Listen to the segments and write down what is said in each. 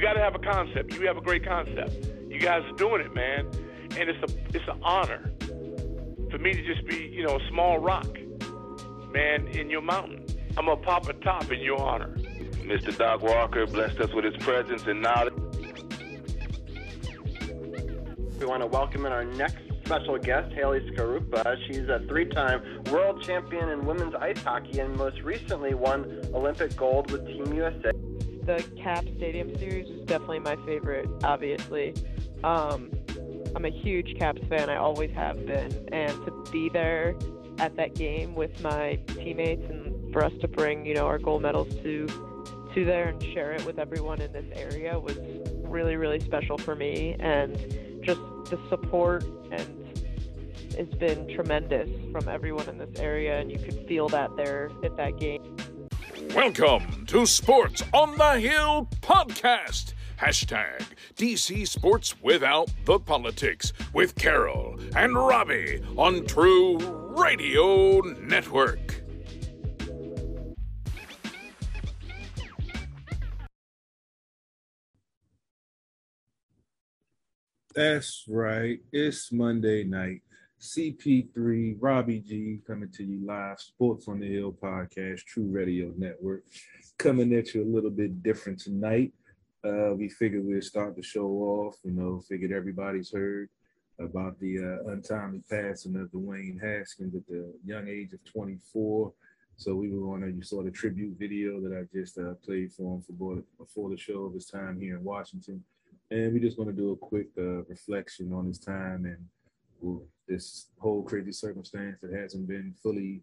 You got to have a concept. You have a great concept. You guys are doing it, man, and it's a it's an honor for me to just be, you know, a small rock, man, in your mountain. I'm gonna pop a top in your honor. Mr. Doc Walker blessed us with his presence and knowledge. We want to welcome in our next special guest, Haley Skarupa. She's a three-time world champion in women's ice hockey and most recently won Olympic gold with Team USA. The Cap Stadium Series was definitely my favorite, obviously. Um, I'm a huge Caps fan, I always have been, and to be there at that game with my teammates and for us to bring, you know, our gold medals to to there and share it with everyone in this area was really, really special for me and just the support and it's been tremendous from everyone in this area and you could feel that there at that game. Welcome to Sports on the Hill podcast. Hashtag DC Sports Without the Politics with Carol and Robbie on True Radio Network. That's right. It's Monday night. CP3, Robbie G coming to you live. Sports on the Hill podcast, True Radio Network. Coming at you a little bit different tonight. Uh, we figured we'd start the show off. You know, figured everybody's heard about the uh, untimely passing of Dwayne Haskins at the young age of 24. So we were on a, you saw the tribute video that I just uh, played for him for before the show of his time here in Washington. And we're just want to do a quick uh, reflection on his time and this whole crazy circumstance that hasn't been fully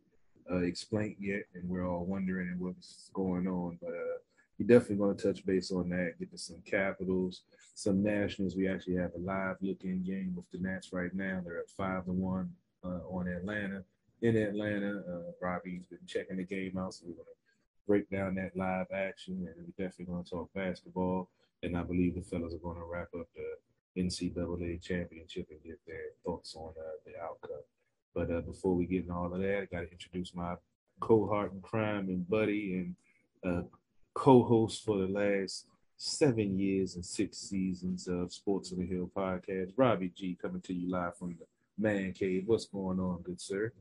uh, explained yet. And we're all wondering what's going on. But uh, we're definitely going to touch base on that, get to some capitals, some nationals. We actually have a live look-in game with the Nats right now. They're at five to one uh, on Atlanta. In Atlanta, uh, Robbie's been checking the game out, so we're going to break down that live action, and we're definitely going to talk basketball. And I believe the fellas are going to wrap up the NCAA championship and get their thoughts on uh, the outcome. But uh, before we get into all of that, I got to introduce my cohort in crime and buddy and uh, co-host for the last seven years and six seasons of Sports on the Hill podcast, Robbie G, coming to you live from the man cave. What's going on, good sir?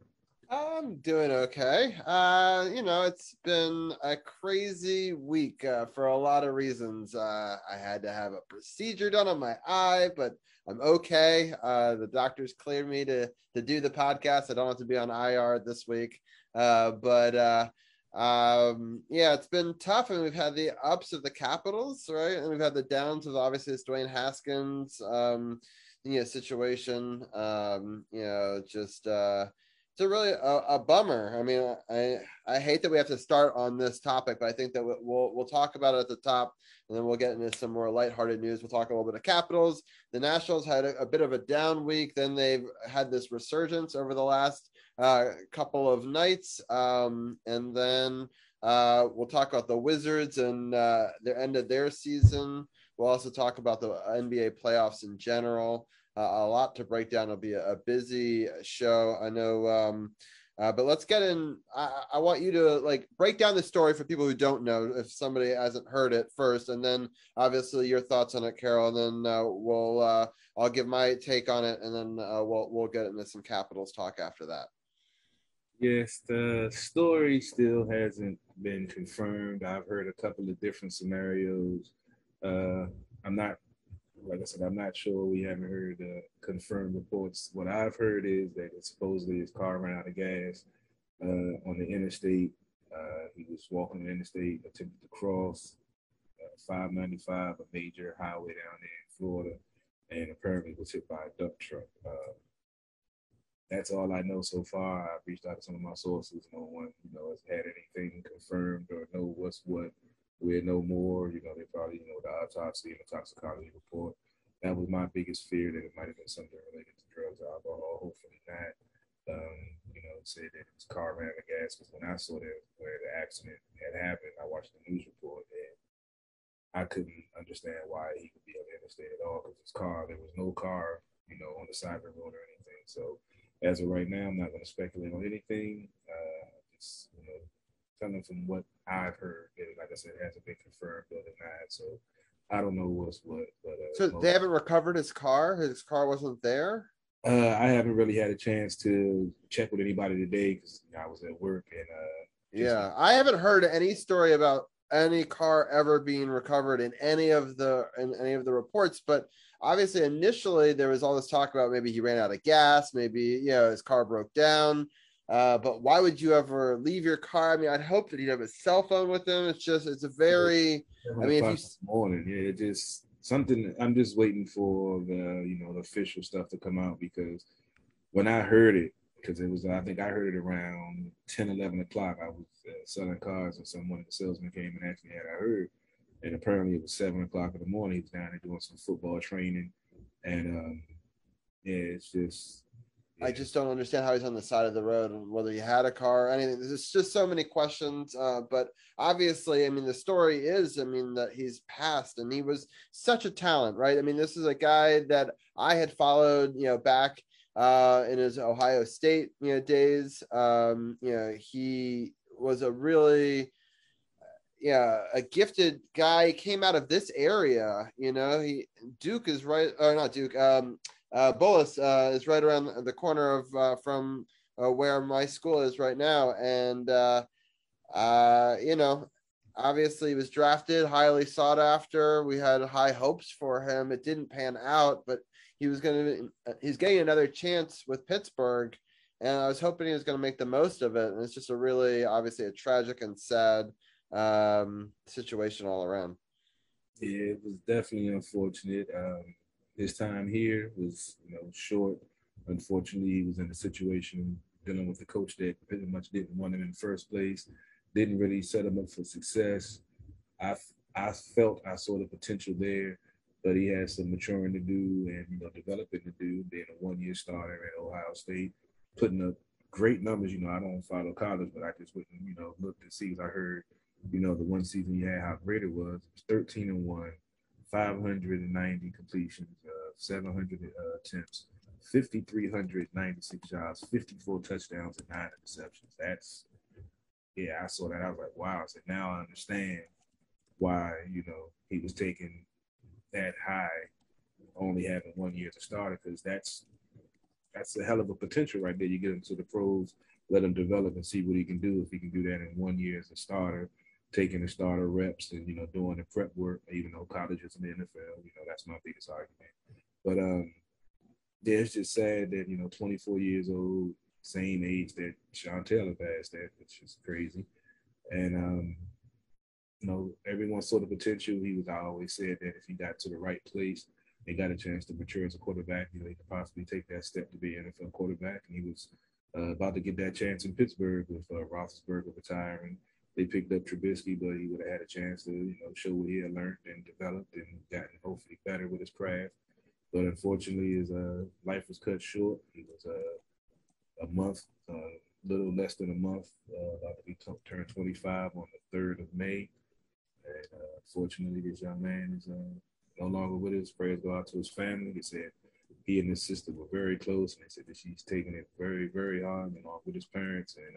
I'm doing okay. Uh, you know, it's been a crazy week uh, for a lot of reasons. Uh, I had to have a procedure done on my eye, but I'm okay. Uh, the doctors cleared me to to do the podcast. I don't have to be on IR this week. Uh, but uh, um, yeah, it's been tough, and we've had the ups of the Capitals, right, and we've had the downs of obviously this Dwayne Haskins, um, you know, situation. Um, you know, just it's a really a, a, bummer. I mean, I I hate that we have to start on this topic, but I think that we'll we'll talk about it at the top, and then we'll get into some more lighthearted news. We'll talk a little bit of Capitals. The Nationals had a, a bit of a down week. Then they've had this resurgence over the last uh, couple of nights, um, and then uh, we'll talk about the Wizards and uh, their end of their season. We'll also talk about the NBA playoffs in general uh, a lot to break down. It'll be a, a busy show. I know. Um, uh, but let's get in. I, I, want you to like break down the story for people who don't know, if somebody hasn't heard it first, and then obviously your thoughts on it, Carol. And then uh, we'll uh, I'll give my take on it, and then uh, we'll we'll get into some capitals talk after that. Yes, the story still hasn't been confirmed. I've heard a couple of different scenarios. Uh, I'm not like I said, I'm not sure. We haven't heard uh, confirmed reports. What I've heard is that it supposedly his car ran out of gas uh, on the interstate. Uh, he was walking the interstate, attempted to cross uh, 595, a major highway down there in Florida, and apparently was hit by a dump truck. Uh, that's all I know so far. I've reached out to some of my sources. No one, you know, has had anything confirmed or know what's what we'll know more. You know, they probably, you know, the autopsy and the toxicology report. That was my biggest fear that it might have been something related to drugs or alcohol. Hopefully not. Um, you know, said that it was car ran gas because when I saw that where the accident had happened, I watched the news report and I couldn't understand why he could be on the interstate at all because his car, there was no car you know, on the side of the road or anything. So as of right now, I'm not going to speculate on anything. Uh, just you know, coming from what I've heard, it, like I said, it hasn't been confirmed or denied. So I don't know what's what. But uh, So they haven't recovered his car. His car wasn't there. Uh, I haven't really had a chance to check with anybody today because I was at work and uh, Yeah, I haven't heard any story about any car ever being recovered in any of the in any of the reports. But obviously, initially there was all this talk about maybe he ran out of gas, maybe you know his car broke down. Uh, but why would you ever leave your car? I mean, I'd hope that he'd have his cell phone with him. It's just it's a very I mean, if you morning, yeah, it just something. I'm just waiting for the you know the official stuff to come out because when I heard it, because it was I think I heard it around 10, 11 o'clock. I was uh, selling cars and someone of the salesmen came and asked me had I heard, and apparently it was seven o'clock in the morning. He was down there doing some football training, and um, yeah, it's just. I just don't understand how he's on the side of the road whether he had a car or anything. There's just so many questions. Uh, but obviously, I mean, the story is, I mean, that he's passed and he was such a talent, right? I mean, this is a guy that I had followed, you know, back uh, in his Ohio State, you know, days. Um, you know, he was a really, yeah, a gifted guy. He came out of this area, you know. He Duke is right, or not Duke. Um, uh, Bullis uh, is right around the corner of uh, from uh, where my school is right now, and uh, uh, you know, obviously he was drafted, highly sought after. We had high hopes for him. It didn't pan out, but he was going to. He's getting another chance with Pittsburgh, and I was hoping he was going to make the most of it. And it's just a really, obviously, a tragic and sad um, situation all around. Yeah, it was definitely unfortunate. Um, his time here was, you know, short. Unfortunately, he was in a situation dealing with the coach that pretty much didn't want him in first place, didn't really set him up for success. I I felt I saw the potential there, but he had some maturing to do and you know developing to do. Being a one year starter at Ohio State, putting up great numbers. You know, I don't follow college, but I just and you know looked to see. I heard, you know, the one season he had how great it was. It was 13 and one, 590 completions, uh, 700 uh, attempts, 5,396 yards, 54 touchdowns, and nine interceptions. That's, yeah, I saw that. I was like, wow. Said, now I understand why, you know, he was taking that high, only having one year to start it, because that's that's a hell of a potential right there. You get him to the pros, let him develop and see what he can do. If he can do that in one year as a starter, taking the starter reps and you know doing the prep work, even though college is in the NFL, you know that's my biggest argument. But um, yeah, it's just sad that you know 24 years old, same age that Sean Taylor passed at, which is crazy. And um, you know, everyone saw the potential. He was I always said that if he got to the right place, they got a chance to mature as a quarterback. You know, he could possibly take that step to be an NFL quarterback. And he was uh, about to get that chance in Pittsburgh with uh, Roethlisberger retiring. They picked up Trubisky, but he would have had a chance to, you know, show what he had learned and developed and gotten hopefully better with his craft. But unfortunately, his uh, life was cut short. He was uh, a month, a uh, little less than a month, uh, about to be t- turned 25 on the 3rd of May. And uh, fortunately, this young man is uh, no longer with us. Prayers go out to his family. He said he and his sister were very close, and they said that she's taking it very, very hard, along with his parents. And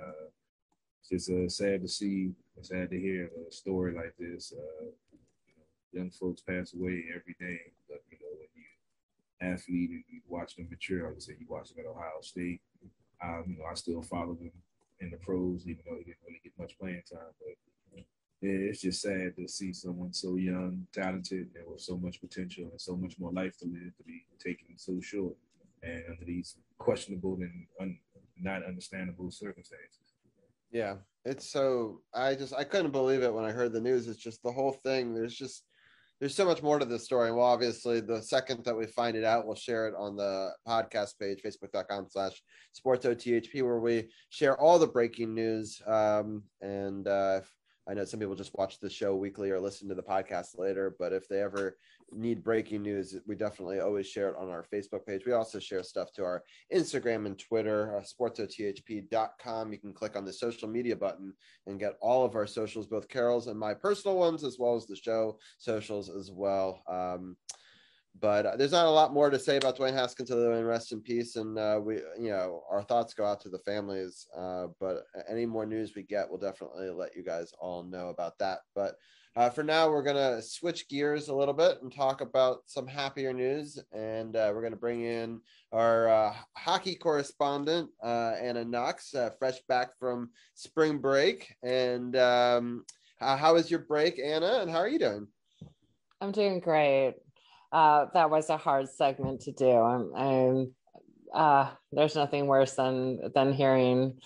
it's just uh, sad to see, sad to hear a story like this. Uh, you know, young folks pass away every day, but you know when you athlete and you watch them mature, I would say you watch them at Ohio State. Um, you know, I still follow them in the pros, even though he didn't really get much playing time, but it's just sad to see someone so young, talented, and with so much potential and so much more life to live to be taken so short and under these questionable and un, not understandable circumstances. Yeah, it's so I just I couldn't believe it when I heard the news. It's just the whole thing. There's just there's so much more to this story. Well, obviously, the second that we find it out, we'll share it on the podcast page, facebook.com slash sports OTHP, where we share all the breaking news. Um, and uh, I know some people just watch the show weekly or listen to the podcast later, but if they ever need breaking news, we definitely always share it on our Facebook page. We also share stuff to our Instagram and Twitter, uh, sportsothp.com. You can click on the social media button and get all of our socials, both Carol's and my personal ones, as well as the show socials as well. Um, but uh, there's not a lot more to say about Dwayne Haskins other than rest in peace. And uh, we, you know, our thoughts go out to the families. Uh, but any more news we get, we'll definitely let you guys all know about that. But uh, for now, we're gonna switch gears a little bit and talk about some happier news. And uh, we're gonna bring in our uh, hockey correspondent Anna Knox, fresh back from spring break. And um, how was your break, Anna? And how are you doing? I'm doing great uh, that was a hard segment to do. I'm, I'm uh, there's nothing worse than than hearing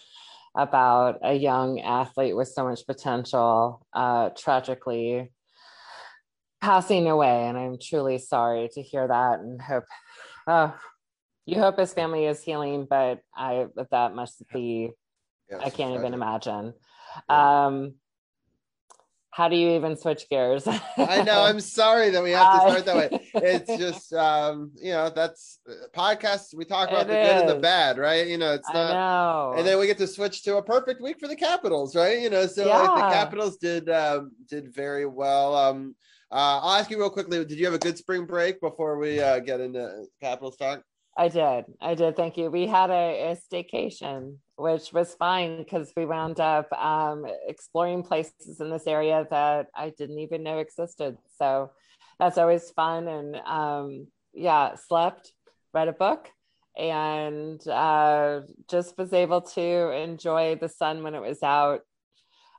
about a young athlete with so much potential uh, tragically passing away, and I'm truly sorry to hear that, and hope uh, you hope his family is healing, but I that must be I can't even imagine. Yeah. Um, how do you even switch gears? I know. I'm sorry that we have to start that way. It's just, um, you know, that's uh, podcasts. We talk about it the is. good and the bad, right? You know, it's not. Know. And then we get to switch to a perfect week for the Capitals, right? You know, so yeah. like the Capitals did um, did very well. Um, uh, I'll ask you real quickly. Did you have a good spring break before we uh, get into Capitals talk? I did. I did. Thank you. We had a, a staycation, which was fine because we wound up um, exploring places in this area that I didn't even know existed. So that's always fun. And um, yeah, slept, read a book, and uh, just was able to enjoy the sun when it was out.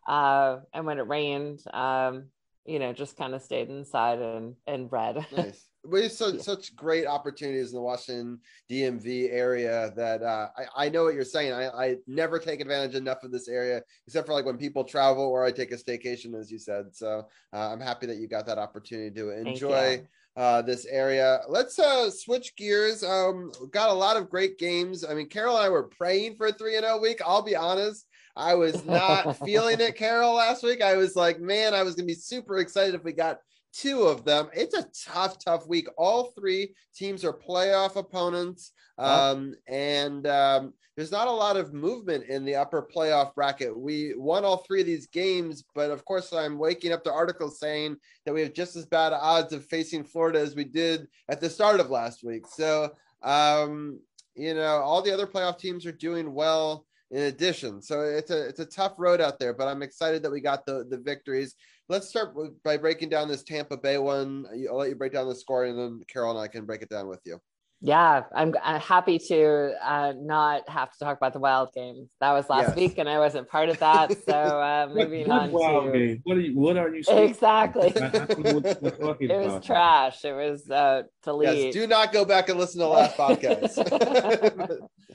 Uh, and when it rained, um, you know, just kind of stayed inside and, and read. Nice we have such, such great opportunities in the Washington DMV area that uh, I, I know what you're saying. I, I never take advantage enough of this area, except for like when people travel or I take a staycation, as you said. So uh, I'm happy that you got that opportunity to enjoy uh, this area. Let's uh, switch gears. Um, got a lot of great games. I mean, Carol and I were praying for a three and zero oh week. I'll be honest. I was not feeling it, Carol, last week. I was like, man, I was going to be super excited if we got two of them. It's a tough, tough week. All three teams are playoff opponents. Um, and um, there's not a lot of movement in the upper playoff bracket. We won all three of these games, but of course, I'm waking up to articles saying that we have just as bad odds of facing Florida as we did at the start of last week. So, um, you know, all the other playoff teams are doing well in addition. So it's a it's a tough road out there, but I'm excited that we got the the victories let's start by breaking down this Tampa Bay one. I'll let you break down the score, and then Carol and I can break it down with you. Yeah, I'm, I'm happy to uh, not have to talk about the wild game. That was last yes. week, and I wasn't part of that. So uh, moving what, what on to game? what are you? What are you? Saying? Exactly. it was trash. It was uh, delete. Yes, do not go back and listen to the last podcast.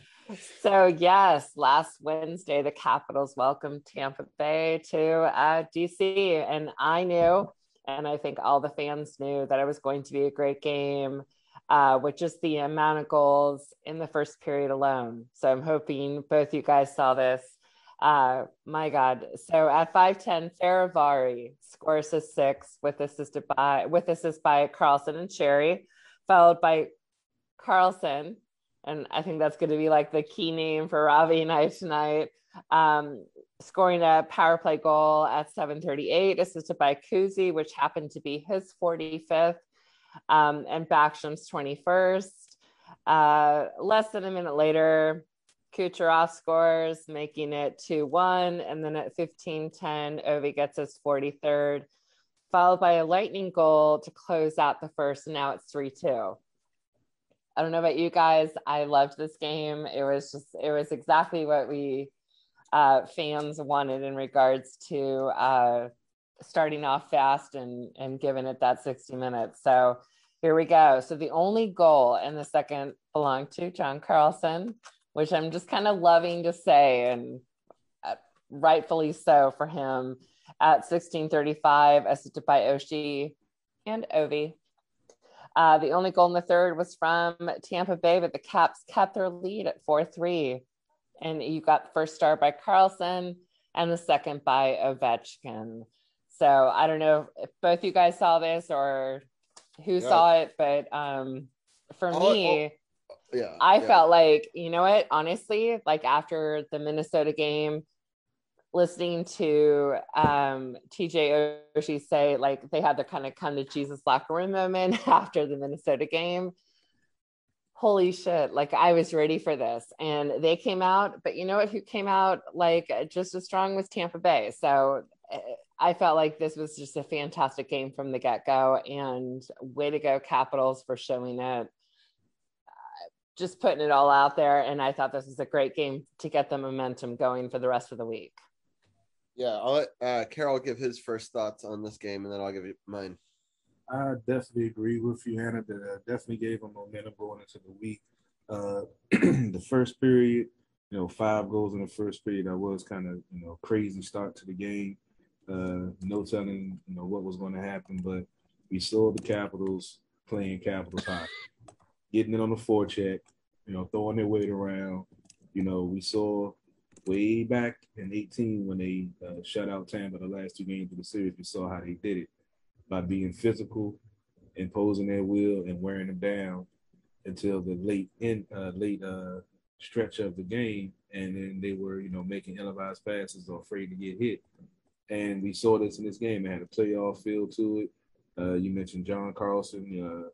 so yes, last Wednesday the Capitals welcomed Tampa Bay to uh, DC, and I knew, and I think all the fans knew that it was going to be a great game. Uh, with just the amount of goals in the first period alone. So I'm hoping both you guys saw this. Uh, my God. So at 5'10, Fehérváry scores a six with assisted by with assist by Carlson and Sheary, followed by Carlson and I think that's going to be like the key name for Ravi and I tonight. Um, scoring a power play goal at 7:38, assisted by Kuzi, which happened to be his 45th, um, and Backstrom's 21st. Uh, less than a minute later, Kucherov scores, making it 2-1, and then at 15:10, Ovi gets his 43rd, followed by a lightning goal to close out the first. And now it's 3-2. I don't know about you guys. I loved this game. It was just, it was exactly what we uh, fans wanted in regards to uh, starting off fast and, and giving it that 60 minutes. So here we go. So the only goal in the second belonged to John Carlson, which I'm just kind of loving to say, and uh, rightfully so for him at 1635, assisted by Oshie and Ovi. Uh, the only goal in the third was from Tampa Bay, but the Caps kept their lead at 4 3. And you got the first star by Carlson and the second by Ovechkin. So I don't know if both you guys saw this or who yeah. saw it, but um, for me, yeah, I yeah. felt like, you know what, honestly, like after the Minnesota game, listening to um, TJ Oshie say like they had the kind of come to Jesus locker room moment after the Minnesota game. Holy shit, like I was ready for this. And they came out, but you know what? Who came out like just as strong was Tampa Bay. So eh, I felt like this was just a fantastic game from the get go. And way to go, Capitals, for showing it just putting it all out there. And I thought this was a great game to get the momentum going for the rest of the week. Yeah, I'll let uh, Carol give his first thoughts on this game, and then I'll give you mine. I definitely agree with you, Hannah. That uh, definitely gave them momentum going into the week. Uh, the first period, you know, five goals in the first period. That was kind of you know crazy start to the game. Uh, no telling you know what was going to happen, but we saw the Capitals playing Capitals hockey, getting it on the forecheck, you know, throwing their weight around. You know, we saw way back in 18 when they uh, shut out Tampa the last two games of the series. We saw how they did it by being physical, imposing their will, and wearing them down until the late in uh, late uh, stretch of the game, and then they were you know making ill-advised passes or afraid to get hit. And we saw this in this game. It had a playoff feel to it. Uh, you mentioned John Carlson, uh,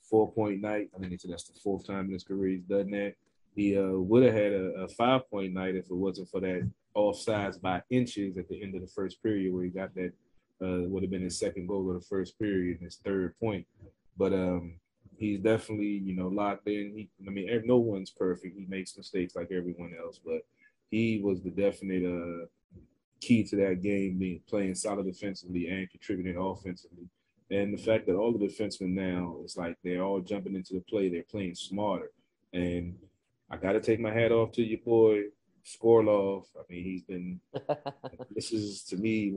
four point night. I think that's the fourth time in his career he's done that. He uh, would have had a, a, five point night if it wasn't for that offsides by inches at the end of the first period where he got that uh, would have been his second goal of the first period and his third point. But um, he's definitely you know locked in. He, I mean, no one's perfect. He makes mistakes like everyone else, but he was the definite uh, key to that game, being playing solid defensively and contributing offensively. And the fact that all the defensemen now, it's like they're all jumping into the play. They're playing smarter. And I got to take my hat off to your boy Skorlov. I mean, he's been. this is to me,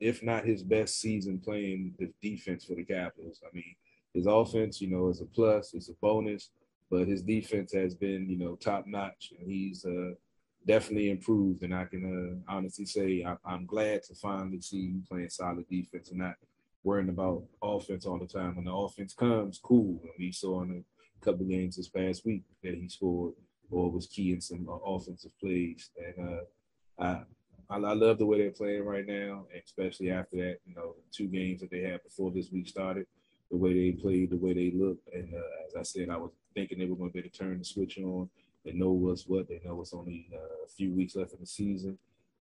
if not his best season playing the defense for the Capitals. I mean, his offense, you know, is a plus, it's a bonus, but his defense has been, you know, top notch, and he's uh, definitely improved. And I can uh, honestly say I, am glad to finally see him playing solid defense and not worrying about offense all the time. When the offense comes, cool. And we saw in a couple games this past week that he scored or was key in some uh, offensive plays. And uh, I, I, I love the way they're playing right now, especially after that, you know, two games that they had before this week started. The way they played, the way they looked, and uh, as I said, I was thinking they were going to be able to turn the switch on. They know what's what. They know it's only uh, a few weeks left in the season.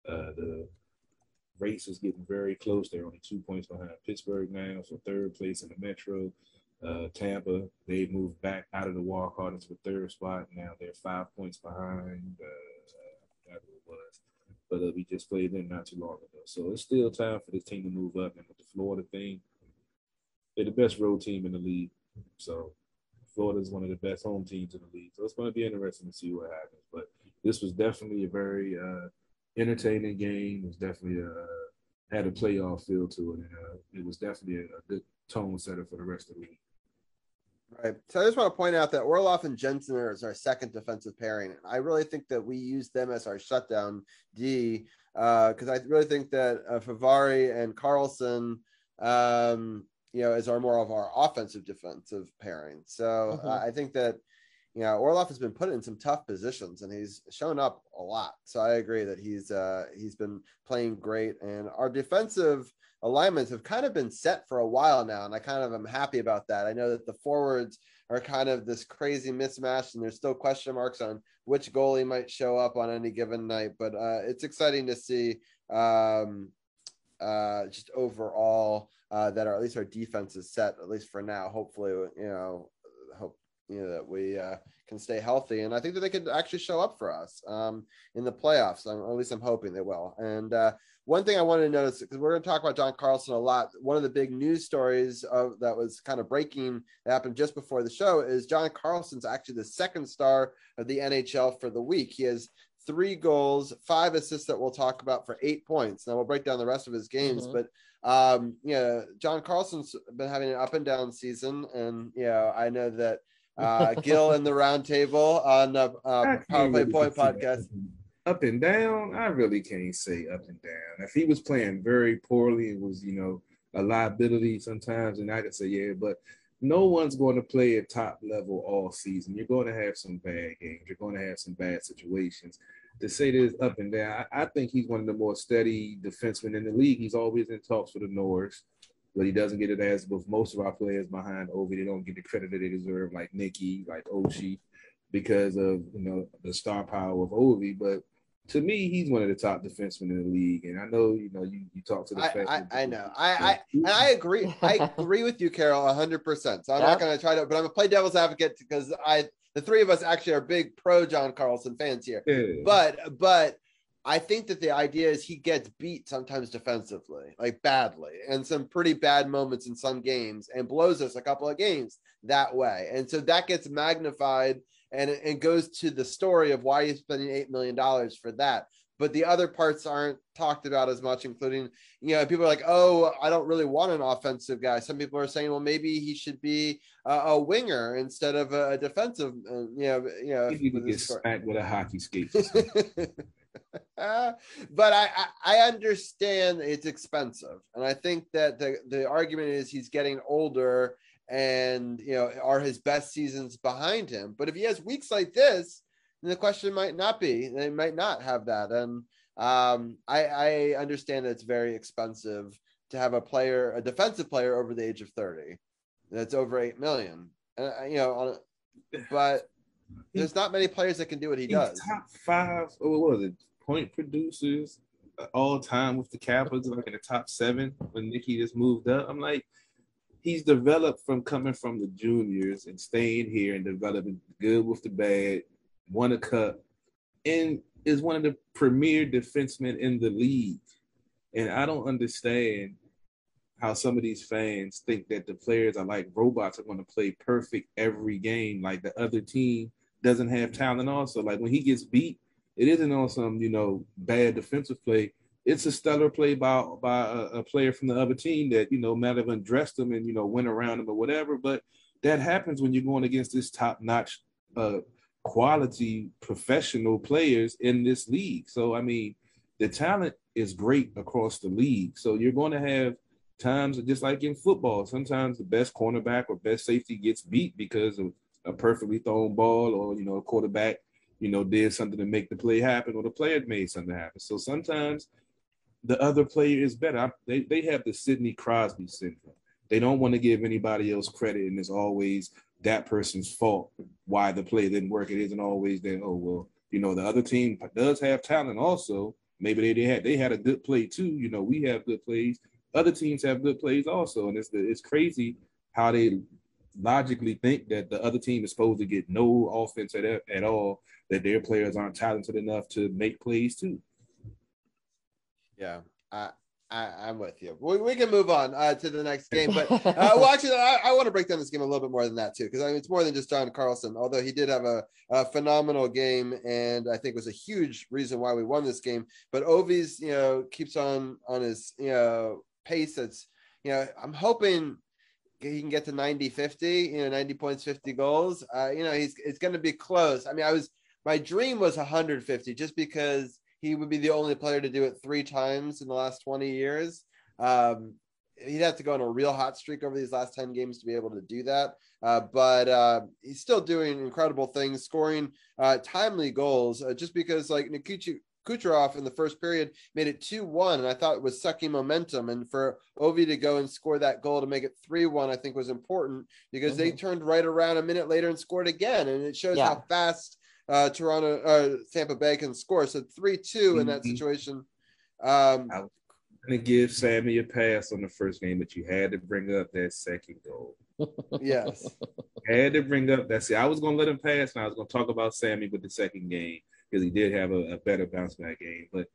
Uh, the race is getting very close. They're only two points behind Pittsburgh now for third place in the Metro. Uh, Tampa, they moved back out of the wild card into the third spot. Now they're five points behind. Uh, it was, but uh, we just played them not too long ago. So it's still time for this team to move up. And with the Florida thing, they're the best road team in the league. So Florida is one of the best home teams in the league. So it's going to be interesting to see what happens. But this was definitely a very uh, entertaining game. It was definitely a uh, had a playoff feel to it, and uh, it was definitely a, a good tone setter for the rest of the week. Right. So I just want to point out that Orlov and Jensen are our second defensive pairing. I really think that we use them as our shutdown D because uh, I really think that uh, Fehérváry and Carlson, um, you know, is our more of our offensive defensive pairing. So mm-hmm. uh, I think that you know Orlov has been put in some tough positions and he's shown up a lot. So I agree that he's uh, he's been playing great and our defensive alignments have kind of been set for a while now, and I kind of am happy about that. I know that the forwards are kind of this crazy mismatch, and there's still question marks on which goalie might show up on any given night, but uh, it's exciting to see um, uh, just overall uh, that our, at least our defense is set, at least for now. Hopefully, you know, you know that we uh, can stay healthy, and I think that they could actually show up for us um, in the playoffs. I'm, at least I'm hoping they will. And uh, one thing I wanted to notice because we're going to talk about John Carlson a lot. One of the big news stories of that was kind of breaking that happened just before the show is John Carlson's actually the second star of the NHL for the week. He has three goals, five assists that we'll talk about for eight points. Now we'll break down the rest of his games, mm-hmm. but um, yeah, John Carlson's been having an up and down season, and yeah, I know that uh, Gil in the roundtable on the uh, Power Play Point podcast up and down, I really can't say up and down. If he was playing very poorly, it was, you know, a liability sometimes, and I could say, yeah, but no one's going to play at top level all season. You're going to have some bad games. You're going to have some bad situations. To say this up and down, I, I think he's one of the more steady defensemen in the league. He's always in talks for the Norris, but he doesn't get it as with most of our players behind Ovi. They don't get the credit that they deserve, like Nikki, like Oshie, because of you know the star power of Ovi. But to me, he's one of the top defensemen in the league. And I know, you know, you, you talk to the I, I, I, know. I, I and I agree. I agree with you, Carol, hundred percent. So I'm yep. not gonna try to, but I'm gonna play devil's advocate because I the three of us actually are big pro John Carlson fans here. Yeah. But but I think that the idea is he gets beat sometimes defensively, like badly, and some pretty bad moments in some games, and blows us a couple of games that way. And so that gets magnified and it goes to the story of why he's spending eight million dollars for that. But the other parts aren't talked about as much, including you know people are like, oh, I don't really want an offensive guy. Some people are saying, well, maybe he should be a, a winger instead of a, defensive. Uh, you know, you know, he could get smacked with a hockey skate. but I, I, I understand it's expensive, and I think that the the argument is he's getting older and you know are his best seasons behind him. But if he has weeks like this, then the question might not be. They might not have that. And um, I, I understand that it's very expensive to have a player, a defensive player over the age of thirty. That's over eight million. And uh, you know, on, but there's not many players that can do what he does. Top five, what was it? Point producers all time with the Capitals, like in the top seven when Nikki just moved up. I'm like, he's developed from coming from the juniors and staying here and developing good with the bad, won a cup, and is one of the premier defensemen in the league. And I don't understand how some of these fans think that the players are like robots are going to play perfect every game, like the other team doesn't have talent also. Like when he gets beat, it isn't on some, you know, bad defensive play it's a stellar play by by a, a, player from the other team that you know might have undressed him and you know went around him or whatever. But that happens when you're going against this top notch uh, quality professional players in this league. So I mean, the talent is great across the league. So you're going to have times just like in football. Sometimes the best cornerback or best safety gets beat because of a perfectly thrown ball or you know a quarterback you know did something to make the play happen or the player made something happen. So sometimes the other player is better. I, they, they have the Sidney Crosby syndrome. They don't want to give anybody else credit, and it's always that person's fault why the play didn't work. It isn't always that, oh, well, you know, the other team does have talent also. Maybe they, they had they had a good play too. You know, we have good plays. Other teams have good plays also. And it's the, it's crazy how they logically think that the other team is supposed to get no offense at, at all, that their players aren't talented enough to make plays too. Yeah, I, I am with you. We, we can move on uh, to the next game, but uh, well, actually, I, I want to break down this game a little bit more than that too, because I mean it's more than just John Carlson. Although he did have a, a, phenomenal game, and I think was a huge reason why we won this game. But Ovi's, you know, keeps on on his you know pace. That's you know, I'm hoping he can get to 90 50 you know 90 points 50 goals uh, you know he's it's going to be close i mean i was my dream was 150 just because he would be the only player to do it three times in the last 20 years. Um, he'd have to go on a real hot streak over these last 10 games to be able to do that. Uh, but uh, he's still doing incredible things, scoring uh, timely goals uh, just because, like, Nikita Kucherov in the first period made it 2 1, and I thought it was sucking momentum. And for Ovi to go and score that goal to make it 3 1, I think was important because mm-hmm. they turned right around a minute later and scored again. And it shows yeah. how fast uh, Toronto, uh, Tampa Bay can score. So three two in that mm-hmm. situation. Um, I was going to give Sammy a pass on the first game, but you had to bring up that second goal. yes, I had to bring up that. See, I was going to let him pass, and I was going to talk about Sammy with the second game because he did have a, a better bounce back game, but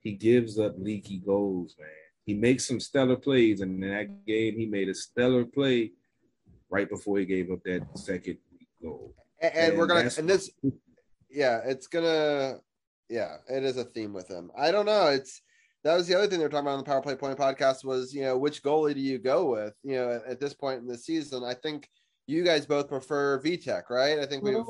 he gives up leaky goals, man. He makes some stellar plays, and in that game, he made a stellar play right before he gave up that second goal. And, and, and we're gonna and this yeah, it's gonna yeah, it is a theme with him. I don't know. It's that was the other thing they were talking about on the Power Play Point podcast was you know which goalie do you go with? You know, at, at this point in the season, I think you guys both prefer Vitek, right? I think we. Well,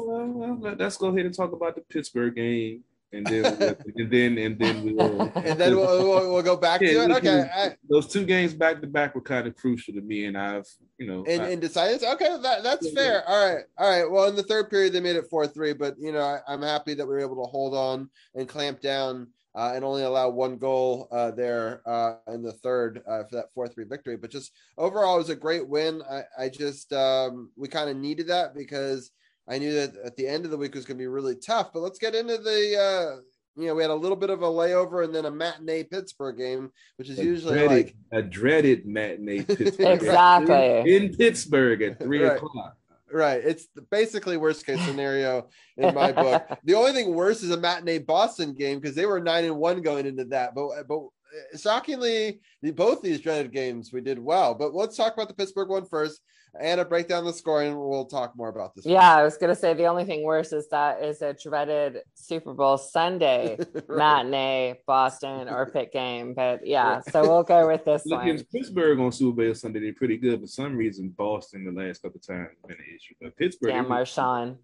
well, let's go ahead and talk about the Pittsburgh game. and then and then and then we'll and then we'll, we'll, we'll go back Yeah, to it. Okay. I- those two games back to back were kind of crucial to me, and I've you know and, I- decided okay that that's Yeah, fair all right all right well in the third period they made it 4-3 but you know I, i'm happy that we were able to hold on and clamp down uh, and only allow one goal uh, there uh, in the third uh, for that 4-3 victory but just overall it was a great win i, I just um, we kind of needed that because i knew that at the end of the week was going to be really tough but let's get into the uh, you know we had a little bit of a layover and then a matinee pittsburgh game which is a usually dreaded, like a dreaded matinee Pittsburgh Exactly. in, in Pittsburgh at three Right. o'clock. Right. It's basically worst case scenario in my book. The only thing worse is a matinee Boston game because they were nine and one going into that. But but uh, shockingly, the, both these dreaded games we did well. But let's talk about the Pittsburgh one first. Anna, break down the score and we'll talk more about this. one. Yeah, I was gonna say the only thing worse is that is a dreaded Super Bowl Sunday Right. matinee Boston or Pitt game. But yeah, so we'll go with this Look, one. against Pittsburgh on Super Bowl Sunday, they're pretty good. For some reason, Boston the last couple times has been an issue. But Pittsburgh, Damn it was- Marchand.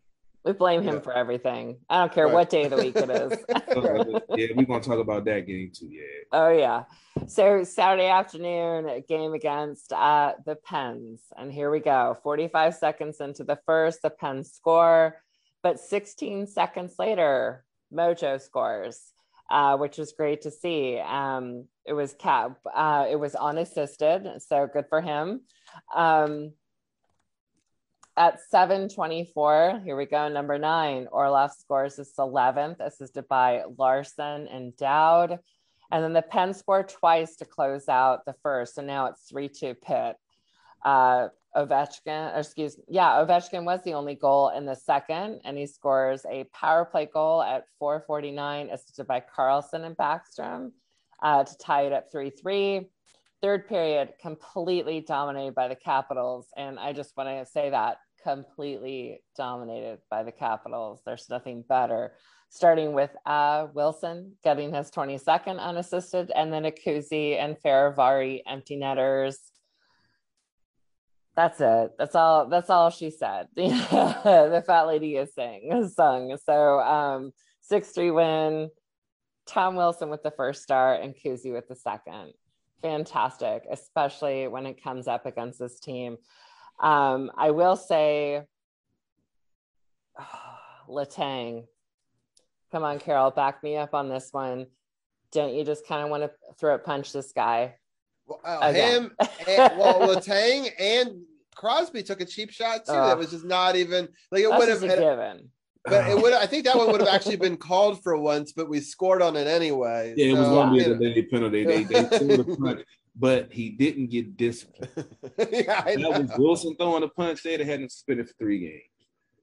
We blame him Yeah. for everything. I don't care Right. what day of the week it is. yeah, we're gonna talk about that game too. Yeah, Oh yeah. So Saturday afternoon a game against uh, the Pens, and here we go. Forty-five seconds into the first, the Pens score, but 16 seconds later, Mojo scores, uh, which was great to see. Um, it was cap. Uh, it was unassisted, so good for him. Um, at 724, here we go. Number nine, Orlov scores his 11th, assisted by Larson and Dowd. And then the Penn scored twice to close out the first. So now it's 3 2 Pitt. Uh, Ovechkin, excuse yeah, Ovechkin was the only goal in the second, and he scores a power play goal at 449, assisted by Carlson and Backstrom uh, to tie it up 3 3. Third period, completely dominated by the Capitals. And I just want to say that completely dominated by the Capitals. There's nothing better. Starting with uh, Wilson getting his 22nd unassisted, and then Akuzi and Fehérváry empty netters. That's it. That's all. That's all she said. the fat lady is saying sung. So um, six three win. Tom Wilson with the first start and Kuzi with the second. Fantastic, especially when it comes up against this team. Um, I will say, Letang. Come on, Carol, back me up on this one. Don't you just kind of want to throat punch this guy? Well, uh, him, and, well, Letang and Crosby took a cheap shot too. That was just not even like it would have. a given. But it would. I think that one would have actually been called for once, but we scored on it anyway. yeah, it was gonna be a know. penalty. They they threw the punch, but he didn't get disciplined. yeah, That was Wilson throwing a punch. They'd have had him suspended for three games.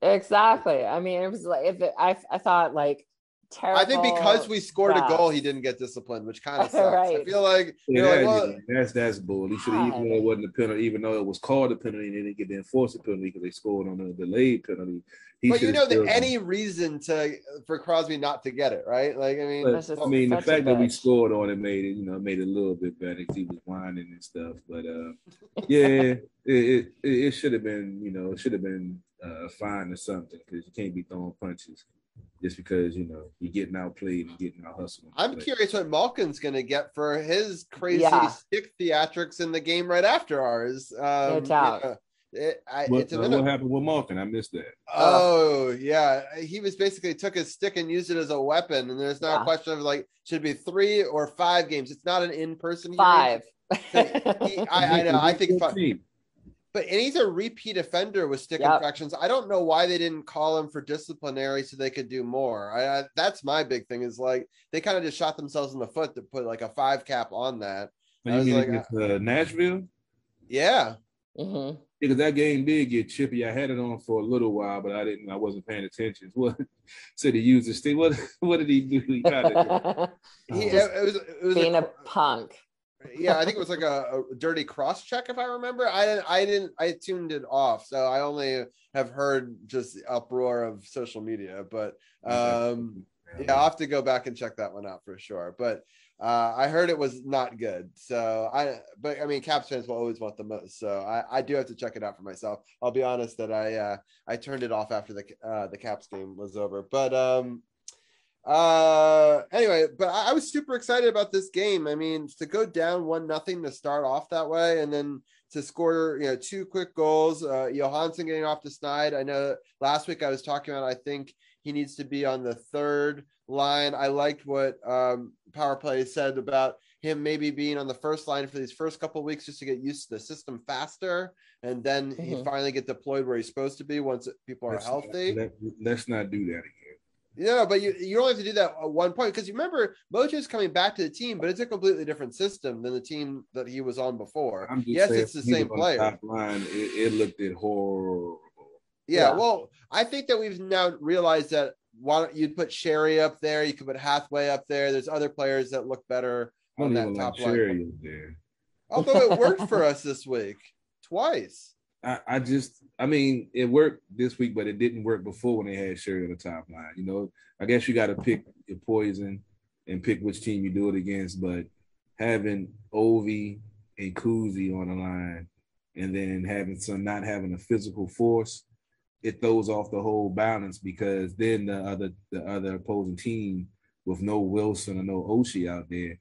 Exactly. I mean, it was like if it, I I thought like terrible. I think because we scored a goal, he didn't get disciplined, which kind of sucks. I feel like Yeah, you're like, well, that's that's bull. He should have, even though it wasn't a penalty, even though it was called a penalty, and they didn't get the enforced penalty because they scored on a delayed penalty. He but you know still- that any reason to for Crosby not to get it, right? Like, I mean, But, That's just I mean, the fact that we scored on it made it, you know, made it a little bit better because he was whining and stuff. But uh, yeah, it it, it, it should have been, you know, it should have been uh, fine or something because you can't be throwing punches just because you know you're getting outplayed and getting out hustled. I'm curious what Malkin's going to get for his crazy Yeah. stick theatrics in the game right after ours. Um, you doubt. know, it, I, What, it's a uh, what happened with Malkin? I missed that. Oh yeah, he was basically took his stick and used it as a weapon, and there's now a question of like should it be three or five games. It's not an in-person hearing. five. He- I, I know. I think five. Team. But and he's a repeat offender with stick Yep. infractions. I don't know why they didn't call him for disciplinary so they could do more. I, I that's my big thing is like they kind of just shot themselves in the foot to put like a five cap on that. I You was mean like, against uh, Nashville? Yeah, Mhm. Because that game did get chippy. I had it on for a little while, but I didn't. I wasn't paying attention. What said he used the stick? What what did he do? He kinda, he, Oh. it, it was it was Being a, a punk. Yeah. I think it was like a, a dirty cross check if I remember. I didn't I didn't I tuned it off, so I only have heard just the uproar of social media. But um, yeah, I'll have to go back and check that one out for sure. But uh, I heard it was not good. So I, but I mean, Caps fans will always want the most. So I, I do have to check it out for myself. I'll be honest that I, uh, I turned it off after the, uh, the Caps game was over. But um, Uh, anyway, but I, I was super excited about this game. I mean, to go down one nothing to start off that way, and then to score, you know, two quick goals. Uh, Johansson getting off the snide. I know last week I was talking about. I think he needs to be on the third line. I liked what um, Power Play said about him maybe being on the first line for these first couple weeks just to get used to the system faster, and then mm-hmm. he finally get deployed where he's supposed to be once people are let's healthy. Not, let, us not do that again. Yeah, but you you only have to do that at one point because you remember Mojo is coming back to the team, but it's a completely different system than the team that he was on before. yes, it's the same player. top line, it, it looked at horrible. Yeah, yeah, well, I think that we've now realized that why don't you put Sheary up there? You could put Hathaway up there. There's other players that look better on that top like line. there. Although it worked for us this week twice. I, I, just, I mean, it worked this week, but it didn't work before when they had Sheary on the top line. You know, I guess you got to pick your poison and pick which team you do it against. But having Ovi and Kuzi on the line, and then having some not having a physical force, it throws off the whole balance because then the other the other opposing team with no Wilson or no Oshie out there,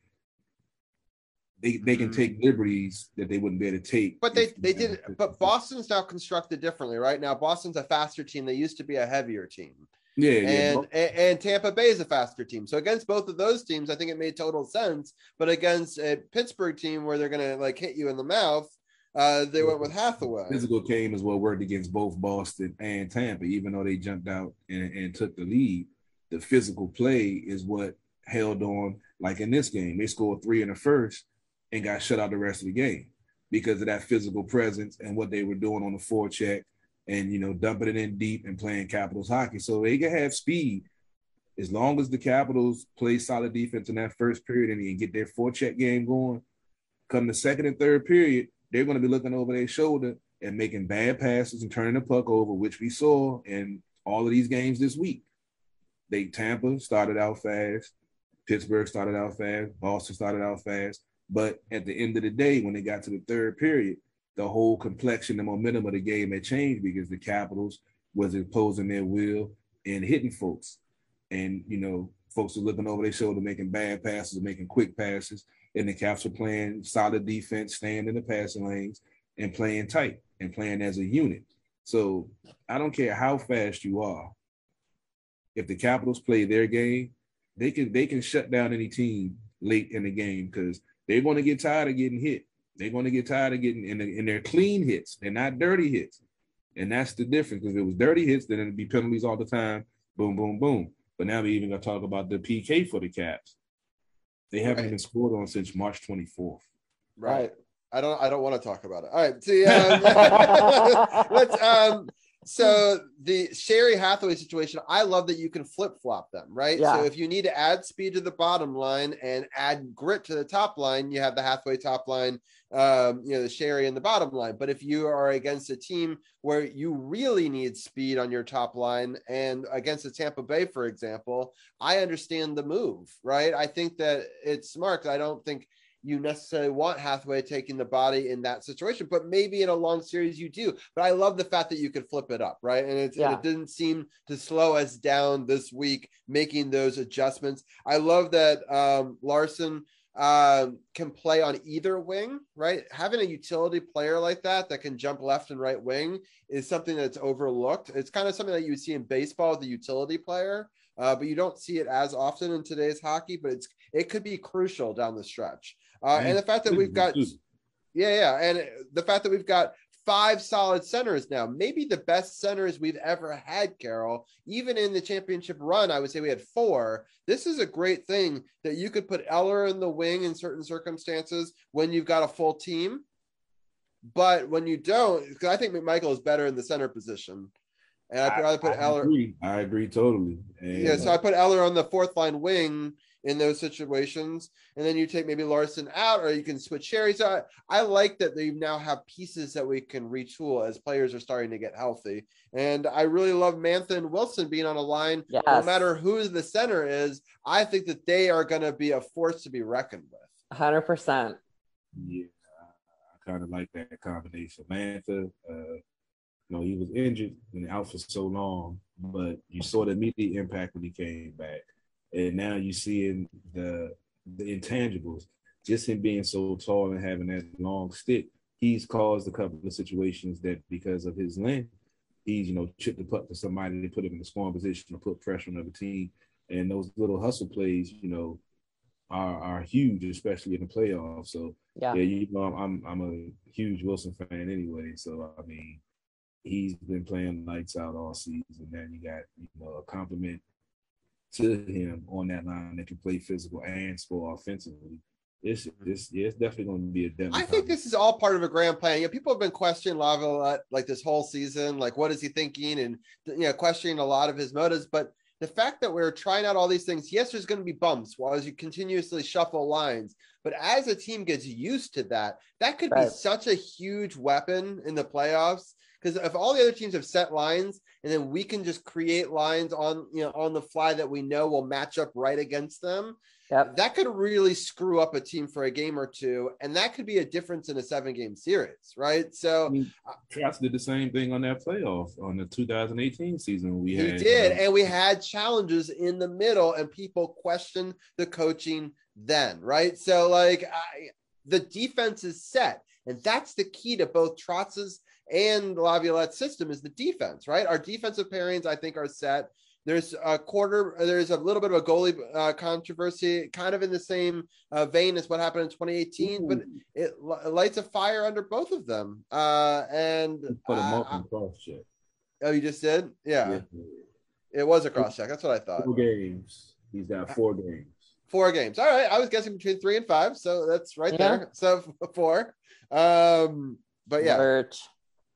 they, they can take mm-hmm. liberties that they wouldn't be able to take. But they they did. But Boston's now constructed differently, right? Now Boston's a faster team. They used to be a heavier team. Yeah, and, yeah. and, and Tampa Bay is a faster team. So against both of those teams, I think it made total sense. But against a Pittsburgh team where they're gonna like hit you in the mouth, uh, they went with Hathaway. Physical game is what worked against both Boston and Tampa, even though they jumped out and, and took the lead. The physical play is what held on. Like in this game, they scored three in the first and got shut out the rest of the game because of that physical presence and what they were doing on the forecheck and you know dumping it in deep and playing Capitals hockey. So they can have speed as long as the Capitals play solid defense in that first period and get their forecheck game going. Come the second and third period, they're going to be looking over their shoulder and making bad passes and turning the puck over, which we saw in all of these games this week. They Tampa started out fast, Pittsburgh started out fast, Boston started out fast. But at the end of the day, when they got to the third period, the whole complexion and momentum of the game had changed because the Capitals was imposing their will and hitting folks. And, you know, folks were looking over their shoulder, making bad passes, making quick passes. And the Caps were playing solid defense, staying in the passing lanes and playing tight and playing as a unit. So I don't care how fast you are. If the Capitals play their game, they can they can shut down any team late in the game because they're going to get tired of getting hit. They're going to get tired of getting in, the, in their clean hits. They're not dirty hits. And that's the difference. Because if it was dirty hits, then it'd be penalties all the time. Boom, boom, boom. But now we're even going to talk about the PK for the Caps. They haven't right. been scored on since March 24th. Right. I don't. I don't want to talk about it. All right. See, um, let's. Um, so the Sheary Hathaway situation, I love that you can flip flop them, right? Yeah. So if you need to add speed to the bottom line and add grit to the top line, you have the Hathaway top line, um, you know, the Sheary in the bottom line. But if you are against a team where you really need speed on your top line and against the Tampa Bay, for example, I understand the move, right? I think that it's smart. I don't think – you necessarily want Hathaway taking the body in that situation, but maybe in a long series you do. But I love the fact that you could flip it up, right? And, yeah. and it didn't seem to slow us down this week making those adjustments. I love that um, Larsson um, can play on either wing, right? Having a utility player like that that can jump left and right wing is something that's overlooked. It's kind of something that you would see in baseball with a utility player. Uh, but you don't see it as often in today's hockey. But it's it could be crucial down the stretch. Uh, and the fact that we've got, yeah, yeah, and the fact that we've got five solid centers now, maybe the best centers we've ever had, Carol. Even in the championship run, I would say we had four. This is a great thing that you could put Eller in the wing in certain circumstances when you've got a full team. But when you don't, because I think McMichael is better in the center position. And I'd rather put I Eller. Agree. I agree totally. And, yeah, so I put Eller on the fourth line wing in those situations. And then you take maybe Larsson out, or you can switch Sheary. So I, I like that they now have pieces that we can retool as players are starting to get healthy. And I really love Mantha and Wilson being on a line. Yes. No matter who the center is, I think that they are going to be a force to be reckoned with. 100%. Yeah, I kind of like that combination. Mantha, uh, you know, he was injured and out for so long, but you saw the immediate impact when he came back and now you seeing the the intangibles. Just him being so tall and having that long stick, he's caused a couple of situations that because of his length, he's you know chipped the puck to somebody to put him in a scoring position to put pressure on the other team, and those little hustle plays, you know, are are huge, especially in the playoffs. So Yeah. yeah, you know, I'm I'm a huge Wilson fan anyway. So I mean, he's been playing lights out all season. And then you got you know a compliment to him on that line that can play physical and score offensively. It's mm-hmm. it's yeah, it's definitely going to be a depth. I think this is all part of a grand plan. You know, people have been questioning Laviolette like this whole season, like what is he thinking, and you know, questioning a lot of his motives. But the fact that we're trying out all these things, yes, there's going to be bumps while as you continuously shuffle lines. But as a team gets used to that, that could Right. be such a huge weapon in the playoffs. Because if all the other teams have set lines, and then we can just create lines on you know on the fly that we know will match up right against them, Yep. that could really screw up a team for a game or two, and that could be a difference in a seven game series, right? I So mean, uh, Trotz did the same thing on that playoff on the 2018 season. We he had did, you know, and we had challenges in the middle, and people questioned the coaching then, right? So, like, I, the defense is set, and that's the key to both Trotz's and Laviolette's system is the defense, right? Our defensive pairings, I think, are set. There's a quarter. There's a little bit of a goalie uh, controversy, kind of in the same uh, vein as what happened in 2018, but it, li- lights a fire under both of them. Uh, and put him uh, cross check. oh, you just did, yeah. Yeah. It was a cross check. That's what I thought. Four games. He's got four games. Four games. All right. I was guessing between three and five, so that's right Yeah. there. So four. Um, but yeah, Birch.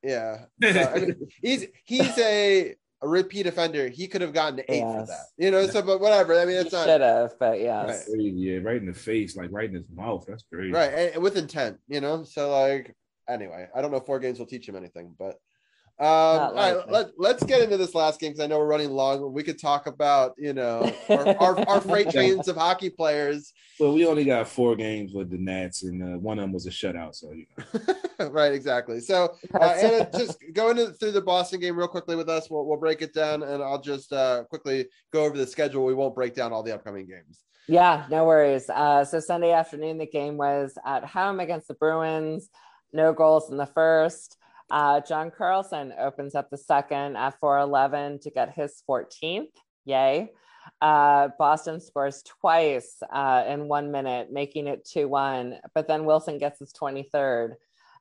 Yeah. So, I mean, he's he's a, a repeat offender. He could have gotten eight for that. You know. So, but whatever. I mean, it's not Should have, but yes. Crazy, yeah, right in the face, like right in his mouth. That's crazy. right and, and with intent. You know. So like, anyway, I don't know if four games will teach him anything, but. Um, all right, let, let's get into this last game because I know we're running long. We could talk about, you know, our, our, our freight trains of hockey players Well, we only got four games with the Nats, and uh, one of them was a shutout. So you know. right, exactly. So, uh, Anna, just go into through the Boston game real quickly with us. We'll, we'll break it down, and I'll just uh, quickly go over the schedule. We won't break down all the upcoming games. Yeah, no worries. Uh, so Sunday afternoon, the game was at home against the Bruins. No goals in the first. Uh, John Carlson opens up the second at 411 to get his 14th. Yay. Uh, Boston scores twice uh, in one minute, making it 2 1. But then Wilson gets his 23rd,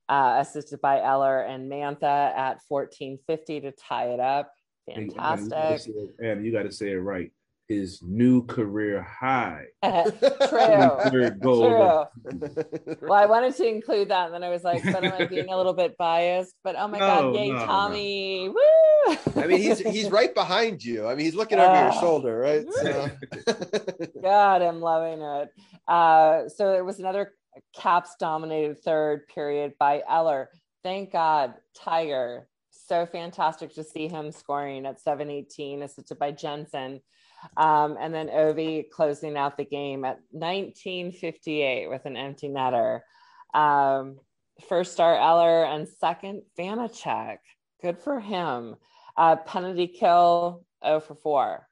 uh, assisted by Eller and Mantha at 1450 to tie it up. Fantastic. And you got to say it right. His new career high. True. Third goal. True. Well, I wanted to include that, and then I was like, but am I being a little bit biased? But oh my No, god, yay, no, no. Tommy! Woo! I mean, he's he's right behind you. I mean, he's looking over your Ah. shoulder, right? So, God, I'm loving it. Uh, so it was another Caps dominated third period by Eller. Thank God, Tiger. So fantastic to see him scoring at 718, assisted by Jensen. Um, and then Ovi closing out the game at 1958 with an empty netter. Um, first star Eller and second Vanecek. Good for him. Uh, penalty kill 0 for 4.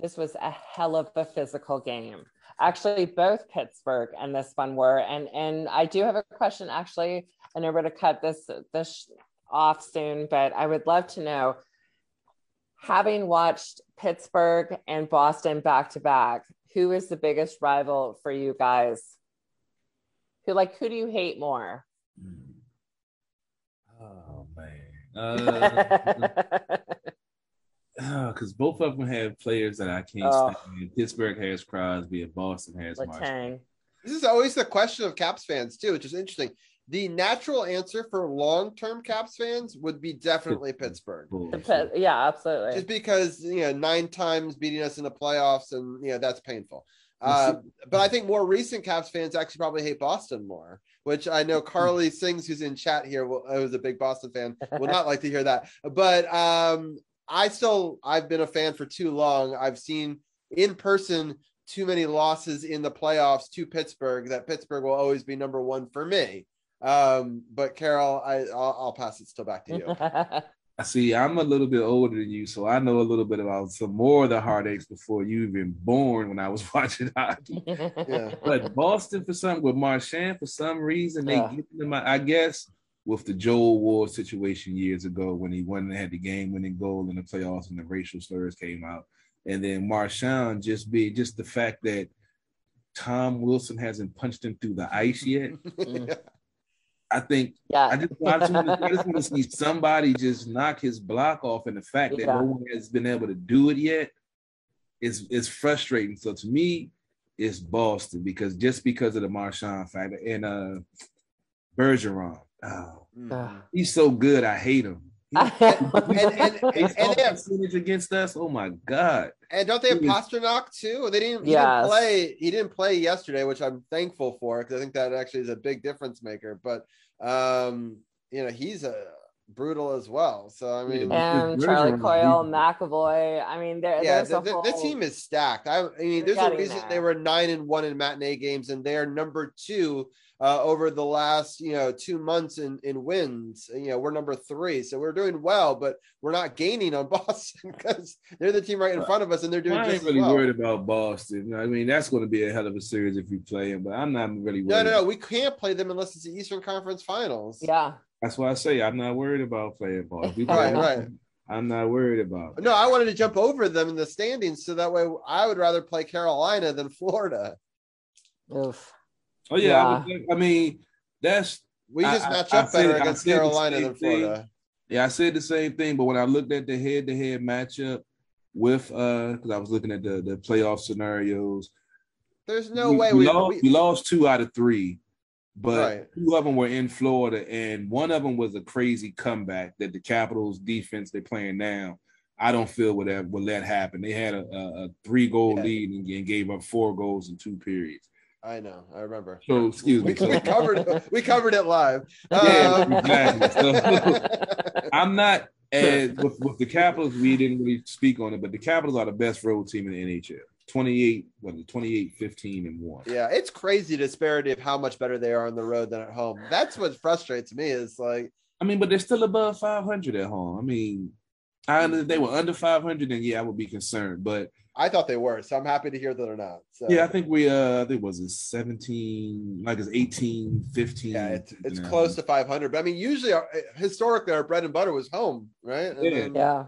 This was a hell of a physical game. Actually, both Pittsburgh and this one were. And and I do have a question. Actually, I we're to cut this this off soon, but I would love to know. Having watched Pittsburgh and Boston back to back, who is the biggest rival for you guys? Who like who do you hate more? Oh man. Uh, because both of them have players that I can't Oh. stand. Pittsburgh has Crosby, and Boston has Marchand. Letang. this is always the question of Caps fans too, which is interesting. The natural answer for long-term Caps fans would be definitely Pittsburgh. Yeah, absolutely. just because you know nine times beating us in the playoffs and you know that's painful. Uh, but i think more recent caps fans actually probably hate boston more which i know carly sings who's in chat here will, who's a big boston fan will not like to hear that. But um i still i've been a fan for too long. I've seen in person too many losses in the playoffs to pittsburgh that pittsburgh will always be number one for me um but carol i i'll, I'll pass it still back to you I see. I'm a little bit older than you, so I know a little bit about some more of the heartaches before you even born. When I was watching hockey, Yeah. but Boston for some with Marchand for some reason they Yeah. get them. I guess with the Joel Ward situation years ago when he won and had the game winning goal in the playoffs and the racial slurs came out, and then Marchand just be just the fact that Tom Wilson hasn't punched him through the ice yet. I think yeah. I just, I just, want to, I just want to see somebody just knock his block off, and the fact that no one has been able to do it yet is is frustrating. So to me, it's Boston because just because of the Marchand factor and uh Bergeron, oh, Mhm. he's so good. I hate him. and, and, and, and they have percentage against us. Oh my god! And don't they have He was- Pastrnak too? They didn't. He Yes. didn't play. He didn't play yesterday, which I'm thankful for because I think that actually is a big difference maker. But um, you know, he's a brutal as well. So I mean, and Charlie Coyle. McAvoy. I mean, there, yeah, there's the, a the, whole, the team is stacked. I, I mean, there's a reason there. they were nine and one in matinee games, and they are number two uh, over the last you know two months in in wins. You know, we're number three, so we're doing well, but we're not gaining on Boston because they're the team right in front of us, and they're doing I just ain't as really well. worried about Boston. I mean, that's going to be a hell of a series if we play them, but I'm not really worried. No, no, no. We can't play them unless it's the Eastern Conference Finals. Yeah. That's why I say I'm not worried about playing Boston. Play Right, them, right. I'm not worried about. it. No, I wanted to jump over them in the standings so that way I would rather play Carolina than Florida. Oof. Oh yeah, I, would- I mean that's We just I- match I up better said- against Carolina same than thing. Florida. yeah. I said the same thing, but when I looked at the head-to-head matchup with uh, because I was looking at the the playoff scenarios. There's no we, way we we, lost. we- We lost two out of three, but Right. two of them were in Florida, and one of them was a crazy comeback that the Capitals defense they're playing now. I don't feel would have would let happen. They had a, a, a three goal Yeah. lead and, and gave up four goals in two periods. I know, I remember. So excuse We, me. So, we covered we covered it live. Yeah, Um, exactly. So- I'm not as with, with the Capitals. We didn't really speak on it, but the Capitals are the best road team in the NHL. 28, what is it, 28, 15, and one. yeah, it's crazy disparity of how much better they are on the road than at home. That's what frustrates me. Is like I mean, but they're still above 500 at home. I mean, I, if they were under 500, then yeah, I would be concerned. But I thought they were, so I'm happy to hear that they're not. So yeah, I think we, uh, I think it was it 17, like it's 18, 15. yeah, it's it's something close to 500. But I mean, usually, our, historically, our bread and butter was home, right? And Yeah. then- Yeah.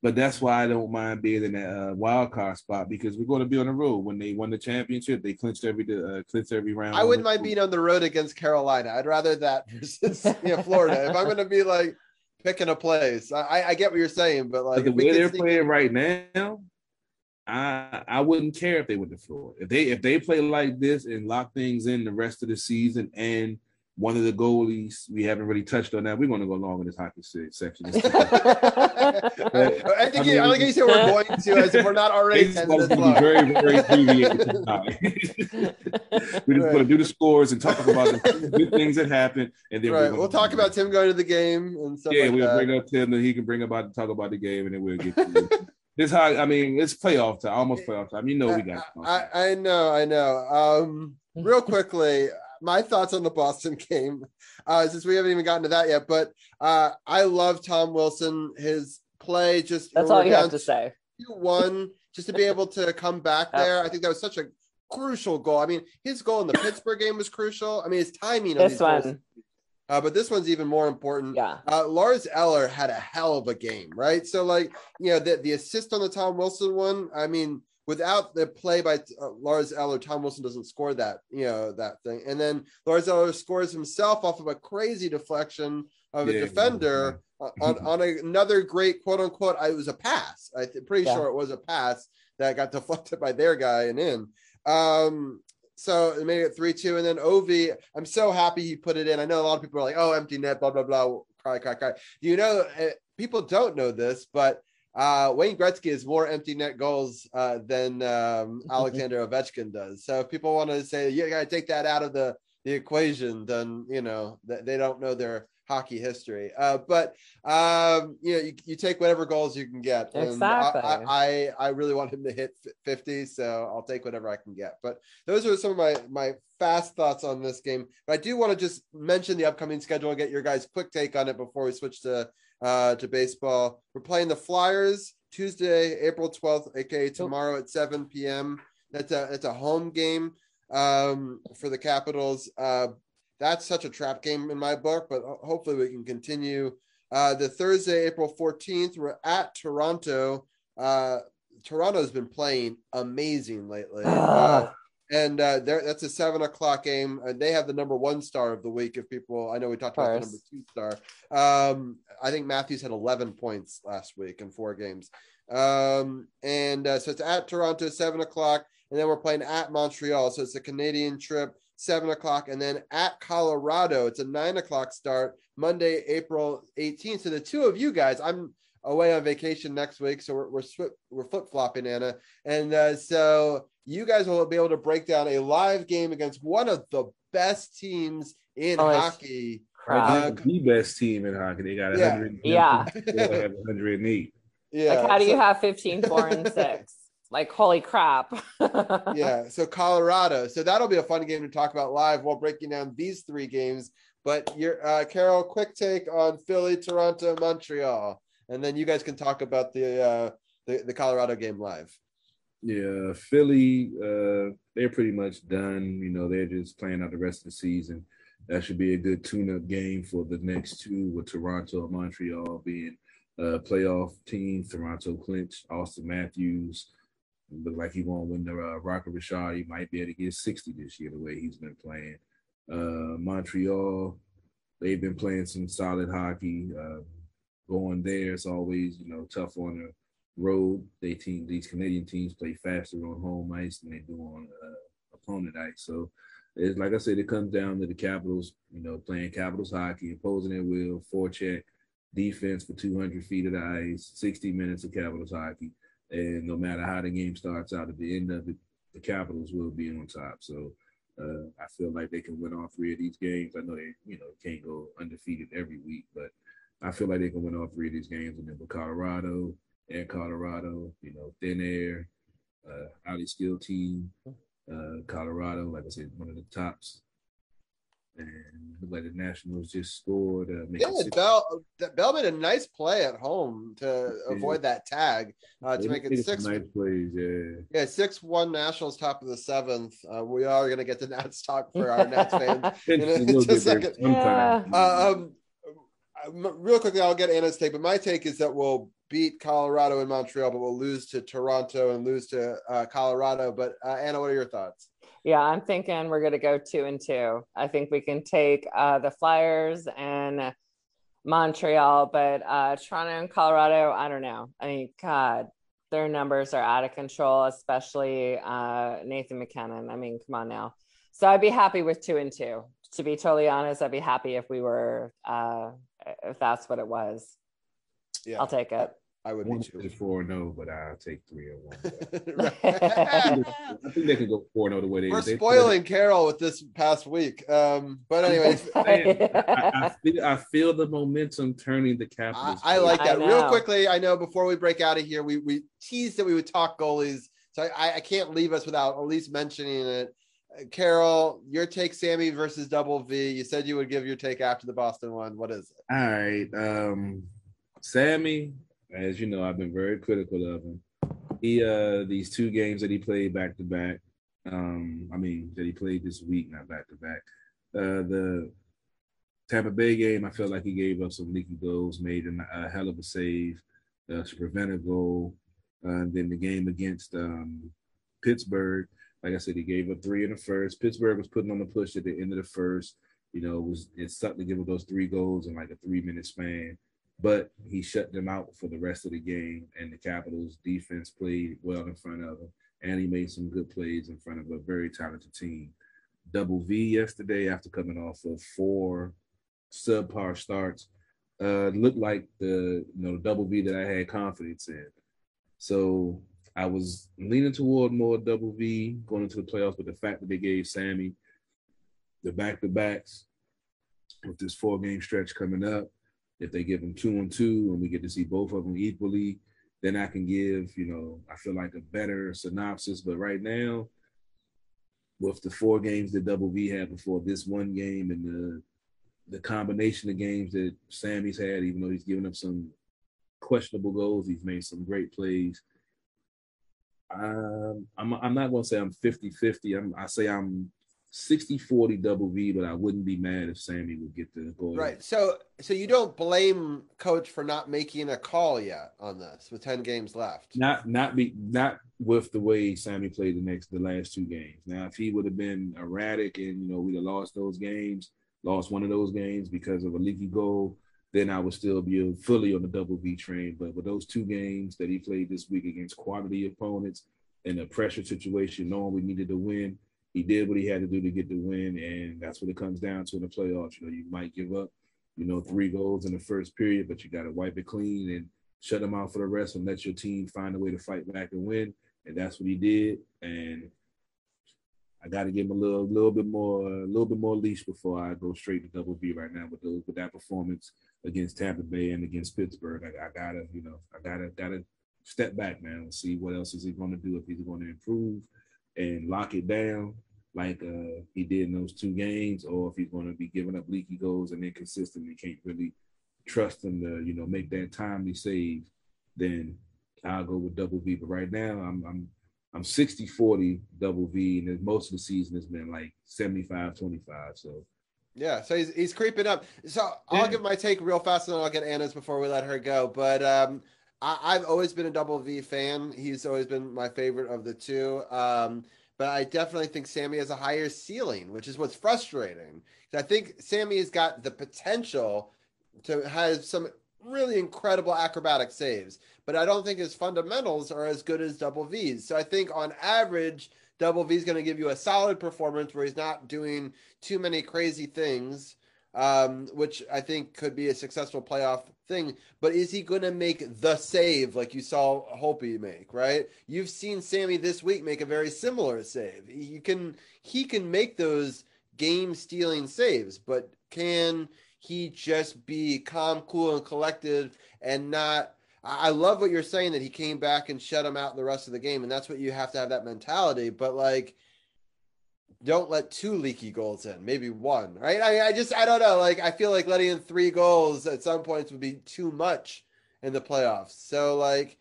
But that's why I don't mind being in that uh, wild card spot because we're going to be on the road. When they won the championship, they clinched every uh, clinched every round. I wouldn't mind being on the road against Carolina. I'd rather that versus you know, Florida. if I'm going to be like picking a place, I, I get what you're saying, but like But the way they're playing in- right now, I I wouldn't care if they went to Florida. If they if they play like this and lock things in the rest of the season, and one of the goalies we haven't really touched on that, we're going to go long in this hockey se- section. I think you, I like you said we're going to, as if we're not already It's 10 supposed to be very very abbreviated tonight. we're just going to do the scores and talk about the good things that happened, and then we're we'll talk about Tim going to the game and stuff yeah, like we'll that. bring up Tim, and he can bring about talk about the game, and then we'll get to it. this how I mean it's playoff time, almost playoff time. You know we got. I, I know, I know. Um, real quickly, my thoughts on the Boston game, uh, since we haven't even gotten to that yet. But uh, I love Tom Wilson. His play just That's all you have to say. one just to be able to come back there. I think that was such a crucial goal. I mean, his goal in the Pittsburgh game was crucial. I mean, his timing on This goals, one. uh, but this one's even more important. Yeah. Uh, Lars Eller had a hell of a game, right? So, like, you know, the, the assist on the Tom Wilson one, I mean, without the play by uh, Lars Eller, Tom Wilson doesn't score that, you know, that thing. And then Lars Eller scores himself off of a crazy deflection of a Yeah, defender uh, on, on another great quote unquote, I, it was a pass. I'm pretty Yeah. sure it was a pass that got deflected by their guy and in. Um, so it made it three two, and then Ovi. I'm so happy he put it in. I know a lot of people are like, "Oh, empty net," blah blah blah, cry cry cry. You know, uh, people don't know this, but uh, Wayne Gretzky has more empty net goals uh, than um, Alexander Ovechkin does. So if people want to say you got to take that out of the the equation, then you know they don't know their hockey history. Uh, but um, you know, you, you take whatever goals you can get. Exactly. I, I, I really want him to hit 50, so I'll take whatever I can get. But those are some of my my fast thoughts on this game. But I do want to just mention the upcoming schedule and get your guys' quick take on it before we switch to uh, to baseball. We're playing the Flyers Tuesday, April 12th, aka tomorrow at 7 p.m. That's a that's a home game um, for the Capitals. Uh, that's such a trap game in my book, but hopefully we can continue. Uh, the Thursday, April 14th, we're at Toronto. Uh, Toronto's been playing amazing lately. Uh, and uh, that's a seven o'clock game. And they have the number one star of the week. If people, I know we talked about the number two star. Um, I think Matthews had 11 points last week in four games. Um, and uh, so it's at Toronto, seven o'clock. And then we're playing at Montreal. So it's a Canadian trip, seven o'clock. And then at Colorado, it's a nine o'clock start, Monday, April 18th. So the two of you guys, I'm away on vacation next week. So we're, we're, we're flip flopping, Anna. And uh, so you guys will be able to break down a live game against one of the best teams in oh, hockey. Uh, the best team in hockey. They got yeah. 100. Yeah. They have 108. Yeah. Like, how do so, you have 15, 4, and 6? like, holy crap. yeah. So, Colorado. So, that'll be a fun game to talk about live while breaking down these three games. But, your uh, Carol, quick take on Philly, Toronto, Montreal. And then you guys can talk about the, uh, the, the Colorado game live. Yeah, Philly, uh, they're pretty much done. You know, they're just playing out the rest of the season. That should be a good tune-up game for the next two, with Toronto and Montreal being playoff teams. Toronto clinched. Auston Matthews look like he won't win the uh, Rocket Richard. He might be able to get 60 this year the way he's been playing. Uh, Montreal, they've been playing some solid hockey. Uh, going there, it's always you know tough on the road. They team these Canadian teams play faster on home ice than they do on uh, opponent ice. So it's like I said, it comes down to the Capitals. You know, playing Capitals hockey, imposing their will, forecheck, defense for 200 feet of the ice, 60 minutes of Capitals hockey, and no matter how the game starts out, at the end of it, the Capitals will be on top. So. Uh, I feel like they can win all three of these games. I know they, you know, can't go undefeated every week, but I feel like they can win all three of these games. And then with Colorado, and Colorado, you know, thin air, uh, highly skilled team. Uh, Colorado, like I said, one of the tops. And like the Nationals just scored. Uh, yeah, Bell, Bell made a nice play at home to yeah. avoid that tag uh, to make it six. Nice plays, yeah. Yeah, six one Nationals top of the seventh. Uh, we are going to get to Nats talk for our Nats fans in, a, in a second. Yeah. Uh, um, real quickly, I'll get Anna's take, but my take is that we'll beat Colorado and Montreal, but we'll lose to Toronto and lose to uh, Colorado. But uh, Anna, what are your thoughts? Yeah, I'm thinking we're going to go two and two. I think we can take uh, the Flyers and Montreal, but uh, Toronto and Colorado, I don't know. I mean, God, their numbers are out of control, especially uh, Nathan MacKinnon. I mean, come on now. So I'd be happy with two and two. To be totally honest, I'd be happy if we were, uh, if that's what it was. Yeah, I'll take it. I would be two. Four no, but I'll take three or one. I think they can go four no the way they. We're they, spoiling Carol with this past week. Um, but anyways, I, I, feel, I feel the momentum turning the Capitals. I, I like that. Real quickly, I know before we break out of here, we we teased that we would talk goalies, so I, I can't leave us without at least mentioning it. Uh, Carol, your take Sammy versus Double V. You said you would give your take after the Boston one. What is it? All right. Um Sammy, as you know, I've been very critical of him. He uh these two games that he played back to back. Um, I mean that he played this week, not back to back. Uh the Tampa Bay game, I felt like he gave up some leaky goals, made a, a hell of a save uh, to prevent a goal. Uh, and then the game against um, Pittsburgh, like I said, he gave up three in the first. Pittsburgh was putting on the push at the end of the first. You know, it was it's something to give up those three goals in like a three minute span but he shut them out for the rest of the game. And the Capitals defense played well in front of him, and he made some good plays in front of a very talented team. Double V yesterday, after coming off of four subpar starts, uh, looked like the you know double V that I had confidence in. So I was leaning toward more double V going into the playoffs, but the fact that they gave Sammy the back to backs with this four game stretch coming up, if they give them two and two and we get to see both of them equally, then I can give, you know, I feel like a better synopsis. But right now, with the four games that Double V had before this one game and the the combination of games that Sammy's had, even though he's given up some questionable goals, he's made some great plays. Um, I'm I'm not gonna say I'm 50-50. I'm I say I'm 60-40 double V, but I wouldn't be mad if Sammy would get the goal. Right. So so you don't blame coach for not making a call yet on this with 10 games left. Not not be not with the way Sammy played the next the last two games. Now if he would have been erratic and you know we'd have lost those games, lost one of those games because of a leaky goal, then I would still be fully on the double V train. But with those two games that he played this week against quality opponents in a pressure situation, knowing we needed to win, he did what he had to do to get the win, and that's what it comes down to in the playoffs. You know, you might give up, you know, three goals in the first period, but you got to wipe it clean and shut them out for the rest, and let your team find a way to fight back and win. And that's what he did. And I got to give him a little, little bit more, a little bit more leash before I go straight to double V right now with those, with that performance against Tampa Bay and against Pittsburgh. I, I gotta, you know, I gotta, gotta step back, man, and see what else is he going to do if he's going to improve and lock it down like uh, he did in those two games, or if he's going to be giving up leaky goals and inconsistent and can't really trust him to, you know, make that timely save, then I'll go with double V. But right now, I'm I'm I'm 60 40 double V, and most of the season has been like 75 25. So yeah, so he's he's creeping up. So I'll give my take real fast, and then I'll get Anna's before we let her go. But um, I, I've always been a Double V fan. He's always been my favorite of the two. Um, but I definitely think Sammy has a higher ceiling, which is what's frustrating. I think Sammy has got the potential to have some really incredible acrobatic saves, but I don't think his fundamentals are as good as Double V's. So I think on average, Double V is going to give you a solid performance where he's not doing too many crazy things, um, which I think could be a successful playoff thing. But is he going to make the save like you saw Holtby make? Right? You've seen Sammy this week make a very similar save. You can he can make those game stealing saves, but can he just be calm, cool, and collected and not? I love what you're saying that he came back and shut him out the rest of the game, and that's what you have to have that mentality. But like, don't let two leaky goals in, maybe one, right? I, I just I don't know. Like, I feel like letting in three goals at some points would be too much in the playoffs. So like,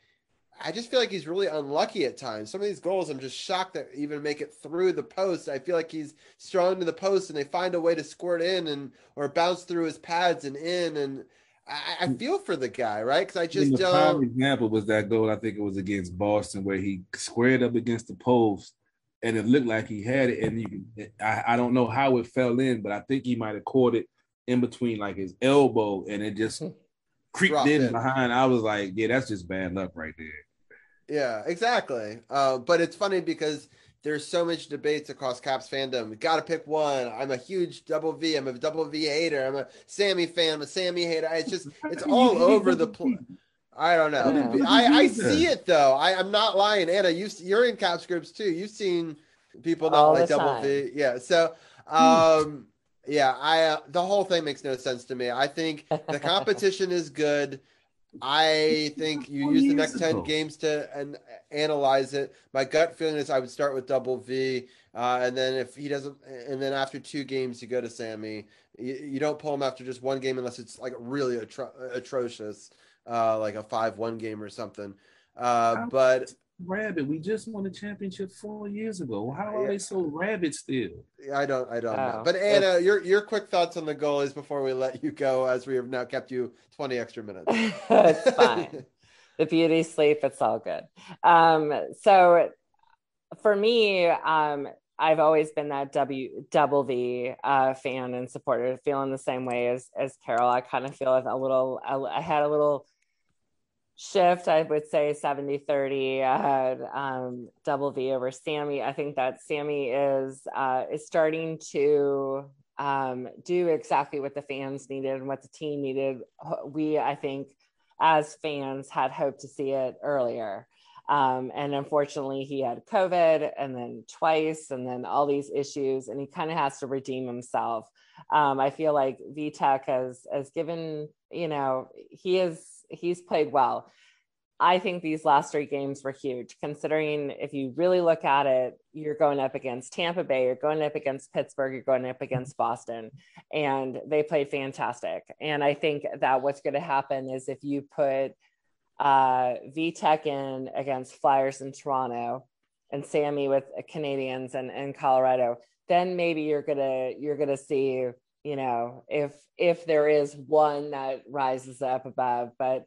I just feel like he's really unlucky at times. Some of these goals, I'm just shocked that even make it through the post. I feel like he's strong to the post, and they find a way to squirt in and or bounce through his pads and in. And I, I feel for the guy, right? Because I just the prime example was that goal. I think it was against Boston where he squared up against the post, and it looked like he had it. And you I, I don't know how it fell in, but I think he might have caught it in between like his elbow, and it just creeped in in. behind. I was like, yeah, that's just bad luck right there. Yeah, exactly. Uh, but it's funny because there's so much debates across Caps fandom. We got to pick one. I'm a huge double V. I'm a double V hater. I'm a Sammy fan. I'm a Sammy hater. It's just it's all over the place. I don't know. Yeah. I, I see it though. I, I'm not lying, Anna. You you're in Caps groups too. You've seen people not All like double time. V. Yeah. So, um, yeah. I uh, the whole thing makes no sense to me. I think the competition is good. I think you use the next 10 games to and analyze it. My gut feeling is I would start with double V. Uh, and then if he doesn't, and then after two games, you go to Sammy. You, you don't pull him after just one game unless it's like really atro- atrocious, uh, like a 5 1 game or something. Uh, but Rabbit, we just won the championship four years ago. How are Yeah. they so rabid still? I don't, I don't know. Oh, But Anna, your your quick thoughts on the goalies before we let you go, as we have now kept you 20 extra minutes. it's fine. the beauty sleep, it's all good. Um, so for me, um, I've always been that W double V uh, fan and supporter, feeling the same way as as Carol. I kind of feel a little. I, I had a little shift. I would say 70 30. I had um, double V over Sammy. I think that Sammy is uh, is starting to um, do exactly what the fans needed and what the team needed. We, I think, as fans, had hoped to see it earlier. Um, and unfortunately, he had COVID and then twice, and then all these issues, and he kind of has to redeem himself. Um, I feel like Vitek has has given, you know, he is he's played well. I think these last three games were huge, considering if you really look at it, you're going up against Tampa Bay, you're going up against Pittsburgh, you're going up against Boston, and they played fantastic. And I think that what's going to happen is if you put uh, Vitek in against Flyers in Toronto and Sammy with Canadians and, and Colorado, then maybe you're gonna you're gonna see you know if if there is one that rises up above but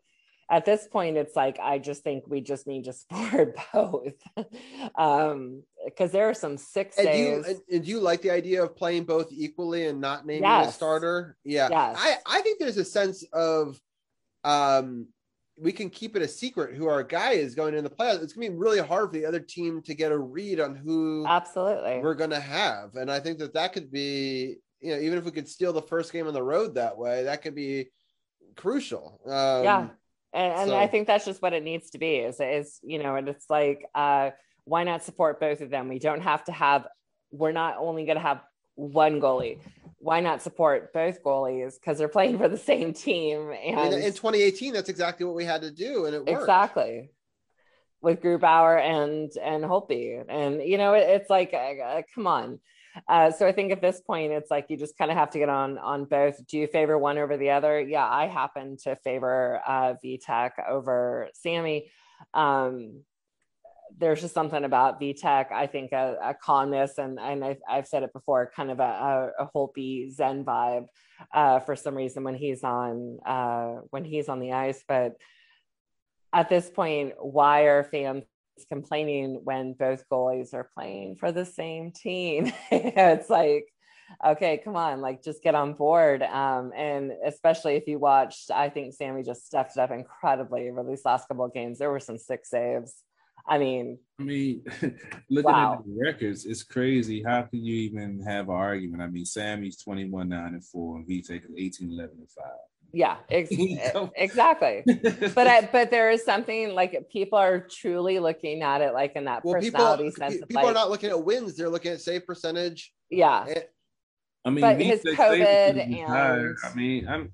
at this point it's like i just think we just need to support both. Um because there are some six and days. do you, and, and do you like the idea of playing both equally and not naming a starter? Yeah. Yes. i i think there's a sense of um we can keep it a secret who our guy is going in the playoffs. It's gonna be really hard for the other team to get a read on who absolutely. we're to have. And I think that that could be, you know, even if we could steal the first game on the road that way, that could be crucial. Um, yeah and, and so- i think that's just what it needs to be is is you know and it's like uh why not support both of them we don't have to have we're not only going to have one goalie why not support both goalies because they're playing for the same team I mean, and in 2018, that's exactly what we had to do, and it worked. exactly with Grubauer and and Holtby, and you know it, it's like uh, uh, come on. Uh, so I think at this point it's like you just kind of have to get on on both. Do you favor one over the other? Yeah, I happen to favor uh, Vitek over Sammy. Um, there's just something about Vitek. I think a, a calmness and and I've, I've said it before, kind of a, a, a Holtby Zen vibe uh, for some reason when he's on uh, when he's on the ice, but at this point, why are fans complaining when both goalies are playing for the same team? it's like, okay, come on, like just get on board. Um, and especially if you watched, I think Sammy just stepped it up incredibly over these last couple of games. There were some six saves. I mean, I mean, looking Wow. at the records, it's crazy. How can you even have an argument? I mean, Sammy's 21 9 and 4, and Vitek is 18 11 and 5. Yeah, ex- exactly. But I, but there is something like people are truly looking at it like in that Well, people, personality sense. pe- of, people like, are not looking at wins; they're looking at save percentage. yeah, Eh, I mean, But his COVID Stapleton is and I mean, I'm.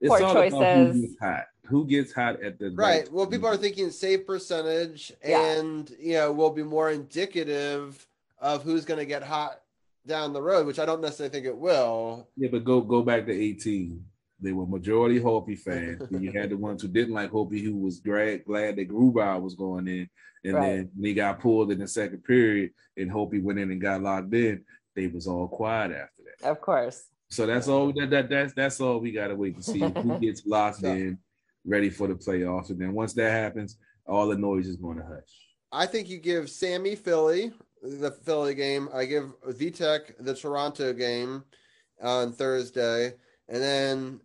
It's poor all choices. who gets hot. Who gets hot at the Right. Well, people are thinking save percentage, Yeah. and you know, will be more indicative of who's going to get hot down the road, which I don't necessarily think it will. Yeah, but go go back to 18. They were majority Holtby fans. Then you had the ones who didn't like Holtby, who was glad glad that Grubauer was going in, and Right. then when he got pulled in the second period, and Holtby went in and got locked in. They was all quiet after that. of course. So that's all that, that that's that's all we gotta wait to see who gets locked So- in, ready for the playoffs, and then once that happens, all the noise is going to hush. I think you give Sammy Philly the Philly game. I give Vitek the Toronto game on Thursday, and then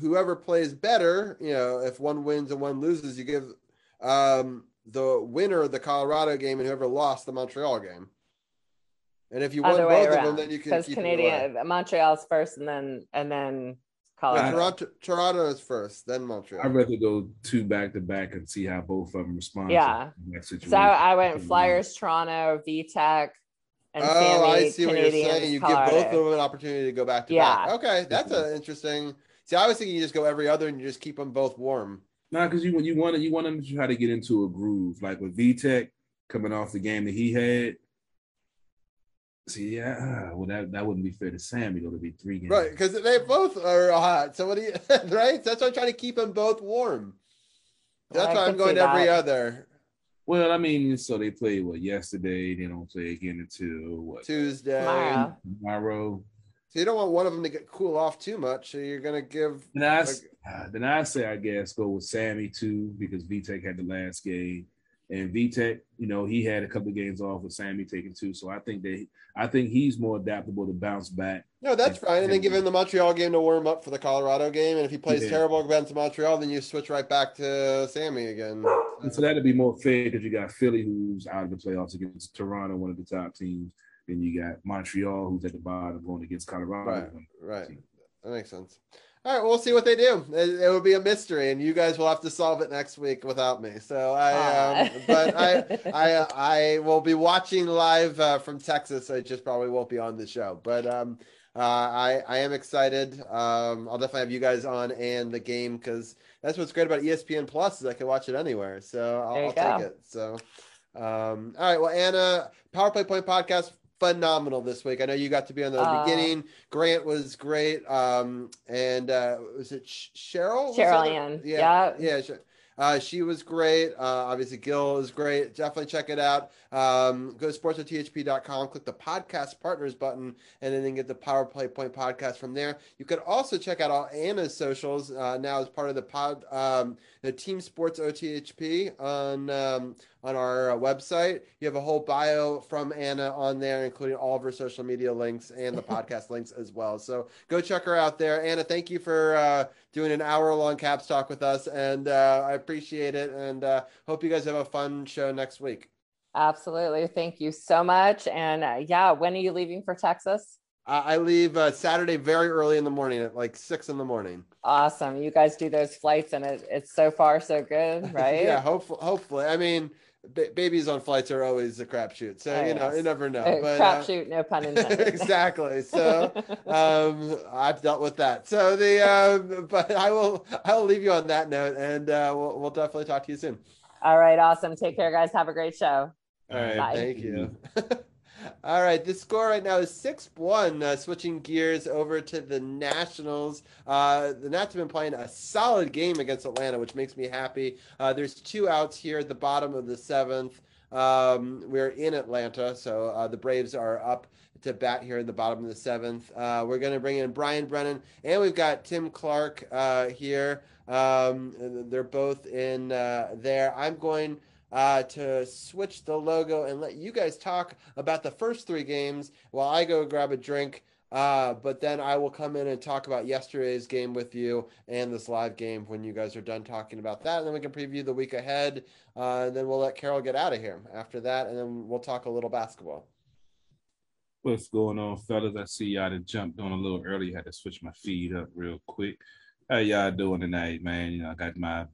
whoever plays better, you know, if one wins and one loses, you give um, the winner the Colorado game, and whoever lost the Montreal game. And if you won both way of them, then you can Because keep it away. Canadian Montreal's first, and then and then No, Colorado. Toronto, Toronto is first, then Montreal. I'd rather go two back to back and see how both of them respond. Yeah. that. So I went Flyers, Toronto, Vitek, and oh, Sammy, I see what you're saying. You Colorado. give both of them an opportunity to go back to Yeah. back. Okay, that's an interesting. See, I was thinking you just go every other and you just keep them both warm. Nah, because you you want to you want them to try to get into a groove, like with Vitek coming off the game that he had. See, yeah, uh, well that that wouldn't be fair to Sammy though to be three games. Right, because they both are hot. So what do you right? That's why I'm trying to keep them both warm. That's I why I'm going every that. other Well, I mean, so they played what yesterday. They don't play again until what Tuesday. Tomorrow. tomorrow. So you don't want one of them to get cool off too much. So you're gonna give Then I, like, uh, then I say I guess go with Sammy too because Vitek had the last game, and Vitek, you know, he had a couple of games off with Sammy taking two. So I think that I think he's more adaptable to bounce back. no, that's fine. And then give him the Montreal game to warm up for the Colorado game. And if he plays Yeah. terrible against Montreal, then you switch right back to Sammy again. And so that'd be more fair because you got Philly who's out of the playoffs against Toronto, one of the top teams. Then you got Montreal who's at the bottom going against Colorado. Right, right. That makes sense. All right, we'll see what they do. It, it will be a mystery, and you guys will have to solve it next week without me. So I, um, but I, I, I will be watching live uh, from Texas. I just probably won't be on the show. But um, uh, I I am excited. Um, I'll definitely have you guys on and the game because that's what's great about ESPN Plus is I can watch it anywhere. So I'll, I'll take it. So, um, all right. Well, Anna, Power Play Point podcast phenomenal this week. I know you got to be on the Uh, beginning. Grant was great. Um, and uh, was it Cheryl? Cheryl? Ann. Yeah, Yeah. yeah. Uh, she was great. Uh, obviously, Gil is great. Definitely check it out. Um, go to sportsothp.com, click the podcast partners button, and then get the Power Play Point podcast from there. You could also check out all Anna's socials uh, now as part of the pod, um, the Team Sports OTHP on um, on our uh, website. You have a whole bio from Anna on there, including all of her social media links and the podcast links as well. So go check her out there. Anna, thank you for uh, doing an hour long Caps talk with us, and uh, I appreciate it. And uh, hope you guys have a fun show next week. Absolutely. Thank you so much. And uh, yeah, when are you leaving for Texas? Uh, I leave uh, Saturday very early in the morning at like six in the morning. Awesome. You guys do those flights and it, it's so far so good, right? yeah, hopefully, hopefully. I mean, ba- babies on flights are always a crapshoot, so Oh, you know, yes. you never know. Uh, but, uh, crapshoot, no pun intended. exactly. So um, I've dealt with that. So the um, but I will I will leave you on that note, and uh, we'll we'll definitely talk to you soon. All right. Awesome. Take care, guys. Have a great show. All right, Bye. thank you. All right, the score right now is 6 1. Uh, switching gears over to the Nationals. Uh, the Nats have been playing a solid game against Atlanta, which makes me happy. Uh, there's two outs here at the bottom of the seventh. Um, we're in Atlanta, so uh, the Braves are up to bat here in the bottom of the seventh. Uh, we're going to bring in Brian Brennan, and we've got Tim Clark uh, here. Um, they're both in there. I'm going uh, to switch the logo and let you guys talk about the first three games while I go grab a drink. Uh, but then I will come in and talk about yesterday's game with you and this live game when you guys are done talking about that. And then we can preview the week ahead. Uh, and then we'll let Carol get out of here after that. And then we'll talk a little basketball. What's going on, fellas? I see y'all done jumped on a little early. Had to switch my feed up real quick. How y'all doing tonight, man? You know, I got my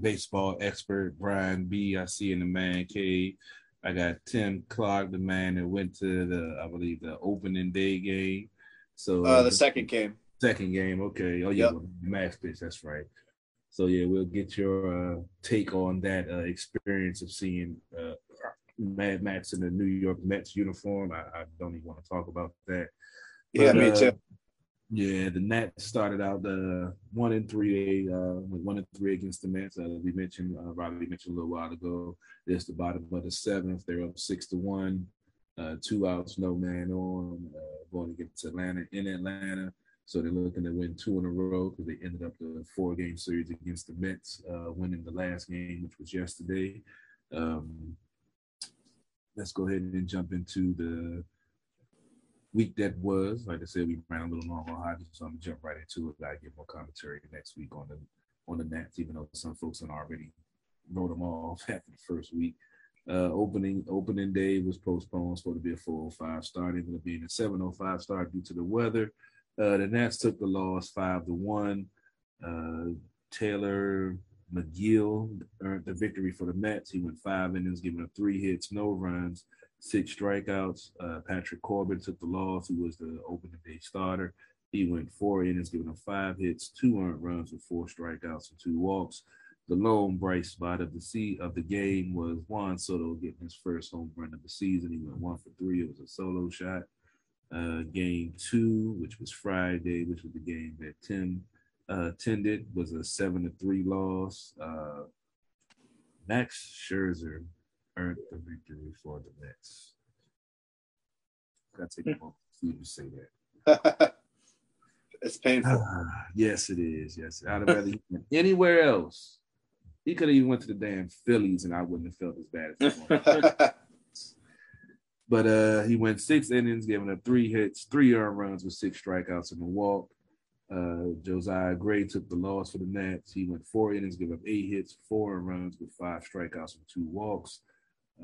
baseball expert Brian B. I see in the man cave. I got Tim Clark, the man that went to the, I believe, the opening day game. So Uh, the second game. Second game, okay. Oh yeah, Yep. match pitch. That's right. So yeah, we'll get your uh, take on that uh, experience of seeing uh, Mad Max in the New York Mets uniform. I, I don't even want to talk about that. Yeah, me uh, too. Yeah, the Nats started out the one and three, uh, with one and three against the Mets. Uh, we mentioned, uh, Robbie mentioned a little while ago. This the bottom of the seventh. They're up six to one, uh, two outs, no man on, uh, going against Atlanta in Atlanta. So they're looking to win two in a row because they ended up the four game series against the Mets, uh, winning the last game, which was yesterday. Um, let's go ahead and jump into the week that was. Like I said, we ran a little long on hockey, so I'm gonna jump right into it. I get more commentary next week on the on the Nats, even though some folks have already wrote them off after the first week. Uh, opening opening day was postponed, supposed to be a 405 start, ended up being a 705 start due to the weather. Uh, the Nats took the loss five to one. Uh, Tylor Megill earned the victory for the Mets. He went five innings, giving up three hits, no runs, six strikeouts. Uh, Patrick Corbin took the loss, He was the opening day starter. He went four innings, giving up five hits, two earned runs with four strikeouts and two walks. The lone bright spot of the sea of the game was Juan Soto getting his first home run of the season. He went one for three. It was a solo shot. Uh, game two, which was Friday, which was the game that Tim uh, attended, was a seven to three loss. Uh, Max Scherzer earned the victory for the Mets. Gotta take a moment you to say that. it's painful. Ah, yes, it is. Yes, I'd have rather he went anywhere else. He could have even went to the damn Phillies, and I wouldn't have felt as bad as. But uh, he went six innings, giving up three hits, three earned runs with six strikeouts and a walk. Uh, Josiah Gray took the loss for the Nats. He went four innings, gave up eight hits, four runs with five strikeouts and two walks.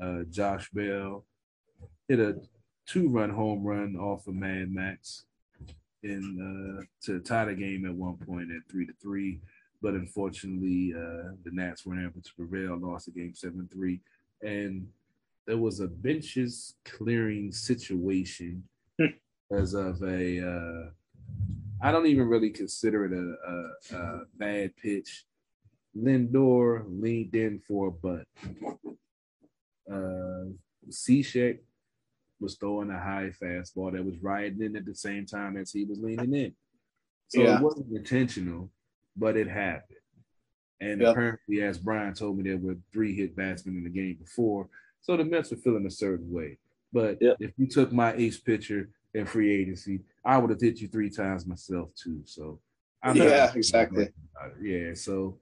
Uh, Josh Bell hit a two-run home run off of Mad Max in uh, to tie the game at one point at three to three. But unfortunately, uh, the Nats weren't able to prevail, lost the game seven three, and there was a benches clearing situation as of a. Uh, I don't even really consider it a, a, a bad pitch. Lindor leaned in for a butt. Uh, Cishek was throwing a high fastball that was riding in at the same time as he was leaning in. So Yeah. it wasn't intentional, but it happened. And Yep. apparently, as Brian told me, there were three hit batsmen in the game before. So the Mets were feeling a certain way. But Yep. if you took my ace pitcher in free agency, I would have hit you three times myself too. So not Yeah, exactly. Yeah, so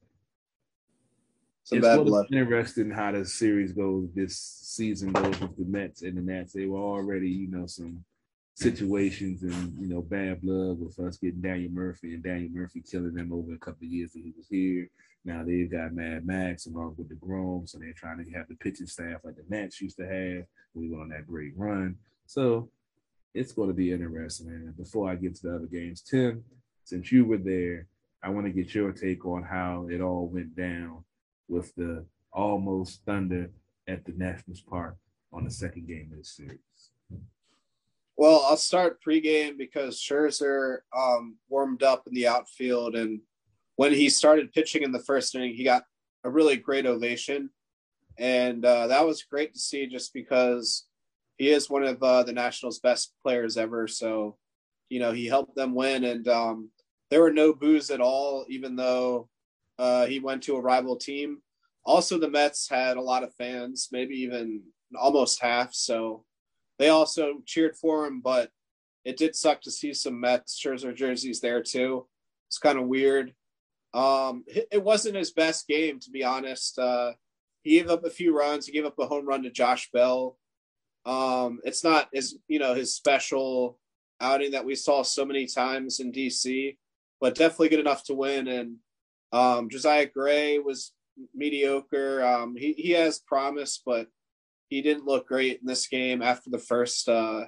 Some it's bad blood. interesting how the series goes this season goes with the Mets and the Nats. They were already, you know, some situations and you know bad blood with us getting Daniel Murphy and Daniel Murphy killing them over a couple of years that he was here. Now they've got Mad Max along with deGrom, so they're trying to have the pitching staff like the Nats used to have. We went on that great run, so it's going to be interesting. And before I get to the other games, Tim, since you were there, I want to get your take on how it all went down with the almost thunder at the Nationals Park on the second game of the series. Well, I'll start pregame because Scherzer um, warmed up in the outfield, and when he started pitching in the first inning, he got a really great ovation, and uh, that was great to see. Just because he is one of uh, the Nationals' best players ever, so you know he helped them win, and um, there were no boos at all, even though uh, he went to a rival team. Also, the Mets had a lot of fans, maybe even almost half, so they also cheered for him, but it did suck to see some Mets Scherzer jerseys there too. It's kind of weird. Um, it wasn't his best game, to be honest. Uh, he gave up a few runs. He gave up a home run to Josh Bell. Um, it's not his, you know, his special outing that we saw so many times in DC, but definitely good enough to win. And um, Josiah Gray was mediocre. Um, he he has promise, but he didn't look great in this game after the first uh,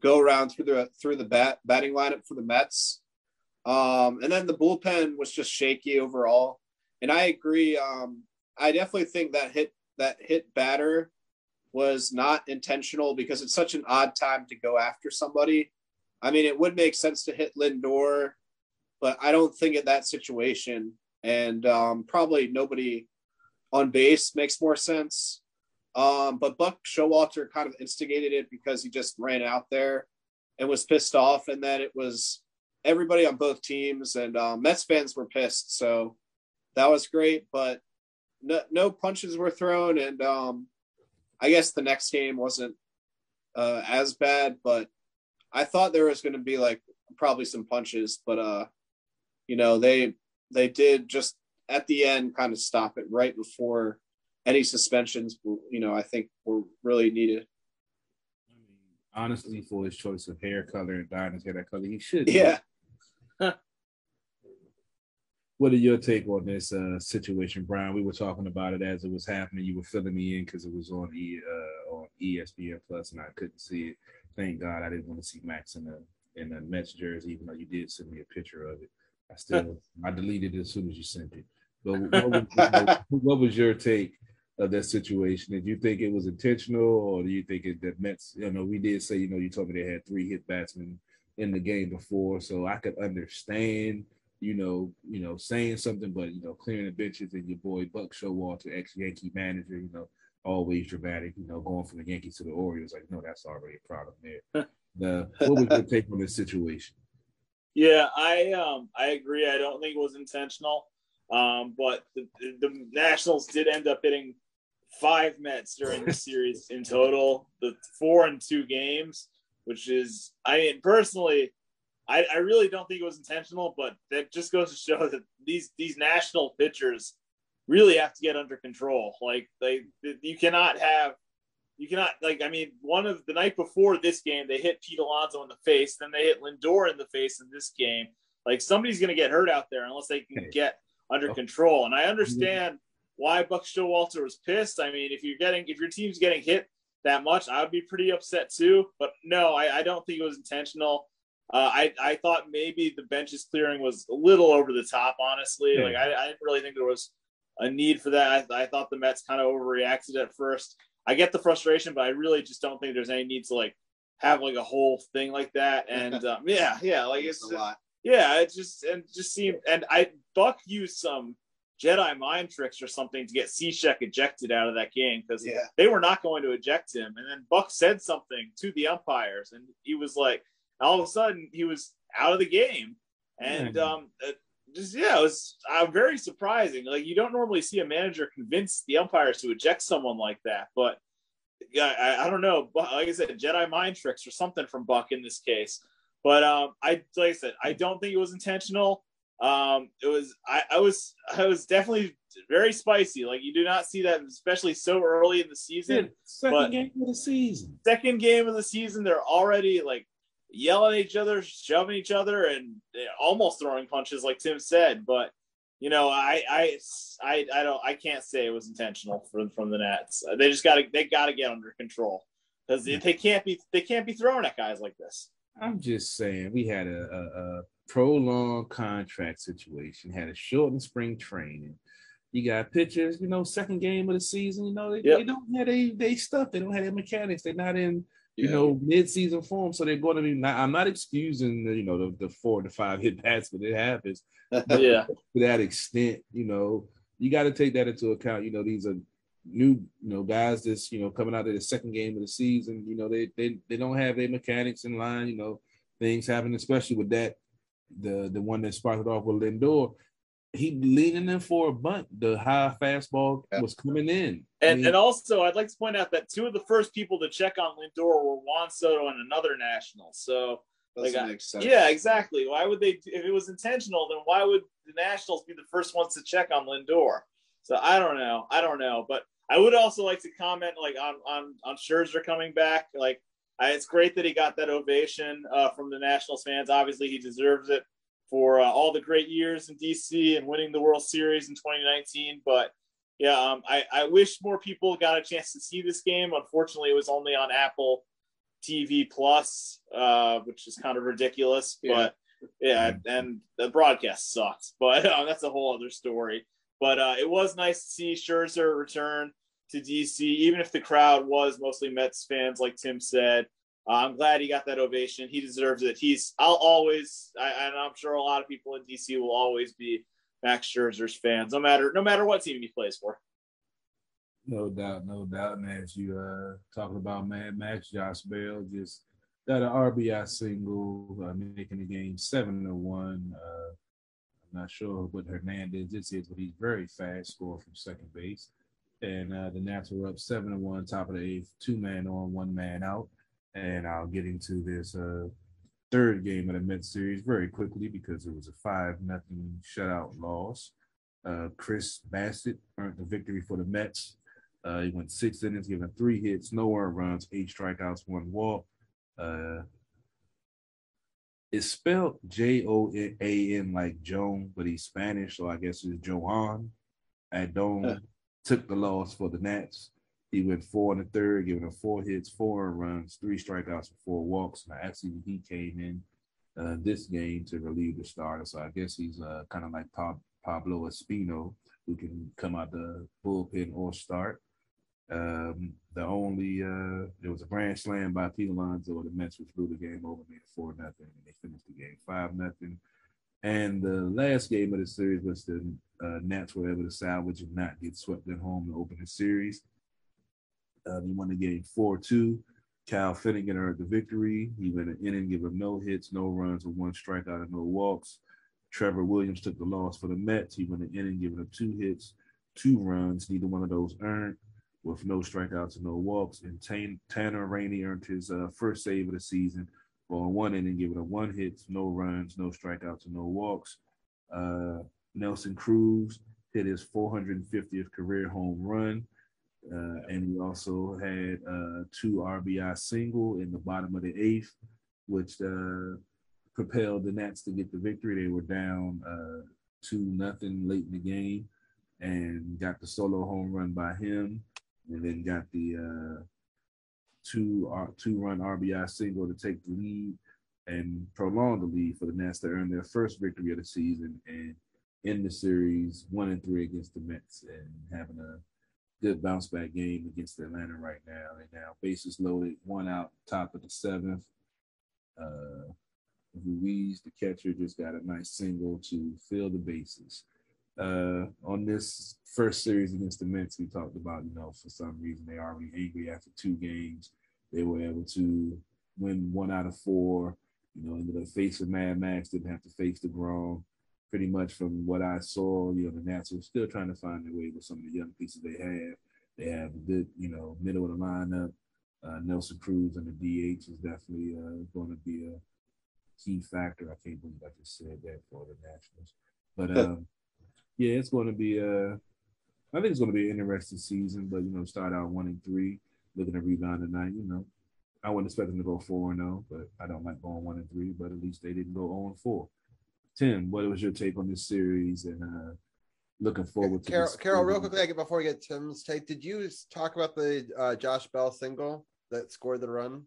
go around through the through the bat batting lineup for the Mets. Um, and then the bullpen was just shaky overall. And I agree. Um, I definitely think that hit that hit batter was not intentional because it's such an odd time to go after somebody. I mean, it would make sense to hit Lindor, but I don't think in that situation. And um, probably nobody on base makes more sense. Um, but Buck Showalter kind of instigated it because he just ran out there and was pissed off, and then it was everybody on both teams, and um, Mets fans were pissed. So that was great, but no, no punches were thrown, and um, I guess the next game wasn't uh, as bad, but I thought there was going to be like probably some punches, but uh, you know they they did just at the end kind of stop it right before any suspensions. You know, I think were really needed. Honestly, for his choice of hair color and dyeing his hair that color, he should. Yeah. What are your take on this uh, situation, Brian? We were talking about it as it was happening. You were filling me in because it was on e uh, on ESPN Plus, and I couldn't see it. Thank God I didn't want to see Max in a in a Mets jersey, even though you did send me a picture of it. I still I deleted it as soon as you sent it. But what was, what was your take of that situation? Did you think it was intentional, or do you think it, that Mets? You know, we did say you know you told me they had three hit batsmen in the game before, so I could understand you know, you know, saying something, but you know, clearing the benches and your boy Buck Showalter, ex Yankee manager, you know, always dramatic, you know, going from the Yankees to the Orioles, like, no, that's already a problem there. the what was your take on this situation? Yeah, I um I agree. I don't think it was intentional. Um, but the, the Nationals did end up hitting five Mets during the series in total, the four and two games, which is I mean personally I, I really don't think it was intentional, but that just goes to show that these these national pitchers really have to get under control. Like they, you cannot have, you cannot like. I mean, one of the night before this game, they hit Pete Alonso in the face, then they hit Lindor in the face in this game. Like somebody's going to get hurt out there unless they can get under control. And I understand why Buck Showalter was pissed. I mean, if you're getting if your team's getting hit that much, I would be pretty upset too. But no, I, I don't think it was intentional. Uh, I I thought maybe the benches clearing was a little over the top. Honestly, Yeah. like I, I didn't really think there was a need for that. I, I thought the Mets kind of overreacted at first. I get the frustration, but I really just don't think there's any need to like have like a whole thing like that. And um, yeah, yeah, like it's a lot. Yeah, it just and just seemed and I Buck used some Jedi mind tricks or something to get Cishek ejected out of that game because Yeah. they were not going to eject him. And then Buck said something to the umpires, and he was like, all of a sudden he was out of the game. And Yeah. um, uh, just yeah, it was uh, very surprising. Like you don't normally see a manager convince the umpires to eject someone like that, but yeah, I, I don't know. But like I said, Jedi mind tricks or something from Buck in this case. But um, I like I said, I don't think it was intentional. Um, it was I, I was I was definitely very spicy. Like you do not see that, especially so early in the season. Second But- game of the season. Second game of the season, they're already like yelling at each other, shoving each other, and eh, almost throwing punches, like Tim said. But you know, I I I, I don't I can't say it was intentional from from the Nets. They just got to they got to get under control because they, they can't be they can't be throwing at guys like this. I'm just saying we had a, a, a prolonged contract situation, had a shortened spring training. You got pitchers, you know, second game of the season, you know, they, Yep. they don't have they they stuff. They don't have their mechanics. They're not in, you know, mid-season form. So they're going to be not, I'm not excusing the, you know, the, the four to five hit bats, but it happens Yeah, to that extent, you know, you got to take that into account. You know, these are new, you know, guys that's you know coming out of the second game of the season. You know, they they they don't have their mechanics in line. You know, things happen, especially with that the the one that sparked it off with Lindor. He leaning in for a bunt. The high fastball Yeah. was coming in. I and mean, and also I'd like to point out that two of the first people to check on Lindor were Juan Soto and another national. So Like, make sense. Yeah, exactly. Why would they? If it was intentional, then why would the Nationals be the first ones to check on Lindor? So I don't know. I don't know. But I would also like to comment, like on on on Scherzer coming back. Like I, it's great that he got that ovation uh, from the Nationals fans. Obviously, he deserves it for uh, all the great years in DC and winning the World Series in 2019. But yeah, um, I I wish more people got a chance to see this game. Unfortunately, it was only on Apple TV Plus, uh, which is kind of ridiculous. But yeah, and the broadcast sucks. But uh, that's a whole other story. But uh, it was nice to see Scherzer return to DC, even if the crowd was mostly Mets fans, like Tim said. Uh, I'm glad he got that ovation. He deserves it. He's. I'll always, I, and I'm sure a lot of people in DC will always be Max Scherzer's fans, no matter no matter what team he plays for. No doubt, no doubt. And as you uh talking about Mad Max, Josh Bell just got an RBI single, uh, making the game seven to one. Uh, I'm not sure what Hernandez this is, but he's very fast. Score from second base, and uh, the Nats were up seven to one, top of the eighth, two man on, one man out. And I'll get into this uh third game of the Mets series very quickly because it was a five nothing shutout loss. Uh, Chris Bassitt earned the victory for the Mets. Uh, he went six innings, giving three hits, no earned runs, eight strikeouts, one walk. Uh, it's spelled J O A N like Joan, but he's Spanish, so I guess it's Joan. Adon took the loss for the Nats. He went four in the third, giving up four hits, four runs, three strikeouts, four walks. Now, actually, he came in uh, this game to relieve the starter, so I guess he's uh, kind of like Pa- Pablo Espino, who can come out the bullpen or start. Um, the only uh, there was a grand slam by Pete Alonso. The Mets which blew the game over, made four nothing, and they finished the game five nothing. And the last game of the series was the uh, Nats were able to salvage and not get swept at home to open the series. Uh, they won the game four two. Kyle Finnegan earned the victory. He went an inning, him no hits, no runs, with one strikeout and no walks. Trevor Williams took the loss for the Mets. He went an inning, giving up two hits, two runs, neither one of those earned, with no strikeouts and no walks. And Tan- Tanner Rainey earned his uh, first save of the season on one inning, giving up one hit, no runs, no strikeouts, and no walks. Uh, Nelson Cruz hit his 450th career home run. Uh, and he also had uh, two RBI single in the bottom of the eighth, which uh, propelled the Nats to get the victory. They were down uh, two nothing late in the game, and got the solo home run by him, and then got the uh, two uh, two run RBI single to take the lead and prolong the lead for the Nats to earn their first victory of the season and end the series one and three against the Mets and having a good bounce back game against Atlanta right now. And now bases loaded, one out, top of the seventh. Uh, Ruiz, the catcher, just got a nice single to fill the bases. Uh, on this first series against the Mets, we talked about, you know, for some reason they are already angry after two games. They were able to win one out of four. You know, the face of Mad Max, didn't have to face deGrom. Pretty much from what I saw, you know, the Nats are still trying to find their way with some of the young pieces they have. They have a good, you know, middle of the lineup. Uh, Nelson Cruz and the DH is definitely uh, going to be a key factor. I can't believe I just said that for the Nationals. But um, yeah, it's going to be a. I think it's going to be an interesting season. But you know, start out one and three, looking to rebound tonight. You know, I wouldn't expect them to go four and zero, but I don't like going one and three. But at least they didn't go zero and four. Tim, what was your take on this series and uh, looking forward to Carol, this Carol, real quickly, I get before we get Tim's take. Did you talk about the uh, Josh Bell single that scored the run?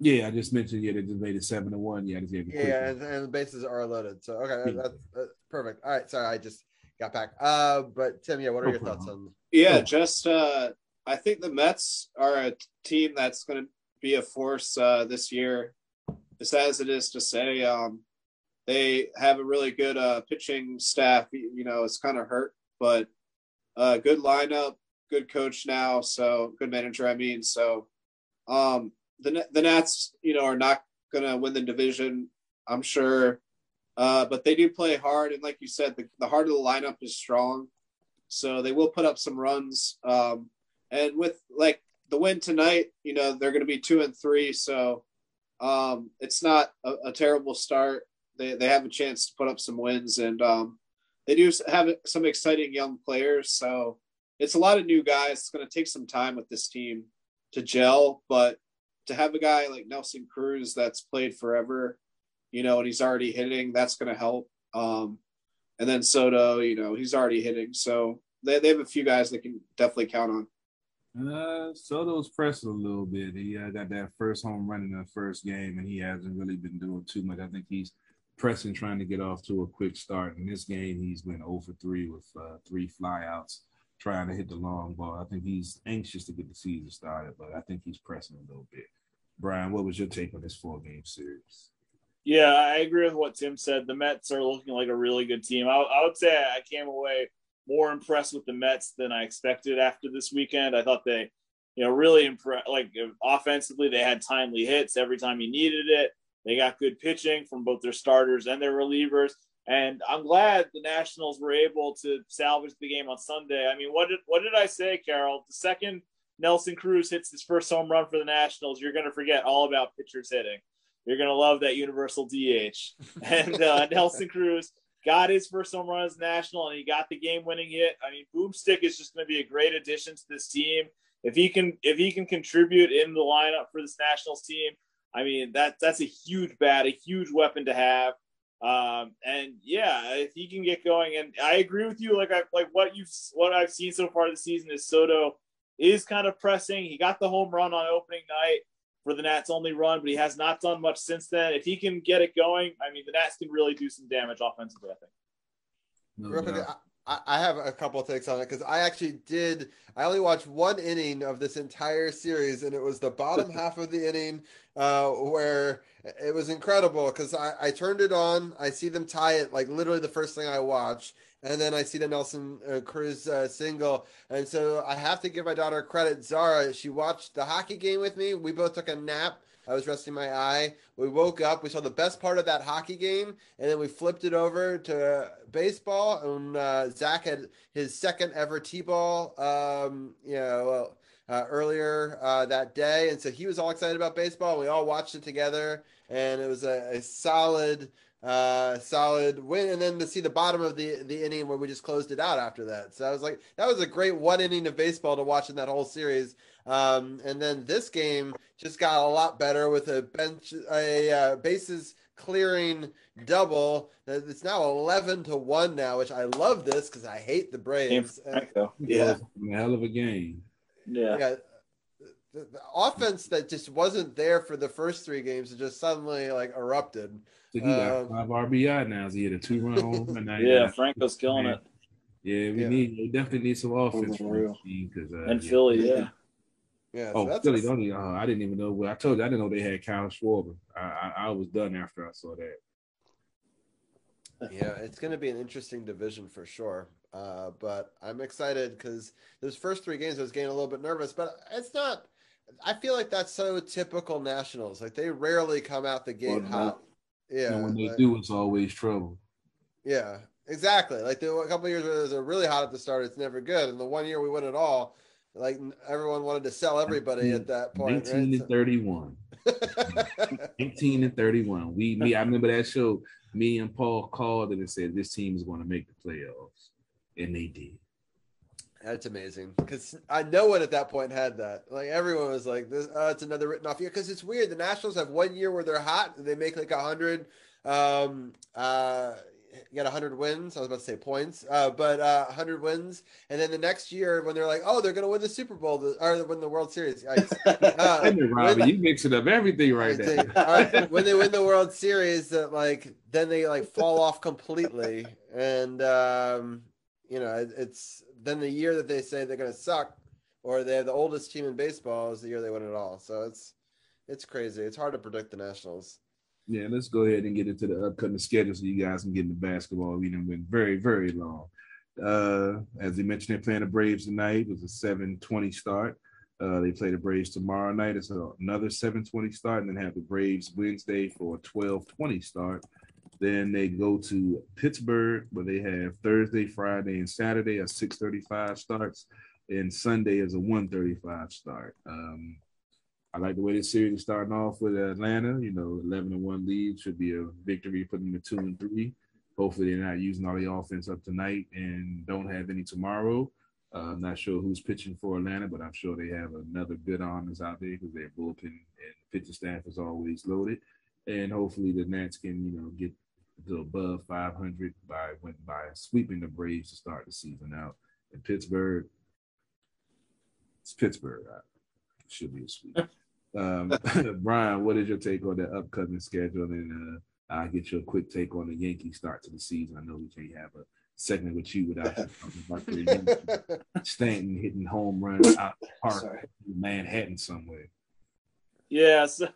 Yeah, I just mentioned. Yeah, they just made it seven to one. Yeah, I just gave a Yeah, and, and the bases are loaded. So okay, Yeah. that's, that's perfect. All right, sorry, I just got back. Uh, but Tim, yeah, what are No your thoughts on? Yeah, Oh. just uh, I think the Mets are a team that's going to be a force uh, this year. As sad as it is to say, um, they have a really good uh, pitching staff. You know, it's kind of hurt, but uh, good lineup, good coach now, so good manager. I mean, so um, the the Nats, you know, are not to win the division, I'm sure, uh, but they do play hard, and like you said, the, the heart of the lineup is strong so they will put up some runs. Um, and with like the win tonight, you know they're to be two and three, so um, it's not a, a terrible start. They they have a chance to put up some wins, and um, they do have some exciting young players. So it's a lot of new guys. It's going to take some time with this team to gel, but to have a guy like Nelson Cruz that's played forever, you know, and he's already hitting, that's going to help. Um, and then Soto, you know, he's already hitting. So they, they have a few guys they can definitely count on. Uh, Soto's pressed a little bit. He uh, got that first home run in the first game, and he hasn't really been doing too much. I think he's pressing, trying to get off to a quick start. In this game, he's went 0 for 3 with uh, three flyouts, trying to hit the long ball. I think he's anxious to get the season started, but I think he's pressing a little bit. Brian, what was your take on this four game series? Yeah, I agree with what Tim said. The Mets are looking like a really good team. I, I would say I came away more impressed with the Mets than I expected after this weekend. I thought they, you know, really impressed. Like offensively, they had timely hits every time you needed it. They got good pitching from both their starters and their relievers. And I'm glad the Nationals were able to salvage the game on Sunday. I mean, what did what did I say, Carol? The second Nelson Cruz hits his first home run for the Nationals, you're going to forget all about pitchers hitting. You're going to love that universal DH. And uh, Nelson Cruz got his first home run as national, and he got the game-winning hit. I mean, Boomstick is just going to be a great addition to this team. If he can, if he can contribute in the lineup for this Nationals team, I mean that that's a huge bat, a huge weapon to have. Um, and yeah, if he can get going, and I agree with you. Like I like what you've what I've seen so far this season is Soto is kind of pressing. He got the home run on opening night for the Nats only run, but he has not done much since then. If he can get it going, I mean, the Nats can really do some damage offensively. I think. No doubt. I, have a couple of takes on it because I actually did. I only watched one inning of this entire series, and it was the bottom half of the inning uh, where it was incredible because I, I turned it on. I see them tie it like literally the first thing I watch, and then I see the Nelson uh, Cruz uh, single, and so I have to give my daughter credit. Zara, she watched the hockey game with me. We both took a nap. I was resting my eye. We woke up. We saw the best part of that hockey game, and then we flipped it over to baseball. And uh, Zach had his second ever t-ball, um, you know, uh, earlier uh, that day, and so he was all excited about baseball. We all watched it together, and it was a, a solid, uh, solid win. And then to see the bottom of the the inning where we just closed it out after that. So I was like, that was a great one inning of baseball to watch in that whole series. Um, and then this game just got a lot better with a bench, a uh, bases clearing double. It's now eleven to one now, which I love this because I hate the Braves. And- Yeah, hell of a game. Yeah. yeah, the, the offense that just wasn't there for the first three games just suddenly like erupted. So he got Um, five RBI now. He hit a two run home run. Now Yeah, got- Franco's killing it. Yeah, we Yeah. need we definitely need some offense from Unreal. this team uh, And yeah. Philly, yeah. Yeah, so Oh, Philly don't even. Oh, I didn't even know. Well, I told you I didn't know they had Kyle Schwarber. I, I I was done after I saw that. Yeah, it's going to be an interesting division for sure. Uh, but I'm excited because those first three games I was getting a little bit nervous, but it's not. I feel like that's so typical Nationals. Like they rarely come out the gate Well, hot. Yeah, and when they like- do, it's always trouble. yeah, exactly. Like the, a couple of years where it was really hot at the start, it's never good. And the one year we win it all, like everyone wanted to sell everybody at that point. Nineteen Right? and thirty-one. 19 and 31. We me, I remember that show. Me and Paul called and said this team is going to make the playoffs, and they did. That's amazing because I no one at that point had that. Like everyone was like, "This, oh, it's another written off year." Because it's weird. The Nationals have one year where they're hot they make like a hundred. Um, uh, you got a hundred wins. I was about to say points, uh, but uh, hundred wins, and then the next year when they're like, "Oh, they're going to win the Super Bowl the, or win the World Series." Uh, Hey, Robbie, when- you mixing up everything right I now. uh, when they win the World Series, that like then they like fall off completely, and um, you know it, it's then the year that they say they're going to suck, or they have the oldest team in baseball is the year they win it all. So it's it's crazy. It's hard to predict the Nationals. Yeah, let's go ahead and get into the upcoming schedule so you guys can get into basketball. We done been very, very long. Uh, as you mentioned, they're playing the Braves tonight. It was a 720 start. Uh, they play the Braves tomorrow night. It's another 720 start, and then have the Braves Wednesday for a 1220 start. Then they go to Pittsburgh, where they have Thursday, Friday, and Saturday at 635 starts, and Sunday is a 135 start. Um, I like the way this series is starting off with Atlanta. You know, 11 and 1 lead should be a victory, putting them at 2 and 3. Hopefully, they're not using all the offense up tonight and don't have any tomorrow. Uh, I'm not sure who's pitching for Atlanta, but I'm sure they have another good arms out there because their bullpen and pitching staff is always loaded. And hopefully, the Nats can, you know, get to above 500 by by sweeping the Braves to start the season out. In Pittsburgh, it's Pittsburgh. Uh, Should be a sweep. Um, Brian, what is your take on the upcoming schedule? And uh, I'll get you a quick take on the Yankee start to the season. I know we can't have a segment with you without you about the Stanton hitting home runs out the park Sorry. in Manhattan somewhere. Yeah, so,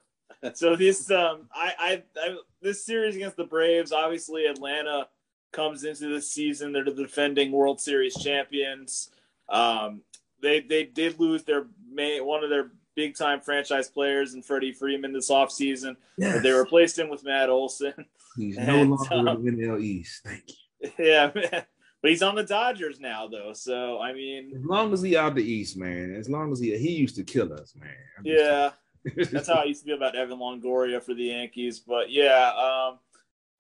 so this um I, I I this series against the Braves, obviously Atlanta comes into the season. They're the defending World Series champions. Um they they did lose their main one of their big time franchise players and Freddie Freeman this offseason. But they replaced him with Matt Olson. He's no longer um, in the NL East. Thank you. yeah, man. But he's on the Dodgers now though. So I mean As long as he out the East, man. As long as he he used to kill us, man. I'm Yeah, that's how I used to feel about Evan Longoria for the Yankees. But yeah, um,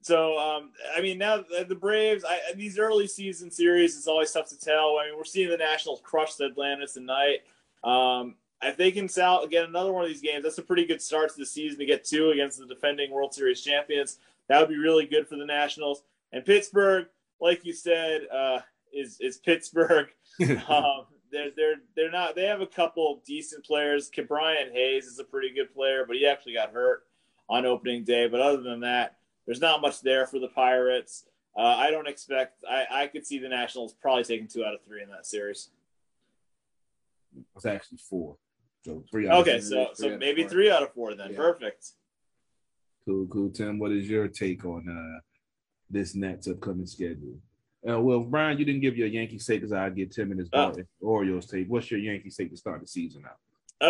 so um, I mean, now the the Braves, I, these early season series is always tough to tell. I mean, we're seeing the Nationals crush the Atlanta tonight. Um, if they can sell get another one of these games, that's a pretty good start to the season to get two against the defending World Series champions. That would be really good for the Nationals. And Pittsburgh, like you said, uh, is is Pittsburgh. um, they're they're they're not. They have a couple decent players. Brian Hayes is a pretty good player, but he actually got hurt on opening day. But other than that, there's not much there for the Pirates. Uh, I don't expect. I I could see the Nationals probably taking two out of three in that series. It's actually four. So three out of Okay, three. so three so out maybe four. three out of four then. Yeah. Perfect. Cool, cool. Tim, what is your take on uh, this Nats upcoming schedule? Uh, well, Brian, you didn't give your Yankee take because I get Tim and his Oh. Orioles take. What's your Yankee take to start the season out?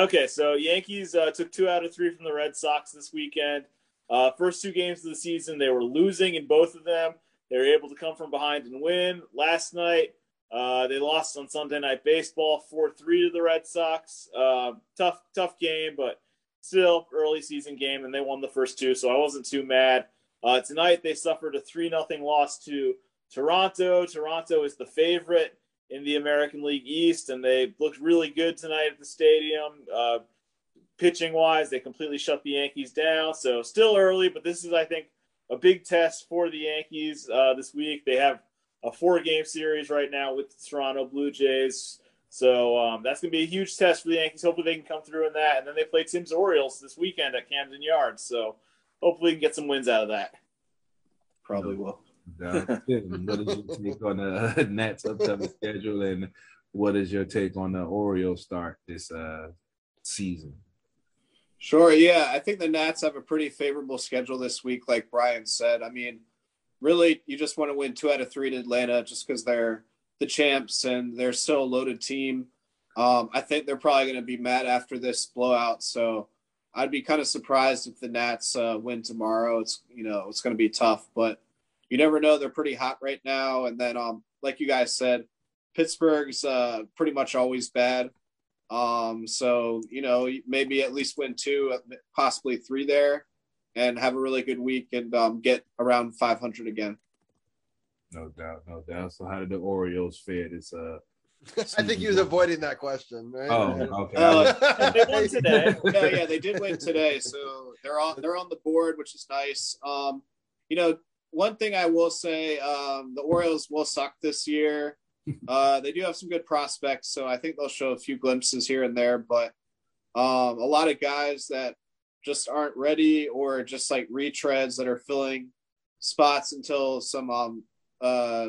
Okay, so Yankees uh, took two out of three from the Red Sox this weekend. Uh, first two games of the season, they were losing in both of them. They were able to come from behind and win. Last night, uh, they lost on Sunday Night Baseball, four three to the Red Sox. Uh, tough, tough game, but still early season game, and they won the first two, so I wasn't too mad. Uh, tonight, they suffered a three nothing loss to Toronto. Toronto is the favorite in the American League East, and they looked really good tonight at the stadium. Uh, pitching wise, they completely shut the Yankees down. So still early, but this is, I think, a big test for the Yankees uh, this week. They have a four game series right now with the Toronto Blue Jays. So um, that's going to be a huge test for the Yankees. Hopefully they can come through in that. And then they play Tim's Orioles this weekend at Camden Yards. So hopefully we can get some wins out of that. Probably will. Uh, Tim, what is your take on the Nats' upcoming schedule, and what is your take on the Orioles start this uh, season? Sure. Yeah, I think the Nats have a pretty favorable schedule this week, like Brian said. I mean, really, you just want to win two out of three to Atlanta just because they're the champs and they're still a loaded team. Um, I think they're probably going to be mad after this blowout. So I'd be kind of surprised if the Nats uh, win tomorrow. It's you know it's going to be tough, but you never know. They're pretty hot right now. And then, um, like you guys said, Pittsburgh's uh, pretty much always bad. Um, so you know, maybe at least win two, possibly three there, and have a really good week and um, get around 500 again. No doubt, no doubt. So, how did the Orioles fare this? Uh, I think he was avoiding that question. Right? Oh, okay. Uh, they won today. yeah, yeah, they did win today, so they're on they're on the board, which is nice. Um, you know, one thing I will say, um, the Orioles will suck this year. Uh, they do have some good prospects, so I think they'll show a few glimpses here and there. But um, a lot of guys that just aren't ready, or just like retreads that are filling spots until some um, uh,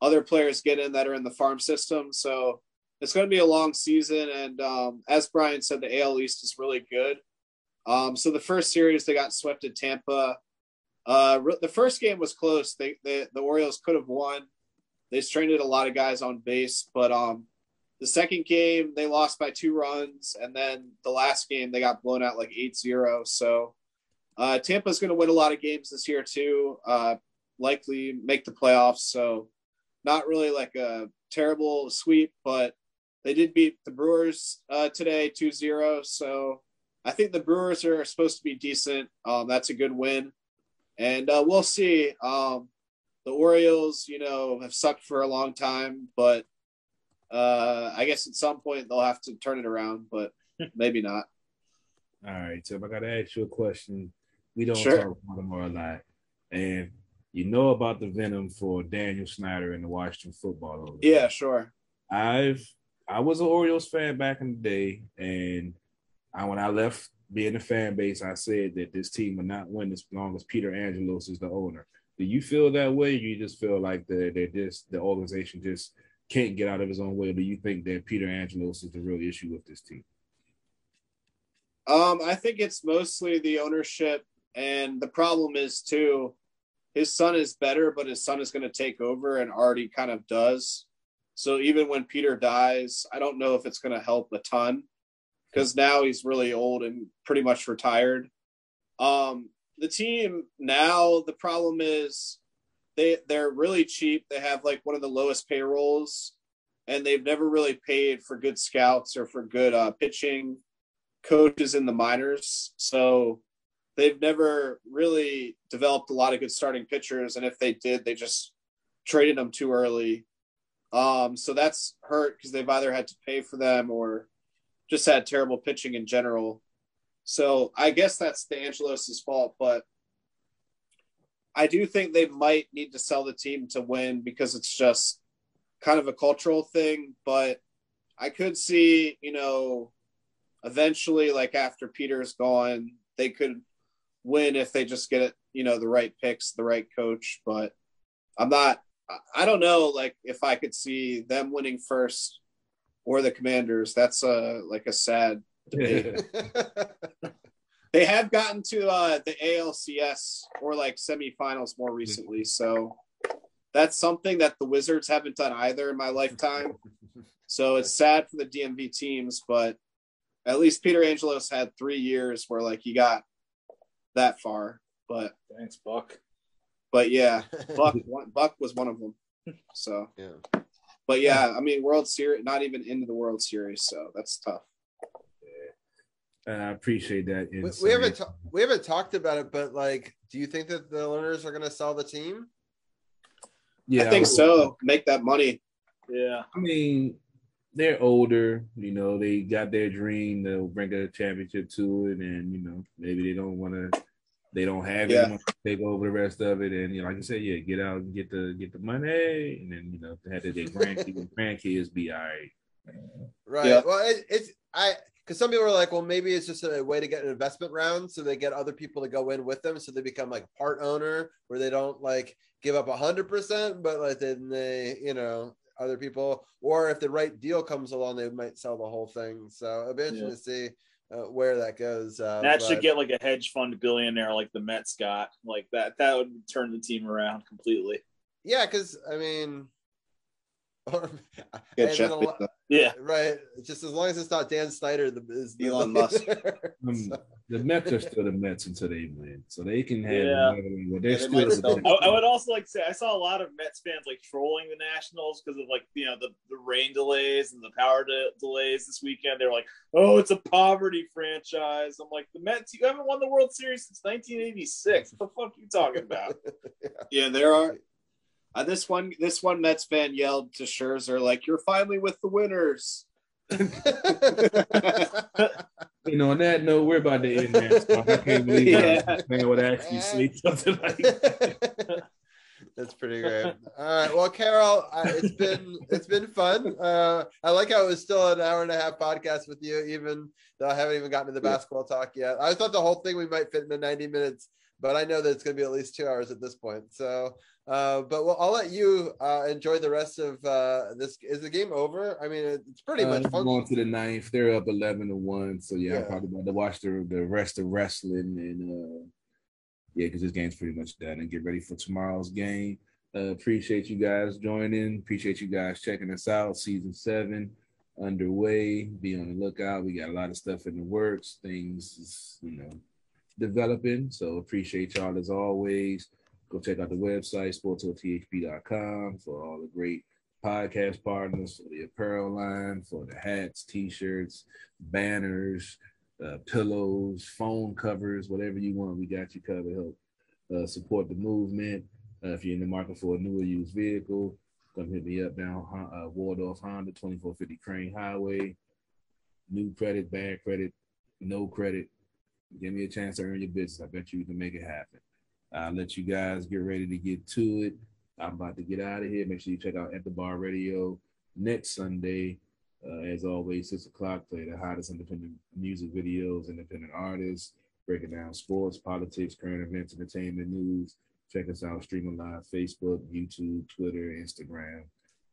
other players get in that are in the farm system. So it's going to be a long season, and um, as Brian said, the AL East is really good. Um, so the first series they got swept at Tampa. Uh, the first game was close. They, they the Orioles could have won they stranded a lot of guys on base, but um, the second game they lost by two runs, and then the last game they got blown out like 8-0. So uh, Tampa's going to win a lot of games this year too. Uh, likely make the playoffs. So not really like a terrible sweep, but they did beat the Brewers uh, today 2-0. So I think the Brewers are supposed to be decent. Um, that's a good win, and uh, we'll see. Um, the Orioles, you know, have sucked for a long time, but uh, I guess at some point they'll have to turn it around, but maybe not. All right, so I got to ask you a question. We don't Sure. talk about them a lot, and you know about the venom for Daniel Snyder and the Washington football. Over there. Yeah, sure. I've I was an Orioles fan back in the day, and I, when I left being a fan base, I said that this team would not win as long as Peter Angelos is the owner. Do you feel that way? Or you just feel like the they just the organization just can't get out of his own way? Do you think that Peter Angelos is the real issue with this team? Um, I think it's mostly the ownership, and the problem is too, his son is better, but his son is going to take over and already kind of does. So even when Peter dies, I don't know if it's going to help a ton because now he's really old and pretty much retired. Um, the team now, the problem is they they're really cheap. They have like one of the lowest payrolls, and they've never really paid for good scouts or for good uh, pitching coaches in the minors. So they've never really developed a lot of good starting pitchers. And if they did, they just traded them too early. Um, so that's hurt because they've either had to pay for them or just had terrible pitching in general. So I guess that's the Angelos's fault, but I do think they might need to sell the team to win because it's just kind of a cultural thing. But I could see, you know, eventually, like after Peter's gone, they could win if they just get it, you know, the right picks, the right coach. But I'm not, I- don't know, like if I could see them winning first or the Commanders. That's a like a sad debate. they have gotten to uh, the ALCS or like semifinals more recently, so that's something that the Wizards haven't done either in my lifetime. So it's sad for the DMV teams, but at least Peter Angelos had three years where like he got that far. But Thanks, Buck. but yeah, Buck Buck was one of them. So yeah. but yeah, I mean World Series, not even into the World Series, so that's tough. And I appreciate that. we, we haven't ta- we haven't talked about it, but like, do you think that the owners are going to sell the team? yeah, I think so. Make that money. Yeah. I mean, they're older. You know, they got their dream. They'll bring a championship to it, and you know, maybe they don't want to. They don't have Yeah. anyone to take over the rest of it, and you know, like I said, yeah, get out and get the get the money, and then you know, have their grandkids, grandkids be all right. Right. Yeah. Well, it, it's I because some people are like, well, maybe it's just a way to get an investment round, so they get other people to go in with them, so they become like part owner, where they don't like give up a hundred percent, but like then they, you know, other people, or if the right deal comes along, they might sell the whole thing. So it'll be interesting Yeah. to see uh, where that goes. Uh, that should but- get like a hedge fund billionaire like the Mets got. Like that, that would turn the team around completely. yeah, because I mean, or Get and Jeff a lo- Bezos. Yeah, right. Just as long as it's not Dan Snyder, the is the Elon Musk. Um, the Mets are still the Mets until they win, so they can have. Yeah. whatever they want. They're Yeah, still might the still- I, I would also like to say I saw a lot of Mets fans like trolling the Nationals because of like you know the, the rain delays and the power de- delays this weekend. They were like, "Oh, it's a poverty franchise." I'm like, "The Mets, you haven't won the World Series since 1986. What the fuck are you talking about?" Yeah, there are. Uh, this one, this one Mets fan yelled to Scherzer, "Like you're finally with the winners." You know, on that note, we're about to end that. So I can't believe Yeah. that man would actually say something like that. That's pretty great. All right. Well, Carol, uh, it's been it's been fun. Uh, I like how it was still an hour and a half podcast with you, even though I haven't even gotten to the basketball talk yet. I thought the whole thing we might fit into 90 minutes, but I know that it's going to be at least two hours at this point. So, uh, but well, I'll let you uh, enjoy the rest of uh, this. Is the game over? I mean, it's pretty Uh, much going to the ninth. They're up eleven to one. So yeah, Yeah. I'm probably about to watch the the rest of wrestling and uh yeah, because this game's pretty much done and get ready for tomorrow's game. Uh, appreciate you guys joining. Appreciate you guys checking us out. Season seven underway. Be on the lookout. We got a lot of stuff in the works. Things you know developing. So appreciate y'all as always. Go check out the website sportsothp.com for all the great podcast partners for the apparel line, for the hats, t-shirts, banners, uh, pillows, phone covers, whatever you want, we got you covered. Help uh, support the movement. Uh, if you're in the market for a new or used vehicle, come hit me up down uh, Waldorf Honda, 2450 Crane Highway. New credit, bad credit, no credit. Give me a chance to earn your business. I bet you can make it happen. I'll let you guys get ready to get to it. I'm about to get out of here. Make sure you check out At the Bar Radio next Sunday. Uh, as always, six o'clock, play the hottest independent music videos, independent artists, breaking down sports, politics, current events, entertainment news. Check us out streaming live Facebook, YouTube, Twitter, Instagram.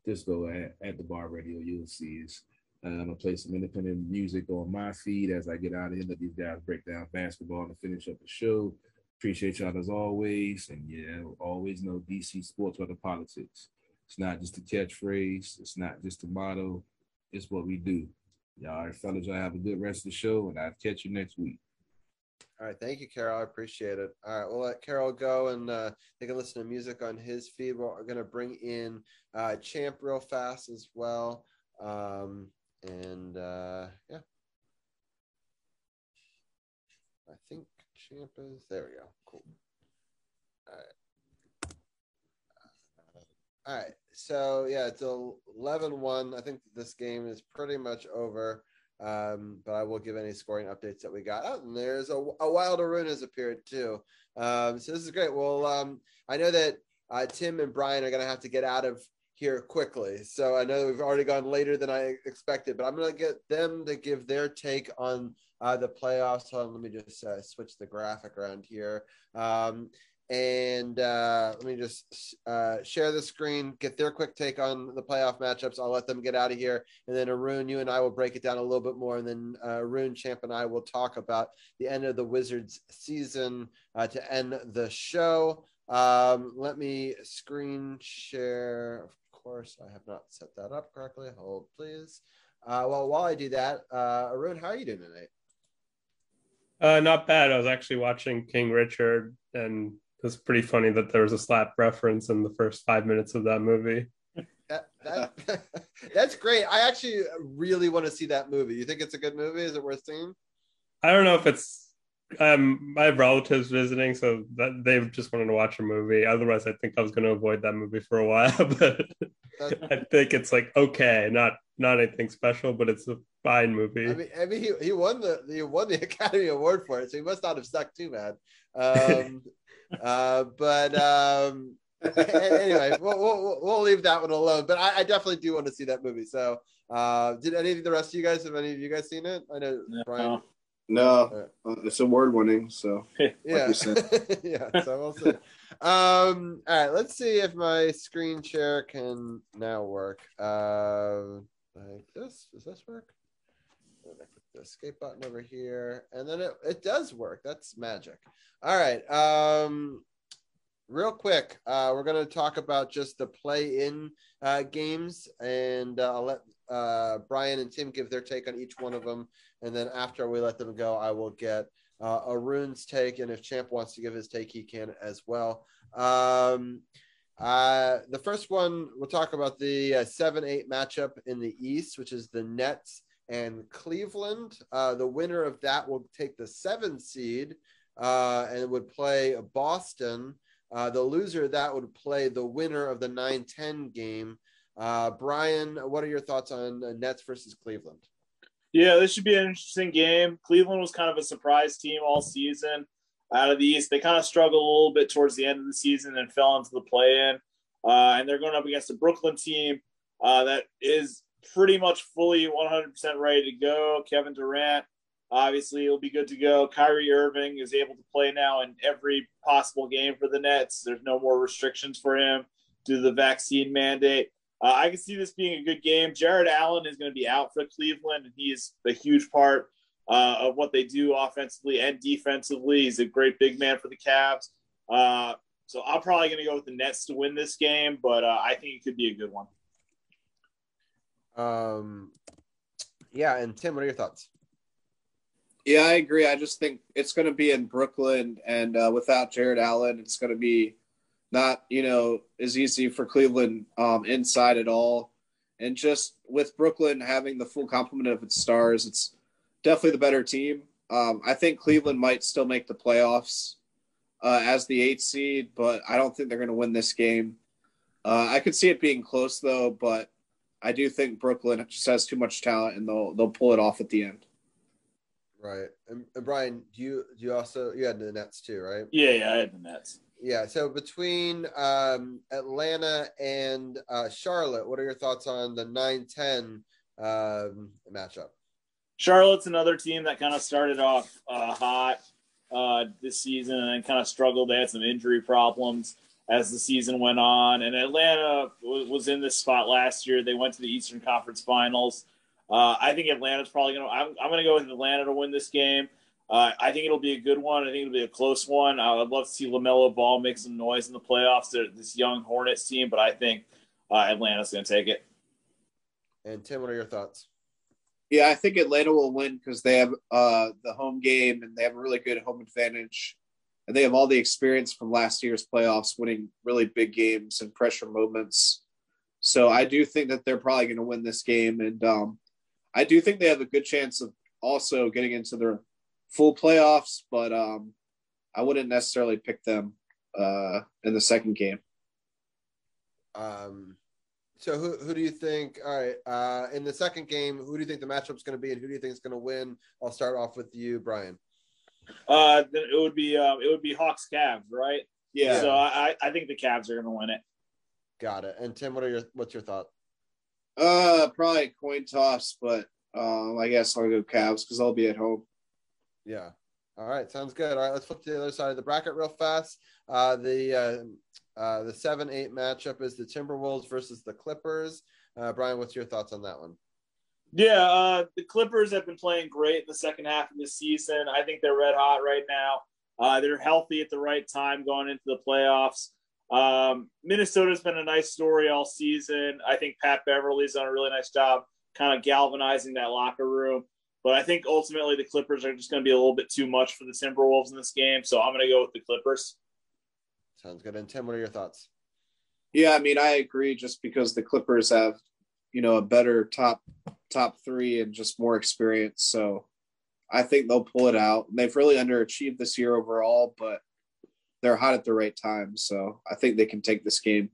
Just go at, at the bar radio, you'll see us. Uh, I'm gonna play some independent music on my feed as I get out of here. Let these guys break down basketball and finish up the show. Appreciate y'all as always. And yeah, always know DC sports weather politics. It's not just a catchphrase, it's not just a motto, it's what we do. Y'all, all right, fellas, y'all have a good rest of the show, and I'll catch you next week. All right, thank you, Carol. I appreciate it. All right, we'll let Carol go and uh, they can listen to music on his feed. We're going to bring in uh, Champ real fast as well. Um, and uh, yeah, I think Champ is there. We go. Cool. All right. All right. So yeah, it's 11-1. I think this game is pretty much over. Um, but I will give any scoring updates that we got. Oh, and there's a, a wild Arun has appeared too. Um, so this is great. Well, um, I know that uh, Tim and Brian are going to have to get out of here quickly. So I know that we've already gone later than I expected, but I'm going to get them to give their take on uh, the playoffs. Hold on, let me just uh, switch the graphic around here. Um, and uh, let me just uh, share the screen, get their quick take on the playoff matchups. I'll let them get out of here. And then Arun, you and I will break it down a little bit more. And then uh, Arun, Champ, and I will talk about the end of the Wizards season uh, to end the show. Um, let me screen share. Of course, I have not set that up correctly. Hold, please. Uh, well, while I do that, uh, Arun, how are you doing tonight? Uh, not bad. I was actually watching King Richard, and it was pretty funny that there was a slap reference in the first five minutes of that movie. That, that, that's great. I actually really want to see that movie. You think it's a good movie? Is it worth seeing? I don't know if it's. Um, I have relatives visiting, so that they just wanted to watch a movie. Otherwise, I think I was going to avoid that movie for a while. But I think it's like okay, not not anything special, but it's a fine movie. I mean, I mean, he, he won the he won the Academy Award for it, so he must not have sucked too bad. Um, uh, but um, anyway, we'll, we'll, we'll leave that one alone. But I, I definitely do want to see that movie. So, uh, did any of the rest of you guys have any of you guys seen it? I know Brian. No, uh, it's award winning. So Yeah, like yeah. So we'll see. Um, all right, let's see if my screen share can now work. Uh, like this. Does this work? Then I click the escape button over here, and then it, it does work. That's magic. All right. Um, real quick, uh, we're going to talk about just the play-in uh, games, and uh, I'll let uh, Brian and Tim give their take on each one of them, and then after we let them go, I will get uh, Arun's take, and if Champ wants to give his take, he can as well. Um, uh, the first one, we'll talk about the uh, 7 8 matchup in the East, which is the Nets and Cleveland. Uh, the winner of that will take the seven seed uh, and would play Boston. Uh, the loser of that would play the winner of the 9 10 game. Uh, Brian, what are your thoughts on uh, Nets versus Cleveland? Yeah, this should be an interesting game. Cleveland was kind of a surprise team all season out of the East. They kind of struggled a little bit towards the end of the season and fell into the play-in. Uh, and they're going up against a Brooklyn team uh, that is pretty much fully 100% ready to go. Kevin Durant, obviously, he'll be good to go. Kyrie Irving is able to play now in every possible game for the Nets. There's no more restrictions for him due to the vaccine mandate. Uh, I can see this being a good game. Jarrett Allen is going to be out for Cleveland, and he is a huge part uh, of what they do offensively and defensively. He's a great big man for the Cavs. Uh, so I'm probably going to go with the Nets to win this game, but uh, I think it could be a good one. Um, yeah, and Tim, what are your thoughts? Yeah, I agree. I just think it's going to be in Brooklyn, and uh, without Jarrett Allen, it's going to be not you know as easy for Cleveland um, inside at all. And just with Brooklyn having the full complement of its stars, it's definitely the better team. Um, I think Cleveland might still make the playoffs uh, as the eight seed, but I don't think they're going to win this game. Uh, I could see it being close though, but I do think Brooklyn just has too much talent and they'll they'll pull it off at the end. Right. And, and Brian, do you do you also you had the Nets too, right? Yeah, yeah, I had the Nets. Yeah. So between um, Atlanta and uh, Charlotte, what are your thoughts on the 9-10 um, matchup? Charlotte's another team that kind of started off uh, hot uh, this season and kind of struggled. They had some injury problems as the season went on. And Atlanta was in this spot last year. They went to the Eastern Conference Finals. Uh, I think Atlanta's probably going to. I'm, I'm going to go with Atlanta to win this game. Uh, I think it'll be a good one. I think it'll be a close one. I would love to see LaMelo Ball make some noise in the playoffs. They're this young Hornets team, but I think uh, Atlanta's going to take it. And Tim, what are your thoughts? Yeah, I think Atlanta will win because they have uh, the home game and they have a really good home advantage. And they have all the experience from last year's playoffs, winning really big games and pressure moments. So I do think that they're probably going to win this game. And um, I do think they have a good chance of also getting into their full playoffs, but um, I wouldn't necessarily pick them uh, in the second game. Um, so who who do you think? All right, uh, in the second game, who do you think the matchup's going to be, and who do you think is going to win? I'll start off with you, Brian. Uh, it would be um, it would be Hawks Cavs, right? Yeah. So I I think the Cavs are going to win it. Got it. And Tim, what are your what's your thought? Uh, probably coin toss, but um, I guess I'll go Cavs because I'll be at home. Yeah. All right, sounds good. All right, let's flip to the other side of the bracket real fast. Uh, the uh, uh, the seven eight matchup is the Timberwolves versus the Clippers. Uh, Brian, what's your thoughts on that one? Yeah, uh, the Clippers have been playing great in the second half of the season. I think they're red hot right now. Uh, they're healthy at the right time going into the playoffs. Um, Minnesota's been a nice story all season. I think Pat Beverley's done a really nice job kind of galvanizing that locker room. But I think ultimately the Clippers are just going to be a little bit too much for the Timberwolves in this game. So I'm going to go with the Clippers. Sounds good. And Tim, what are your thoughts? Yeah, I mean, I agree. Just because the Clippers have, you know, a better top top three and just more experience, so I think they'll pull it out. They've really underachieved this year overall, but they're hot at the right time, so I think they can take this game.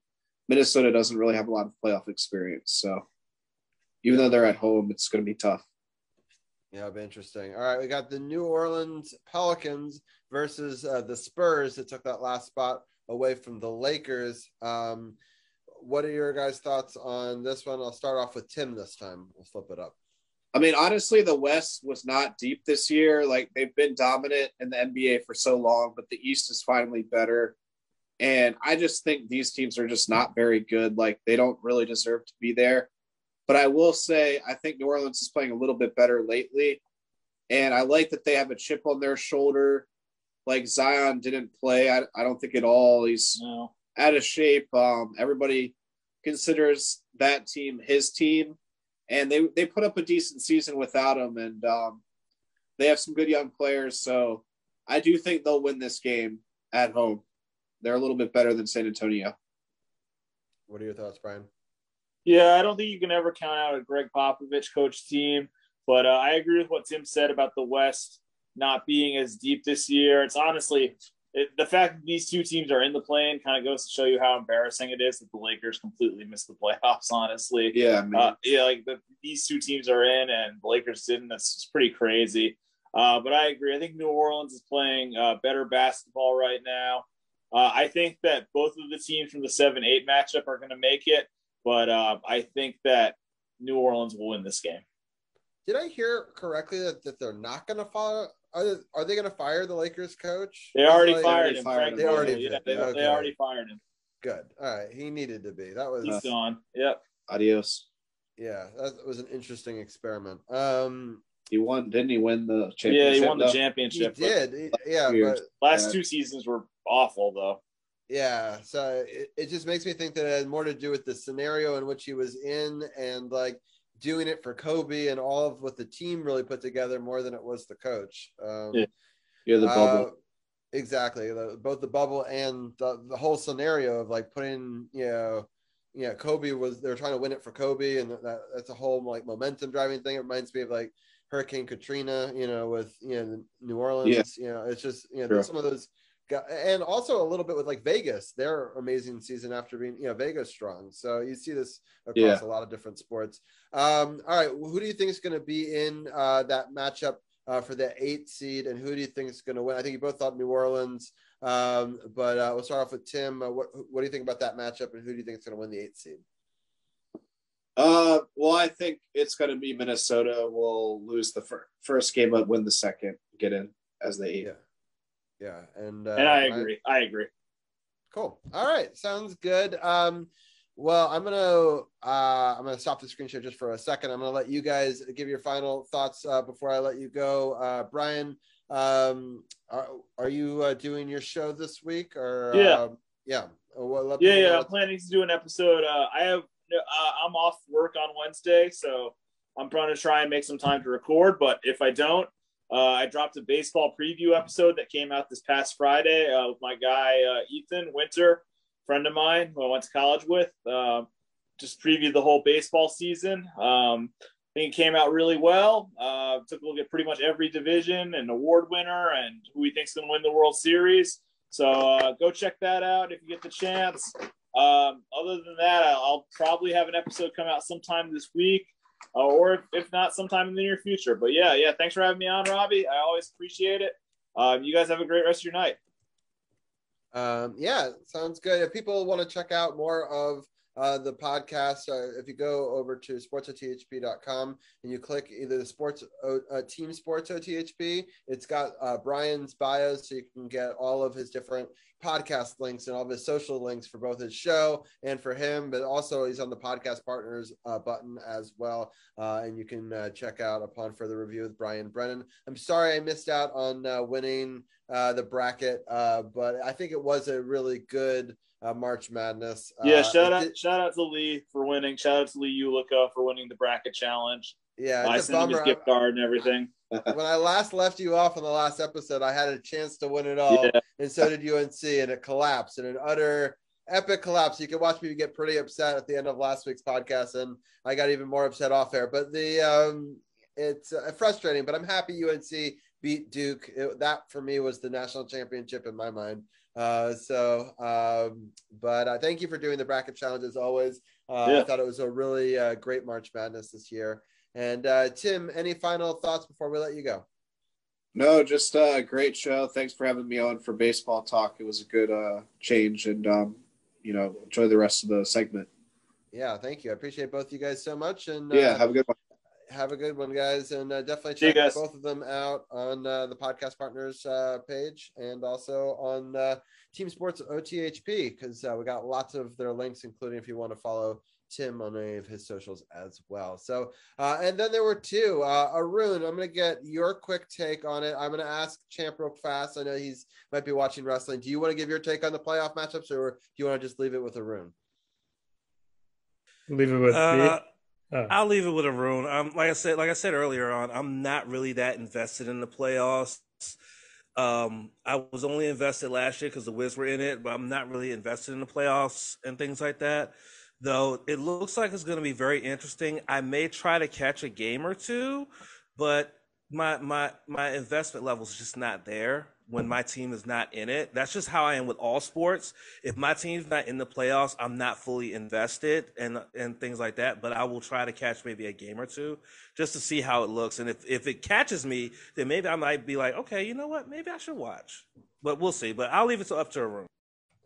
Minnesota doesn't really have a lot of playoff experience, so even though they're at home, it's going to be tough. Yeah, be interesting. All right, we got the New Orleans Pelicans versus uh, the Spurs that took that last spot away from the Lakers. Um, what are your guys' thoughts on this one? I'll start off with Tim this time. We'll flip it up. I mean, honestly, the West was not deep this year. Like they've been dominant in the NBA for so long, but the East is finally better. And I just think these teams are just not very good. Like they don't really deserve to be there. But I will say, I think New Orleans is playing a little bit better lately. And I like that they have a chip on their shoulder. Like Zion didn't play, I, I don't think at all. He's No. out of shape. Um, everybody considers that team his team, and they they put up a decent season without him, and um, they have some good young players. So I do think they'll win this game at home. They're a little bit better than San Antonio. What are your thoughts, Brian? Yeah, I don't think you can ever count out a Gregg Popovich coach team, but uh, I agree with what Tim said about the West not being as deep this year. It's honestly it, the fact that these two teams are in the play-in kind of goes to show you how embarrassing it is that the Lakers completely missed the playoffs. Honestly, Yeah, uh, yeah, like the, these two teams are in and the Lakers didn't. That's pretty crazy. Uh, but I agree. I think New Orleans is playing uh, better basketball right now. Uh, I think that both of the teams from the seven eight matchup are going to make it, but uh, I think that New Orleans will win this game. Did I hear correctly that, that they're not going to follow? Are they, are they going to fire the Lakers coach? They already Like- fired him. fired They already yeah, they, Okay. they already fired him. Good. All right. He needed to be. That was He's gone. Yep. Adios. yeah. That was an interesting experiment. Um, He won, didn't he? Win the championship? Yeah, he won the though? he championship. but did. He- yeah, but Last two seasons were awful, though. Yeah, so it, it just makes me think that it had more to do with the scenario in which he was in and like doing it for Kobe and all of what the team really put together more than it was the coach. Um, Yeah. You're the bubble. uh, exactly. The, both the bubble and the, the whole scenario of like putting, you know, yeah, Kobe was they were trying to win it for Kobe, and that, that's a whole like momentum driving thing. It reminds me of like Hurricane Katrina, you know, with you know New Orleans. yeah. You know, it's just you know Sure. some of those, and also a little bit with like Vegas, their amazing season after being you know Vegas strong. So you see this across Yeah. a lot of different sports. Um, all right, who do you think is going to be in uh, that matchup? Uh, for the eight seed, and who do you think is going to win? I think you both thought New Orleans, um, but uh, we'll start off with Tim. Uh, what, what do you think about that matchup, and who do you think is going to win the eight seed? Uh, well, I think it's going to be Minnesota. will lose the fir- first game, but win the second, get in as the eight. Yeah, yeah, and uh, And I agree. I agree. Cool. All right, sounds good. Um, well, I'm gonna uh, I'm gonna stop the screen share just for a second. I'm gonna let you guys give your final thoughts uh, before I let you go. Uh, Brian, um, are, are you uh, doing your show this week or Yeah. um, yeah? Well, Yeah, yeah. I'm planning to do an episode. Uh, I have. Uh, I'm off work on Wednesday, so I'm trying to try and make some time to record. But if I don't, uh, I dropped a baseball preview episode that came out this past Friday uh, with my guy uh, Ethan Winter, friend of mine who I went to college with. Uh, just previewed the whole baseball season. Um, I think it came out really well. Uh, took a look at pretty much every division and award winner and who he thinks is going to win the World Series. So uh, go check that out if you get the chance. Um, other than that, I'll probably have an episode come out sometime this week, uh, or if, if not, sometime in the near future. But yeah, yeah, thanks for having me on, Robbie. I always appreciate it. Um, you guys have a great rest of your night. Um, yeah, sounds good. If people want to check out more of uh, the podcast, uh, if you go over to sportsothp.com and you click either the sports uh, team sports OTHP, it's got uh, Brian's bios, so you can get all of his different podcast links and all of his social links for both his show and for him. But also, he's on the podcast partners uh, button as well, uh, and you can check out upon further review with Brian Brennan. I'm sorry I missed out on uh, winning uh, the bracket, uh, but I think it was a really good uh, March Madness. Yeah, Uh, shout out, did- shout out to Lee for winning. Shout out to Lee Ulica for winning the bracket challenge. Yeah, I sent him his gift card and everything. when I last left you off in the last episode, I had a chance to win it all, Yeah. and so did UNC, and it collapsed in an utter epic collapse. You can watch me get pretty upset at the end of last week's podcast, and I got even more upset off air. But the um, it's uh, frustrating, but I'm happy UNC beat Duke. It, that for me was the national championship in my mind. Uh, so, um, but uh, thank you for doing the bracket challenge as always. Uh, I thought it was a really uh, great March Madness this year. And uh, Tim, any final thoughts before we let you go? No, just a uh, great show. Thanks for having me on for baseball talk. It was a good uh, change, and um, you know, enjoy the rest of the segment. Yeah, thank you. I appreciate both you guys so much, and yeah, uh, have a good one. Have a good one, guys, and uh, definitely check both of them out on uh, the podcast partners uh, page and also on Team Sports OTHP because we got lots of their links, including if you want to follow Tim on any of his socials as well. So, uh, and then there were two. Uh, Arun, I'm going to get your quick take on it. I'm going to ask Champ real fast. I know he's might be watching wrestling. Do you want to give your take on the playoff matchups, or do you want to just leave it with Arun? Leave it with uh, me. I'll leave it with Arun. Um, like I said, like I said earlier on, I'm not really that invested in the playoffs. Um, I was only invested last year because the Wiz were in it, but I'm not really invested in the playoffs and things like that though it looks like it's going to be very interesting. I may try to catch a game or two, but my my my investment level is just not there when my team is not in it. That's just how I am with all sports. If my team's not in the playoffs, I'm not fully invested and and things like that. But I will try to catch maybe a game or two just to see how it looks. And if if it catches me, then maybe I might be like, okay, you know what? Maybe I should watch. But we'll see. But I'll leave it to up to Arun.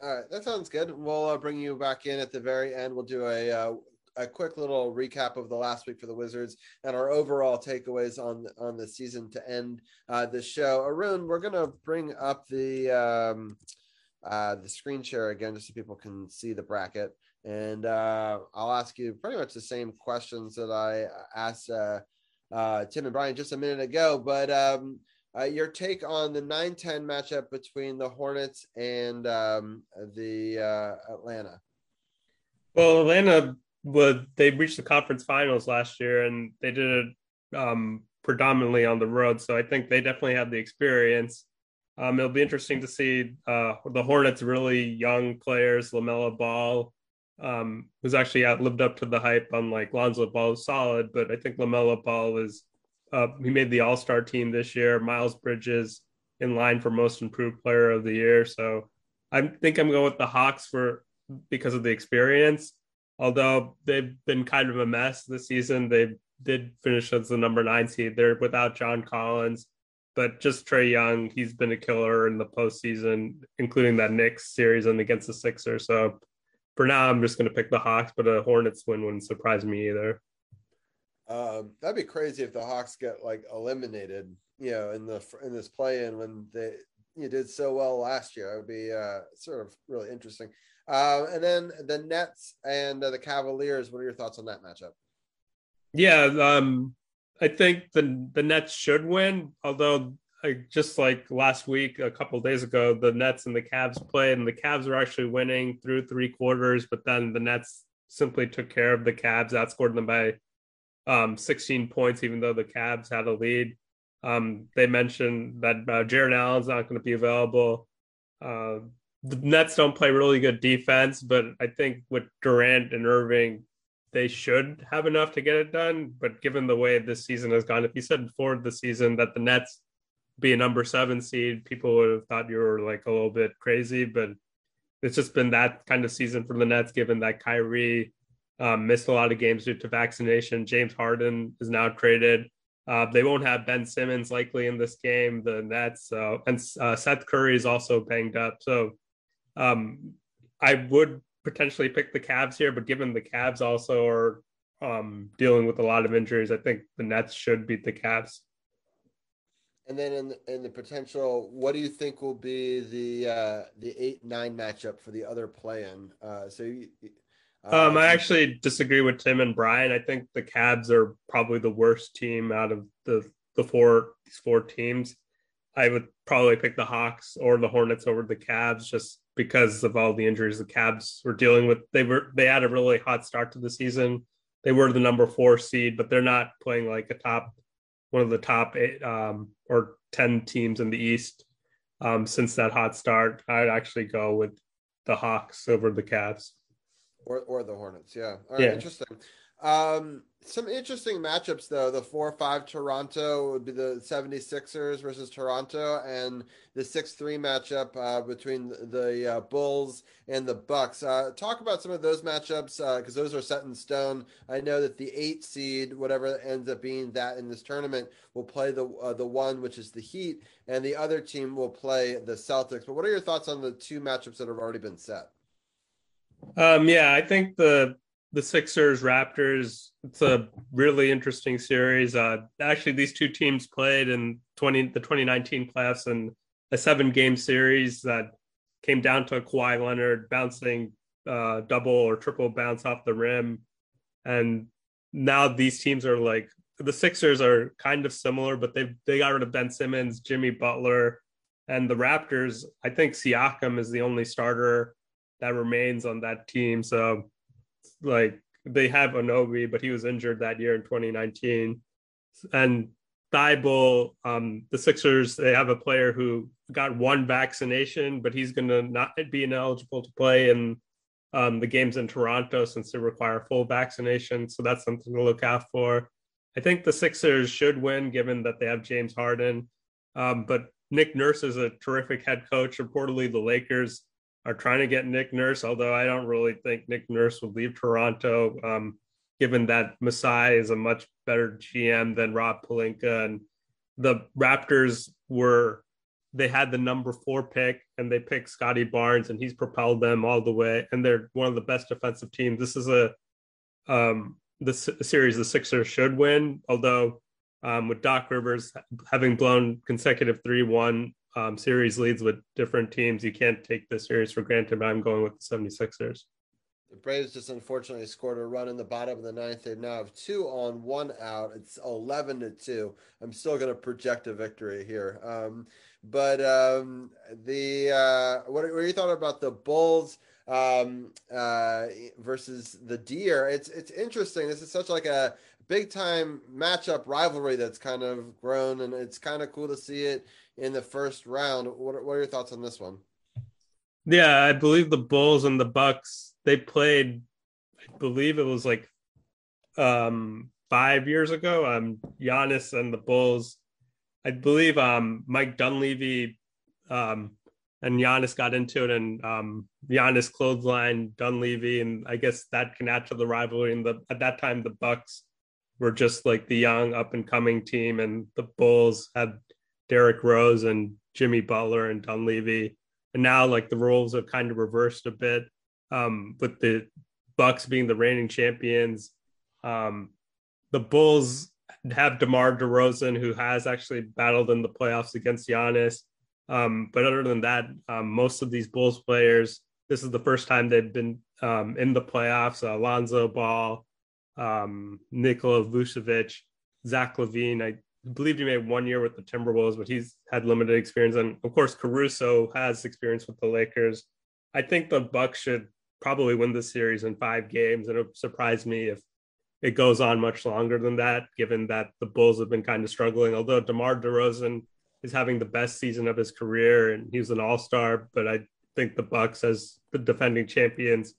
All right, that sounds good. We'll uh, bring you back in at the very end. We'll do a uh, a quick little recap of the last week for the Wizards and our overall takeaways on on the season to end uh, the show. Arun, we're gonna bring up the um, uh, the screen share again just so people can see the bracket, and uh, I'll ask you pretty much the same questions that I asked uh, uh, Tim and Brian just a minute ago, but. Um, uh, your take on the 9-10 matchup between the Hornets and um, the Atlanta. Well, Atlanta would they reached the conference finals last year, and they did it um, predominantly on the road. So I think they definitely have the experience. Um, it'll be interesting to see uh, the Hornets really young players, LaMelo Ball, um, who's actually out lived up to the hype. Unlike Lonzo Ball is solid, but I think LaMelo Ball is uh, he made the All Star team this year. Miles Bridges in line for Most Improved Player of the Year. So I think I'm going with the Hawks for because of the experience. Although they've been kind of a mess this season, they did finish as the number nine seed. They're without John Collins, but just Trae Young. He's been a killer in the postseason, including that Knicks series and against the Sixers. So for now, I'm just going to pick the Hawks, but a Hornets win wouldn't surprise me either. Um, that'd be crazy if the Hawks get like eliminated, you know, in the in this play-in when they you did so well last year. It would be uh, sort of really interesting. Uh, and then the Nets and uh, the Cavaliers. What are your thoughts on that matchup? Yeah, um, I think the the Nets should win. Although, like, just like last week, a couple days ago, the Nets and the Cavs played, and the Cavs were actually winning through three quarters, but then the Nets simply took care of the Cavs, outscored them by um, 16 points, even though the Cavs had a lead. Um, they mentioned that uh, Jarrett Allen's not going to be available. Uh, the Nets don't play really good defense, but I think with Durant and Irving, they should have enough to get it done. But given the way this season has gone, if you said before the season that the Nets be a number seven seed, people would have thought you were like a little bit crazy. But it's just been that kind of season for the Nets, given that Kyrie um, missed a lot of games due to vaccination. James Harden is now traded. Uh, they won't have Ben Simmons likely in this game. The Nets uh, and uh, Seth Curry is also banged up. So um, I would potentially pick the Cavs here, but given the Cavs also are um, dealing with a lot of injuries, I think the Nets should beat the Cavs. And then in the, in the potential, what do you think will be the uh, the eight nine matchup for the other play-in? Uh, so you, um, I actually disagree with Tim and Brian. I think the Cavs are probably the worst team out of the the four these four teams. I would probably pick the Hawks or the Hornets over the Cavs just because of all the injuries the Cavs were dealing with. They were they had a really hot start to the season. They were the number four seed, but they're not playing like a top one of the top eight um, or ten teams in the East um, since that hot start. I'd actually go with the Hawks over the Cavs or or the Hornets. Yeah. All right. Yeah. Interesting. Um, some interesting matchups though. The four five Toronto would be the 76ers versus Toronto, and the six three matchup uh, between the uh, Bulls and the Bucks. Uh, talk about some of those matchups because uh, those are set in stone. I know that the eight seed, whatever ends up being that in this tournament, will play the uh, the one which is the Heat, and the other team will play the Celtics. But what are your thoughts on the two matchups that have already been set? Um, yeah, I think the the Sixers Raptors. It's a really interesting series. Uh, actually, these two teams played in twenty the 2019 playoffs in a seven game series that came down to Kawhi Leonard bouncing uh, double or triple bounce off the rim, and now these teams are like the Sixers are kind of similar, but they they got rid of Ben Simmons, Jimmy Butler, and the Raptors. I think Siakam is the only starter that remains on that team. So like they have Anunoby, but he was injured that year in 2019. And Thybulle, um, the Sixers, they have a player who got one vaccination, but he's going to not be ineligible to play in um, the games in Toronto since they require full vaccination. So that's something to look out for. I think the Sixers should win given that they have James Harden. Um, but Nick Nurse is a terrific head coach. Reportedly, the Lakers are trying to get Nick Nurse, although I don't really think Nick Nurse would leave Toronto, um, given that Masai is a much better GM than Rob Pelinka. And the Raptors were, they had the number four pick and they picked Scottie Barnes and he's propelled them all the way. And they're one of the best defensive teams. This is a, um, the series the Sixers should win, although um, with Doc Rivers having blown consecutive 3 1 um, series leads with different teams. You can't take the series for granted, but I'm going with the 76ers. The Braves just unfortunately scored a run in the bottom of the ninth. They now have two on, one out. It's 11 to 2. I'm still going to project a victory here. Um, but um, the uh, what, what are you thought about the Bulls um, uh, versus the Deer? It's it's interesting. This is such like a big time matchup rivalry that's kind of grown, and it's kind of cool to see it in the first round. What, what are your thoughts on this one? Yeah, I believe the Bulls and the Bucks they played. I believe it was like um, five years ago. Um, Giannis and the Bulls. I believe um, Mike Dunleavy um, and Giannis got into it, and um, Giannis clothesline Dunleavy, and I guess that can add to the rivalry. And the at that time, the Bucks were just like the young up and coming team, and the Bulls had Derrick Rose and Jimmy Butler and Dunleavy. And now like the roles have kind of reversed a bit. Um, with the Bucks being the reigning champions. Um, the Bulls have DeMar DeRozan, who has actually battled in the playoffs against Giannis. Um, but other than that, um, most of these Bulls players, this is the first time they've been um, in the playoffs. Uh, Alonzo Ball, um, Nikola Vucevic, Zach LaVine. I believe he made one year with the Timberwolves, but he's had limited experience. And of course, Caruso has experience with the Lakers. I think the Bucks should probably win the series in five games. And it would surprise me if it goes on much longer than that, given that the Bulls have been kind of struggling. Although DeMar DeRozan is having the best season of his career and he's an all-star, but I think the Bucks as the defending champions,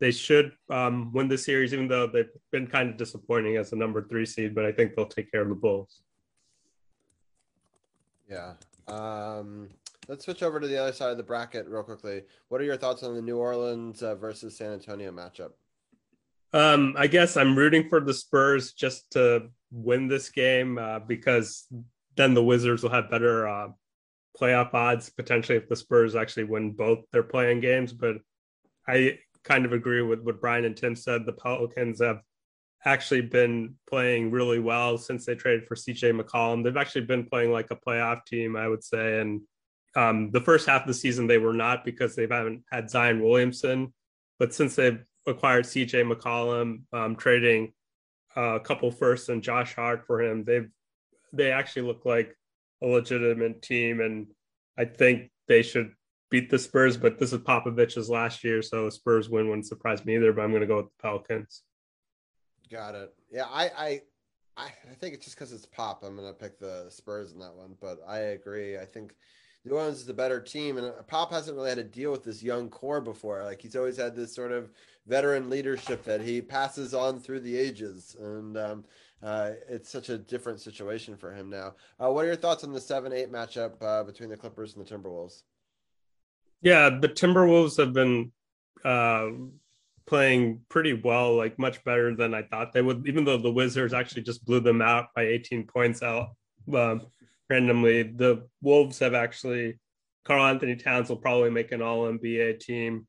they should um, win the series, even though they've been kind of disappointing as a number three seed, but I think they'll take care of the Bulls. Yeah. Um, let's switch over to the other side of the bracket real quickly. What are your thoughts on the New Orleans uh, versus San Antonio matchup? Um, I guess I'm rooting for the Spurs just to win this game uh, because then the Wizards will have better uh, playoff odds potentially if the Spurs actually win both their playing games. But I kind of agree with what Brian and Tim said. The Pelicans have actually been playing really well since they traded for CJ McCollum. They've actually been playing like a playoff team, I would say. And um, the first half of the season, they were not because they haven't had Zion Williamson. But since they've acquired CJ McCollum, um, trading uh, a couple firsts and Josh Hart for him, they've they actually look like a legitimate team. And I think they should beat the Spurs. But this is Popovich's last year, so Spurs win wouldn't surprise me either. But I'm going to go with the Pelicans. Got it. Yeah, I I I, think it's just because it's pop. I'm gonna pick the Spurs in that one, but I agree. I think New Orleans is the better team, and uh, Pop hasn't really had to deal with this young core before. Like he's always had this sort of veteran leadership that he passes on through the ages, and um, uh, it's such a different situation for him now. Uh, what are your thoughts on the seven eight matchup uh, between the Clippers and the Timberwolves? Yeah, the Timberwolves have been uh, playing pretty well, like much better than I thought they would. Even though the Wizards actually just blew them out by 18 points out um, randomly, the Wolves have actually. Karl Anthony Towns will probably make an All NBA team.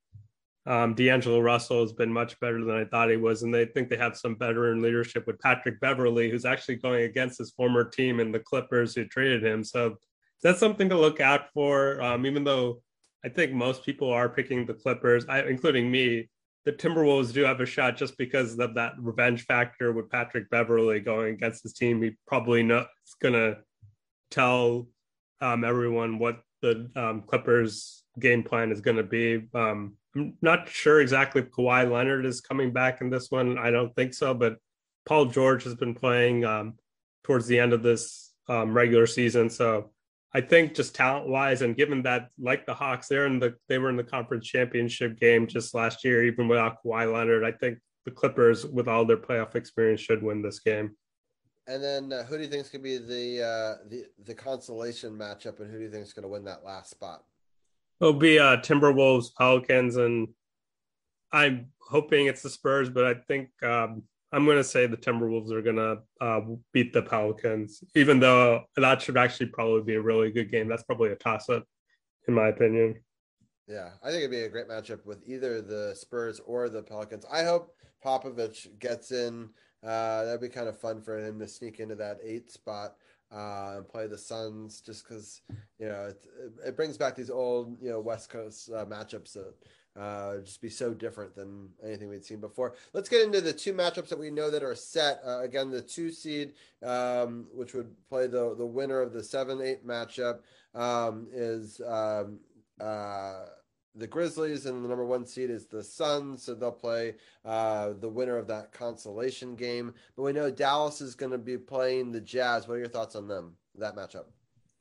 Um, D'Angelo Russell has been much better than I thought he was, and they think they have some veteran leadership with Patrick Beverley, who's actually going against his former team and the Clippers who traded him. So that's something to look out for. Um, even though I think most people are picking the Clippers, I, including me, the Timberwolves do have a shot just because of that revenge factor with Patrick Beverley going against his team. He probably not going to tell um, everyone what the um, Clippers game plan is going to be. Um, I'm not sure exactly if Kawhi Leonard is coming back in this one. I don't think so, but Paul George has been playing um, towards the end of this um, regular season. So I think just talent wise, and given that like the Hawks, they're in the they were in the conference championship game just last year, even without Kawhi Leonard. I think the Clippers, with all their playoff experience, should win this game. And then, uh, who do you think is going to be the uh, the the consolation matchup, and who do you think is going to win that last spot? It'll be uh, Timberwolves, Pelicans, and I'm hoping it's the Spurs, but I think um, I'm going to say the Timberwolves are going to uh, beat the Pelicans, even though that should actually probably be a really good game. That's probably a toss up, in my opinion. Yeah, I think it'd be a great matchup with either the Spurs or the Pelicans. I hope Popovich gets in. Uh, that'd be kind of fun for him to sneak into that eight spot uh, and play the Suns, just because you know it, it, brings back these old you know West Coast uh, matchups uh, just be so different than anything we'd seen before. Let's get into the two matchups that we know that are set. Uh, again, the two seed, um, which would play the the winner of the seven eight matchup, um, is. Um, uh, the Grizzlies and the number one seed is the Suns, so they'll play uh, the winner of that consolation game. But we know Dallas is going to be playing the Jazz. What are your thoughts on them that matchup?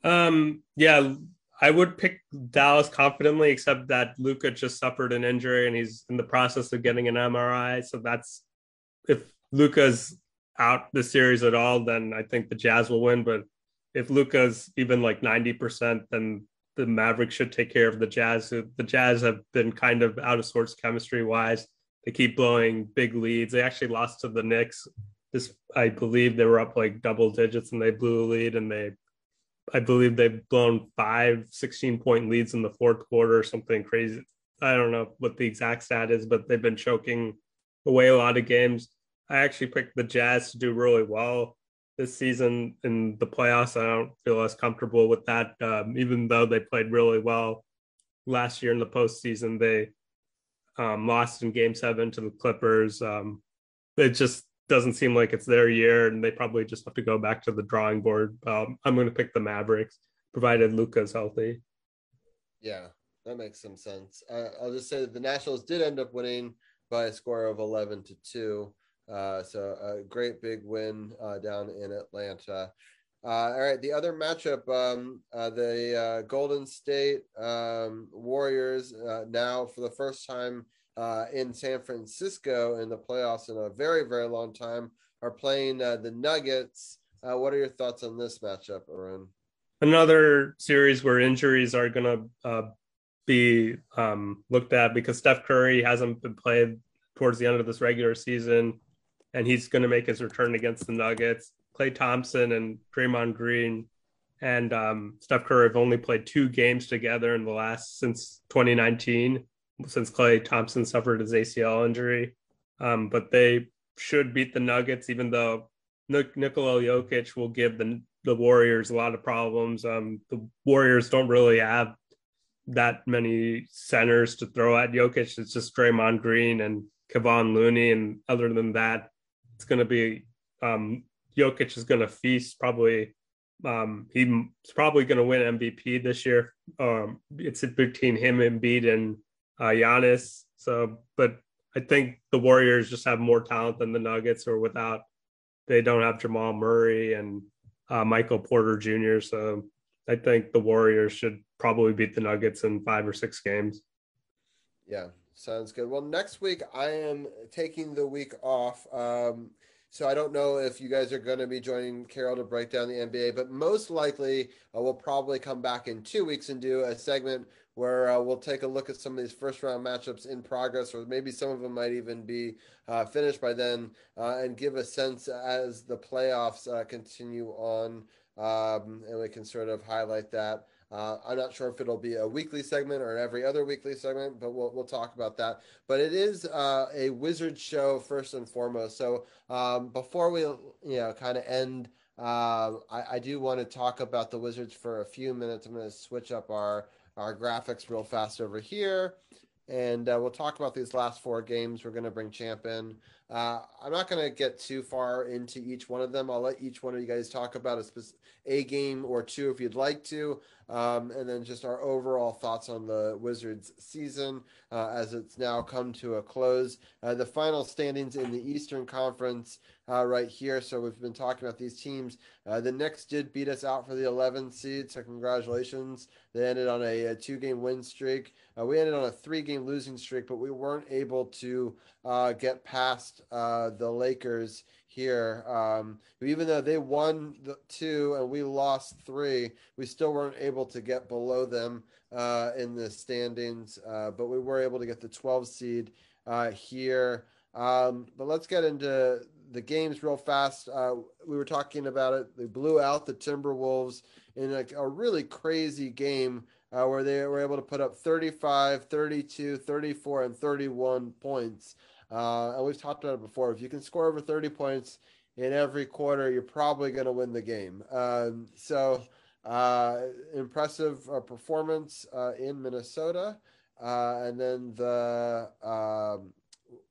Um, yeah, I would pick Dallas confidently, except that Luka just suffered an injury and he's in the process of getting an MRI. So that's if Luka's out the series at all, then I think the Jazz will win. But if Luka's even like ninety percent, then the Mavericks should take care of the Jazz. The Jazz have been kind of out of sorts chemistry wise. They keep blowing big leads. They actually lost to the Knicks. This, I believe, they were up like double digits and they blew a lead. And they, I believe, they've blown five 16 point leads in the fourth quarter or something crazy. I don't know what the exact stat is, but they've been choking away a lot of games. I actually picked the Jazz to do really well this season in the playoffs. I don't feel as comfortable with that, um, even though they played really well last year in the postseason. They um, lost in Game Seven to the Clippers. Um, it just doesn't seem like it's their year, and they probably just have to go back to the drawing board. Um, I'm going to pick the Mavericks, provided Luka's healthy. Yeah, that makes some sense. Uh, I'll just say that the Nationals did end up winning by a score of 11 to two. Uh, so a great big win uh, down in Atlanta. Uh, all right, the other matchup, um, uh, the uh, Golden State um, Warriors, now for the first time in San Francisco in the playoffs in a very, very long time, are playing the Nuggets. what are your thoughts on this matchup, Arun? Another series where injuries are going to be um, looked at because Steph Curry hasn't been played towards the end of this regular season and he's going to make his return against the Nuggets. Klay Thompson and Draymond Green and um, Steph Curry have only played two games together in the last since 2019, since Klay Thompson suffered his ACL injury. Um, but they should beat the Nuggets, even though Nik- Nikola Jokic will give the the Warriors a lot of problems. Um, the Warriors don't really have that many centers to throw at Jokic. It's just Draymond Green and Kevon Looney, and other than that, it's going to be um, Jokic is going to feast. Probably um, he's probably going to win MVP this year. Um, it's between him, and Embiid, and uh, Giannis. So, but I think the Warriors just have more talent than the Nuggets, or without they don't have Jamal Murray and uh, Michael Porter Jr. So I think the Warriors should probably beat the Nuggets in five or six games. Yeah, sounds good. Well, next week I am taking the week off. Um, so I don't know if you guys are going to be joining Carol to break down the NBA, but most likely uh, we'll probably come back in two weeks and do a segment where uh, we'll take a look at some of these first round matchups in progress, or maybe some of them might even be uh, finished by then, uh, and give a sense as the playoffs uh, continue on, um, and we can sort of highlight that. Uh, I'm not sure if it'll be a weekly segment or every other weekly segment, but we'll we'll talk about that. But it is uh, a wizard show first and foremost. So um, before we you know kind of end, uh, I, I do want to talk about the Wizards for a few minutes. I'm going to switch up our our graphics real fast over here. And uh, we'll talk about these last four games. We're going to bring Champ in. Uh, I'm not going to get too far into each one of them. I'll let each one of you guys talk about a, a game or two if you'd like to, um, and then just our overall thoughts on the Wizards season uh, as it's now come to a close. Uh, the final standings in the Eastern Conference uh, right here. So we've been talking about these teams. Uh, the Knicks did beat us out for the 11th seed, so congratulations. They ended on a, a two-game win streak. Uh, we ended on a three-game losing streak, but we weren't able to uh, get past uh, the Lakers here. Um, even though they won the two and we lost three, we still weren't able to get below them uh, in the standings, but we were able to get the 12 seed here. Um, but let's get into the games real fast. Uh, we were talking about it. They blew out the Timberwolves in a, a really crazy game uh, where they were able to put up 35, 32, 34, and 31 points. Uh, and we've talked about it before. If you can score over 30 points in every quarter, you're probably going to win the game. Um, so, uh, impressive uh, performance uh, in Minnesota. And then the, um,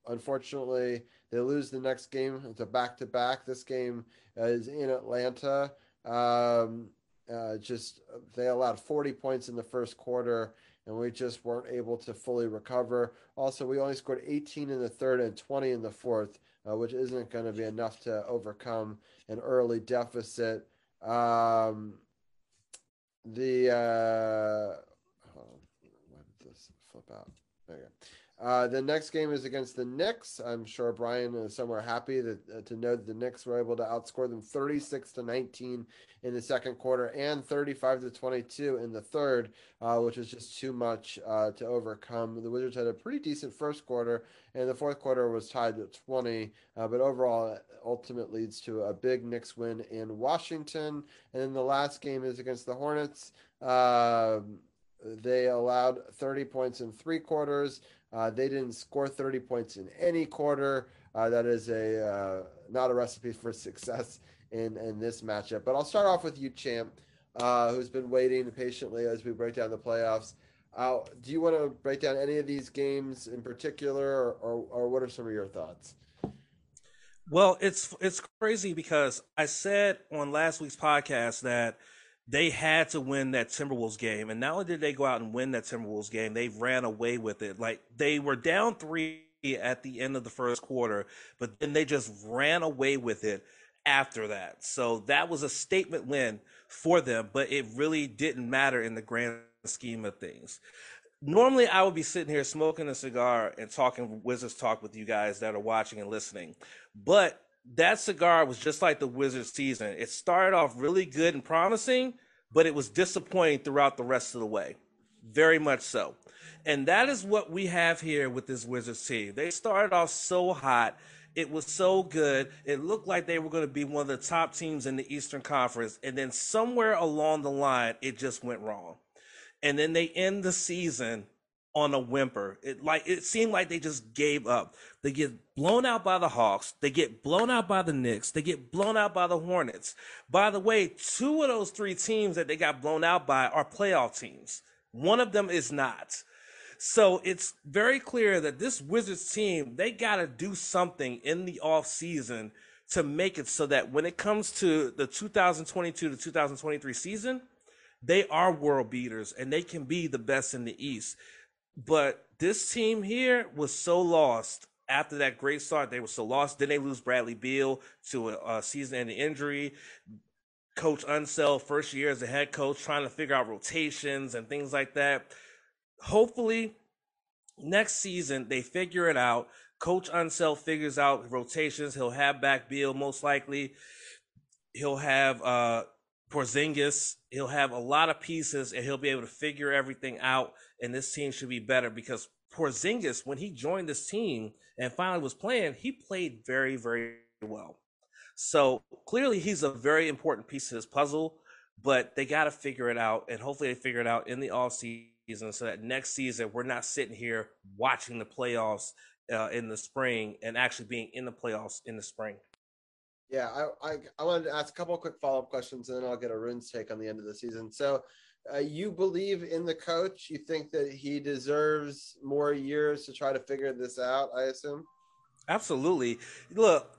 unfortunately, they lose the next game. It's a back to back. This game is in Atlanta. Um, uh, just they allowed 40 points in the first quarter and we just weren't able to fully recover. Also, we only scored 18 in the third and 20 in the fourth, uh, which isn't going to be enough to overcome an early deficit. Um, the uh, oh, why did this flip out? There you go. Uh, the next game is against the Knicks. I'm sure Brian is somewhere happy that, uh, to know that the Knicks were able to outscore them 36 to 19 in the second quarter and 35 to 22 in the third, uh, which is just too much uh, to overcome. The Wizards had a pretty decent first quarter, and the fourth quarter was tied at 20. Uh, but overall, ultimate leads to a big Knicks win in Washington. And then the last game is against the Hornets. Um, they allowed 30 points in three quarters. Uh, they didn't score 30 points in any quarter. Uh, that is a uh, not a recipe for success in in this matchup. But I'll start off with you, champ, uh, who's been waiting patiently as we break down the playoffs. Uh, do you want to break down any of these games in particular, or, or, or what are some of your thoughts? Well, it's it's crazy because I said on last week's podcast that they had to win that Timberwolves game. And not only did they go out and win that Timberwolves game, they ran away with it. Like they were down three at the end of the first quarter, but then they just ran away with it after that. So that was a statement win for them, but it really didn't matter in the grand scheme of things. Normally, I would be sitting here smoking a cigar and talking Wizards talk with you guys that are watching and listening. But that cigar was just like the Wizards season. It started off really good and promising, but it was disappointing throughout the rest of the way. Very much so. And that is what we have here with this Wizards team. They started off so hot. It was so good. It looked like they were going to be one of the top teams in the Eastern Conference. And then somewhere along the line, it just went wrong. And then they end the season on a whimper. It like it seemed like they just gave up. They get blown out by the Hawks. They get blown out by the Knicks. They get blown out by the Hornets. By the way, two of those three teams that they got blown out by are playoff teams. One of them is not. So it's very clear that this Wizards team, they got to do something in the off season to make it so that when it comes to the 2022 to 2023 season, they are world beaters and they can be the best in the East. But this team here was so lost after that great start. They were so lost. Then they lose Bradley Beal to a, a season-ending injury. Coach Unseld, first year as a head coach, trying to figure out rotations and things like that. Hopefully, Next season, they figure it out. Coach Unseld figures out rotations. He'll have back Beal most likely. He'll have uh Porzingis. He'll have a lot of pieces, and he'll be able to figure everything out. And this team should be better because Porzingis, when he joined this team and finally was playing, he played very, very well. So clearly, he's a very important piece of this puzzle. But they got to figure it out, and hopefully, they figure it out in the off season, so that next season we're not sitting here watching the playoffs uh, in the spring and actually being in the playoffs in the spring. Yeah, I, I, I wanted to ask a couple quick follow up questions, and then I'll get a Arun's take on the end of the season. So, uh, you believe in the coach? You think that he deserves more years to try to figure this out? I assume. Absolutely. Look,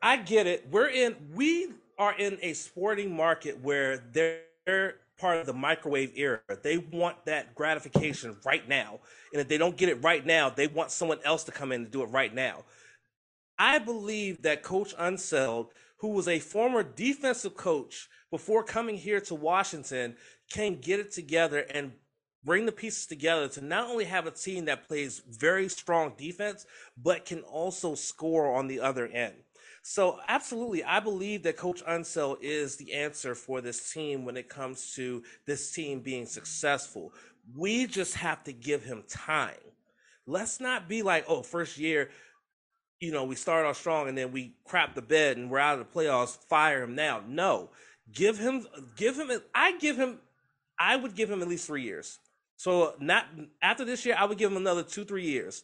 I get it. We're in. We are in a sporting market where they're part of the microwave era. They want that gratification right now. And if they don't get it right now, they want someone else to come in and do it right now. I believe that Coach Unseld, who was a former defensive coach before coming here to Washington, can get it together and bring the pieces together to not only have a team that plays very strong defense, but can also score on the other end. So, absolutely, I believe that Coach Unseld is the answer for this team when it comes to this team being successful. We just have to give him time. Let's not be like, oh, first year, you know, we start off strong and then we crap the bed and we're out of the playoffs. Fire him now. No, give him, give him. I give him, I would give him at least three years. So not after this year, I would give him another two, three years.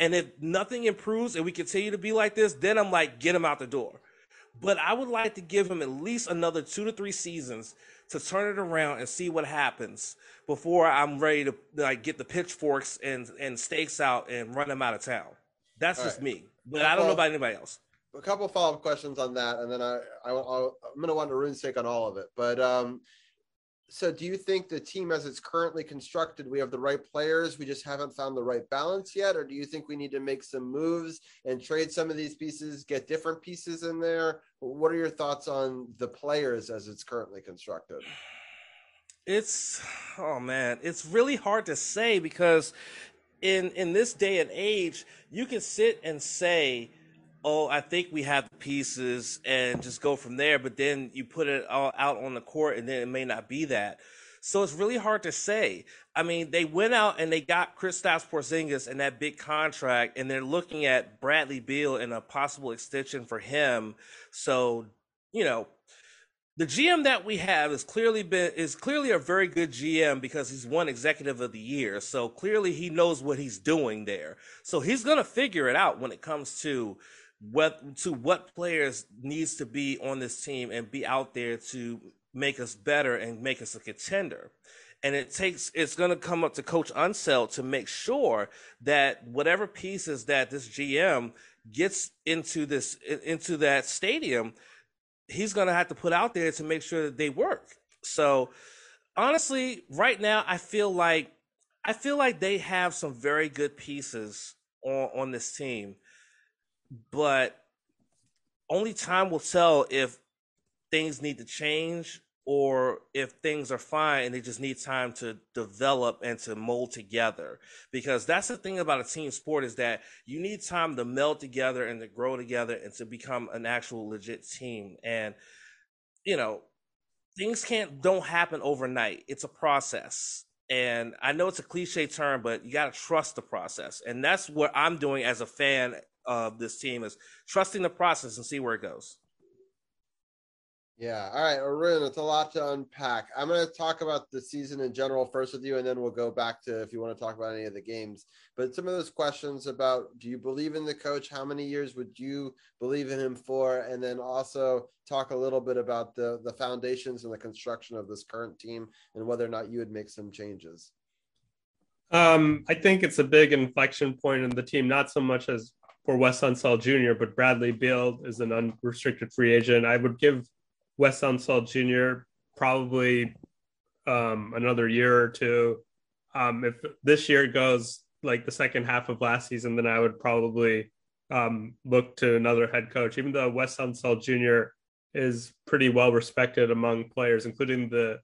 And if nothing improves and we continue to be like this, then I'm like, get him out the door. But I would like to give him at least another two to three seasons to turn it around and see what happens before I'm ready to like get the pitchforks and and stakes out and run him out of town. That's All just right. me. But I don't know about anybody else. A couple follow up questions on that, and then I, I am gonna want Arun's take on all of it. But um, so do you think the team as it's currently constructed we have the right players we just haven't found the right balance yet or do you think we need to make some moves and trade some of these pieces get different pieces in there what are your thoughts on the players as it's currently constructed it's oh man it's really hard to say because in in this day and age you can sit and say oh, I think we have the pieces and just go from there. But then you put it all out on the court and then it may not be that. So it's really hard to say. I mean, they went out and they got Kristaps Porzingis and that big contract, and they're looking at Bradley Beal and a possible extension for him. So, you know, the GM that we have is clearly been is clearly a very good GM because he's won executive of the year. So clearly he knows what he's doing there. So he's gonna figure it out when it comes to what to what players needs to be on this team and be out there to make us better and make us a contender. And it takes it's going to come up to Coach Unseld to make sure that whatever pieces that this GM gets into this into that stadium, he's going to have to put out there to make sure that they work. So honestly, right now I feel like I feel like they have some very good pieces on on this team but only time will tell if things need to change or if things are fine and they just need time to develop and to mold together. Because that's the thing about a team sport is that you need time to meld together and to grow together and to become an actual legit team. And you know things can't don't happen overnight. It's a process. And i know it's a cliche term but you got to trust the process. And that's what i'm doing as a fan of this team is trusting the process and see where it goes. Yeah. All right, Arun, it's a lot to unpack. I'm going to talk about the season in general first with you, and then we'll go back to if you want to talk about any of the games. But some of those questions about do you believe in the coach? How many years would you believe in him for? And then also talk a little bit about the the foundations and the construction of this current team and whether or not you would make some changes. Um, I think it's a big inflection point in the team, not so much as for Wes Unseld Jr., but Bradley Beal is an unrestricted free agent. I would give Wes Unseld Jr. probably um, another year or two. Um, if this year goes like the second half of last season, then I would probably um, look to another head coach, even though Wes Unseld Jr. is pretty well respected among players, including the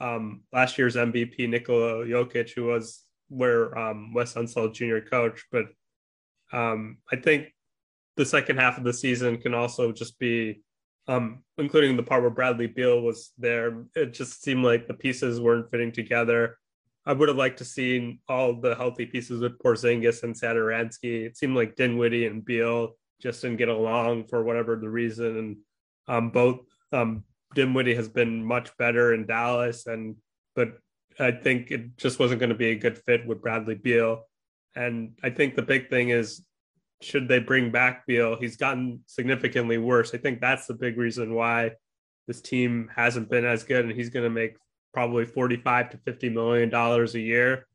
um, last year's MVP Nikola Jokic, who was where um, Wes Unseld Jr. coach, but um, I think the second half of the season can also just be, um, including the part where Bradley Beal was there. It just seemed like the pieces weren't fitting together. I would have liked to seen all the healthy pieces with Porzingis and Satoransky. It seemed like Dinwiddie and Beal just didn't get along for whatever the reason, and um, both um, Dinwiddie has been much better in Dallas, and but I think it just wasn't going to be a good fit with Bradley Beal. And I think the big thing is should they bring back Beal? He's gotten significantly worse. I think that's the big reason why this team hasn't been as good, and he's going to make probably 45 to 50 million dollars a year.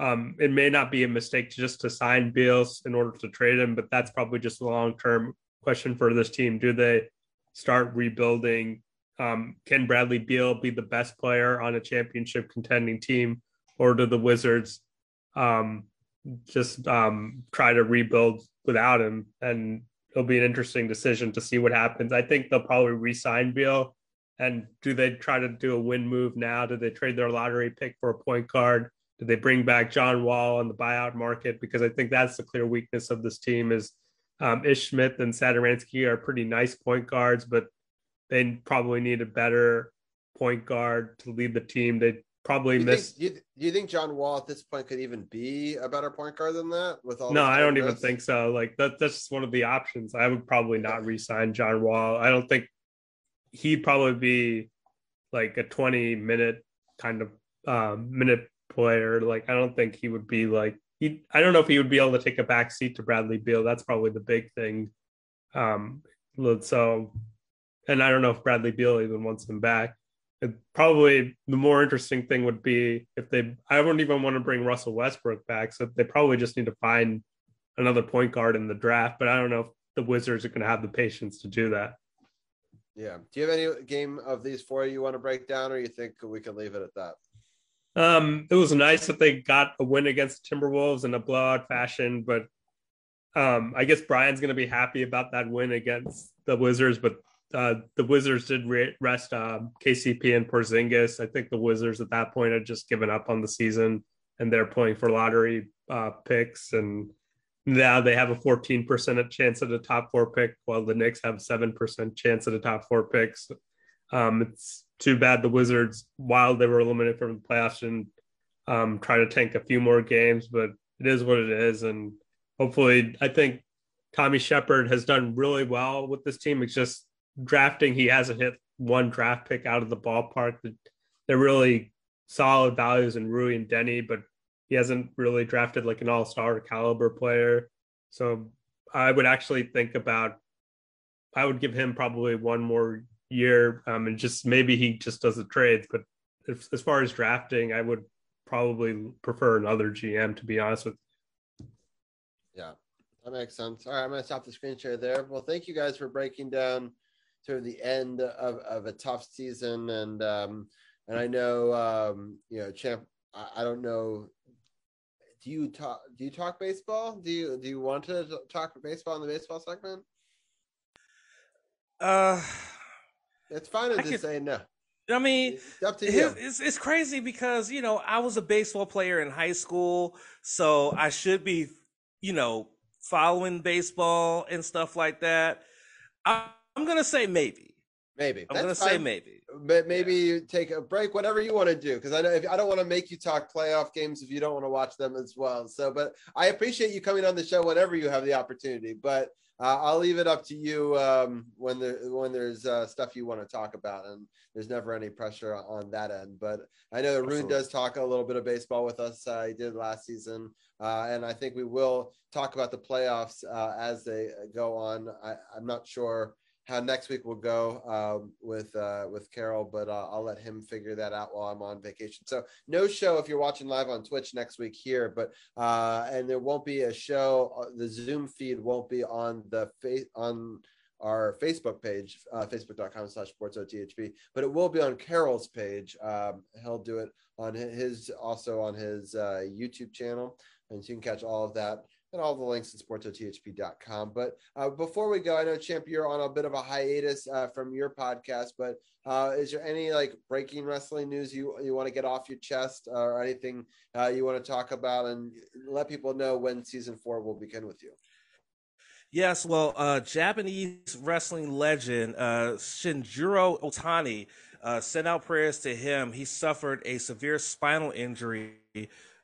Um, it may not be a mistake to just to sign Beals in order to trade him, but that's probably just a long term question for this team. Do they start rebuilding? Um, can Bradley Beal be the best player on a championship contending team, or do the Wizards um, just um, try to rebuild without him? And it'll be an interesting decision to see what happens. I think they'll probably re-sign Beal. And do they try to do a win move now? Do they trade their lottery pick for a point guard? Do they bring back John Wall on the buyout market? Because I think that's the clear weakness of this team is um, Ish Smith and Satoransky are pretty nice point guards, but they probably need a better point guard to lead the team. They probably you, miss. think, do, you, you think John Wall at this point could even be a better point guard than that? With all No, I don't even think so. Like that, that's just one of the options. I would probably not re-sign John Wall. I don't think he'd probably be like a 20 minute kind of um, minute player. Like I don't think he would be like he. I don't know if he would be able to take a back seat to Bradley Beal. That's probably the big thing. Um, so, and I don't know if Bradley Beal even wants him back. It, probably the more interesting thing would be if they. I wouldn't even want to bring Russell Westbrook back. So they probably just need to find another point guard in the draft. But I don't know if the Wizards are going to have the patience to do that. Yeah. Do you have any game of these four you want to break down, or you think we can leave it at that? Um, it was nice that they got a win against Timberwolves in a blowout fashion, but um, I guess Brian's going to be happy about that win against the Wizards. But uh, the Wizards did re- rest um, KCP and Porzingis. I think the Wizards at that point had just given up on the season, and they're playing for lottery uh, picks. And now they have a 14% chance at a top four pick, while the Knicks have 7% chance at a top four picks. Um, it's too bad the Wizards, while they were eliminated from the playoffs, and um, try to tank a few more games, but it is what it is. And hopefully, I think Tommy Sheppard has done really well with this team. It's just drafting, he hasn't hit one draft pick out of the ballpark. They're really solid values in Rui and Deni, but he hasn't really drafted like an all star caliber player. So I would actually think about, I would give him probably one more year um, and just maybe he just does the trades. But if, as far as drafting, I would probably prefer another GM to be honest with. Yeah, that makes sense. All right, I'm going to stop the screen share there. Well, thank you guys for breaking down sort of the end of, of a tough season, and um, and I know um, you know, champ. I, I don't know. Do you talk? Do you talk baseball? Do you do you want to talk baseball in the baseball segment? Uh, it's fine to I just could- say no. I mean, It's up to you. it's it's crazy because you know I was a baseball player in high school, so I should be, you know, following baseball and stuff like that. I, I'm gonna say maybe. Maybe I'm That's gonna say maybe. But maybe you take a break, whatever you want to do, because I know if I don't want to make you talk playoff games if you don't want to watch them as well. So, but I appreciate you coming on the show whenever you have the opportunity. But uh, I'll leave it up to you um, when there when there's uh, stuff you want to talk about, and there's never any pressure on that end. But I know Arun Absolutely. does talk a little bit of baseball with us. Uh, he did last season, uh, and I think we will talk about the playoffs uh, as they go on. I, I'm not sure how next week will go um, with uh, with Carol, but uh, I'll let him figure that out while I'm on vacation. So no show if you're watching live on Twitch next week here, but uh, and there won't be a show. uh, The Zoom feed won't be on the face on our Facebook page, uh, facebook.com slash sports OTHP, but it will be on Carol's page. Um, he'll do it on his also on his uh, YouTube channel. and so you can catch all of that and all the links at sportsothp.com. But uh, before we go, I know Champ, you're on a bit of a hiatus uh, from your podcast, but uh, is there any like breaking wrestling news you you want to get off your chest or anything uh, you want to talk about and let people know when season four will begin with you? Yes, well, uh, Japanese wrestling legend uh, Shinjiro Otani uh, sent out prayers to him. He suffered a severe spinal injury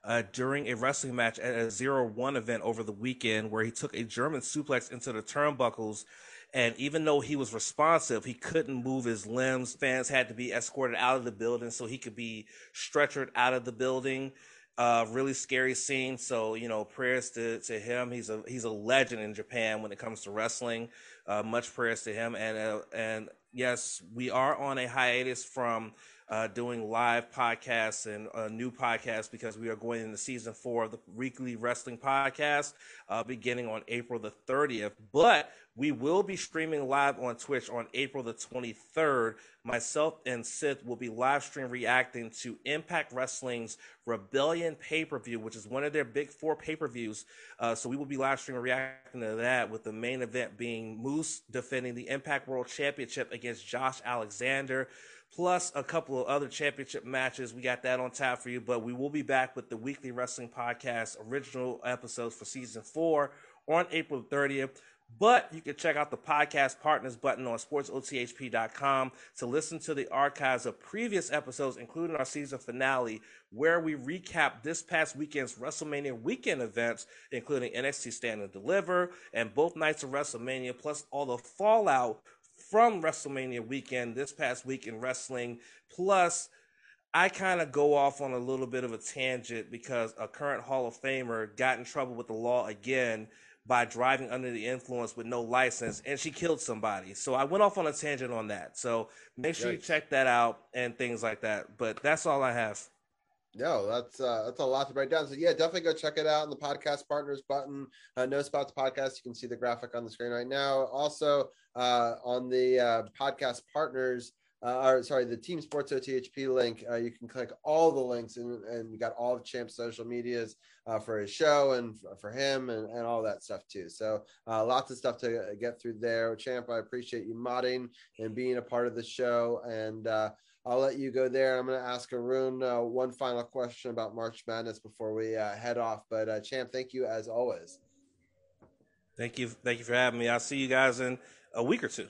uh, during a wrestling match at a zero one event over the weekend where he took a German suplex into the turnbuckles. And even though he was responsive, he couldn't move his limbs. Fans had to be escorted out of the building so he could be stretchered out of the building. Uh, really scary scene. So you know, prayers to, to him. He's a he's a legend in Japan when it comes to wrestling. Uh, much prayers to him. And uh, and yes, we are on a hiatus from uh, doing live podcasts and a new podcast because we are going into season four of the weekly wrestling podcast uh, beginning on April the 30th. But we will be streaming live on Twitch on April the 23rd. Myself and Sith will be live stream reacting to Impact Wrestling's Rebellion pay per view, which is one of their big four pay per views. Uh, so we will be live streaming reacting to that with the main event being Moose defending the Impact World Championship against Josh Alexander plus a couple of other championship matches. We got that on tap for you, but we will be back with the weekly wrestling podcast original episodes for season four on April 30th. But you can check out the podcast partners button on sportsothp.com to listen to the archives of previous episodes, including our season finale, where we recap this past weekend's WrestleMania weekend events, including NXT Stand and Deliver and both nights of WrestleMania, plus all the fallout from WrestleMania weekend this past week in wrestling. Plus, I kind of go off on a little bit of a tangent because a current Hall of Famer got in trouble with the law again by driving under the influence with no license and she killed somebody. So I went off on a tangent on that. So make sure Yikes. you check that out and things like that. But that's all I have. No, that's uh, that's a lot to break down. So yeah, definitely go check it out in the podcast partners button. Uh, no spots podcast. You can see the graphic on the screen right now. Also uh, on the uh, podcast partners, uh, or sorry, the Team Sports OTHP link. Uh, you can click all the links and, and you got all of Champ's social medias uh, for his show and for him and, and all that stuff too. So uh, lots of stuff to get through there. Champ, I appreciate you modding and being a part of the show and. Uh, I'll let you go there. I'm going to ask Arun uh, one final question about March Madness before we head off. But Champ, thank you as always. Thank you, thank you for having me. I'll see you guys in a week or two.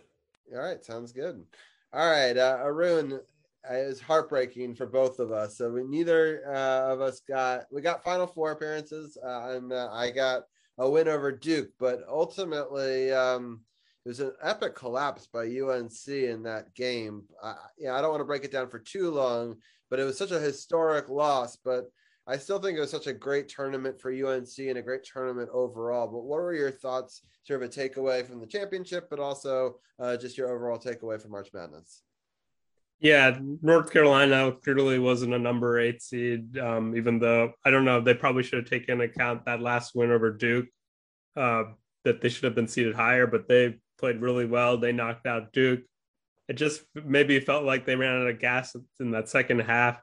All right, sounds good. All right, uh, Arun, uh, it was heartbreaking for both of us. So we neither uh, of us got we got Final Four appearances, uh, and uh, I got a win over Duke, but ultimately. Um, it was an epic collapse by UNC in that game. Yeah, I don't want to break it down for too long, but it was such a historic loss. But I still think it was such a great tournament for UNC and a great tournament overall. But what were your thoughts, sort of a takeaway from the championship, but also uh, just your overall takeaway from March Madness? Yeah, North Carolina clearly wasn't a number eight seed, um, even though I don't know, they probably should have taken account that last win over Duke, uh, that they should have been seated higher, but they played really well. They knocked out Duke. It just maybe felt like they ran out of gas in that second half.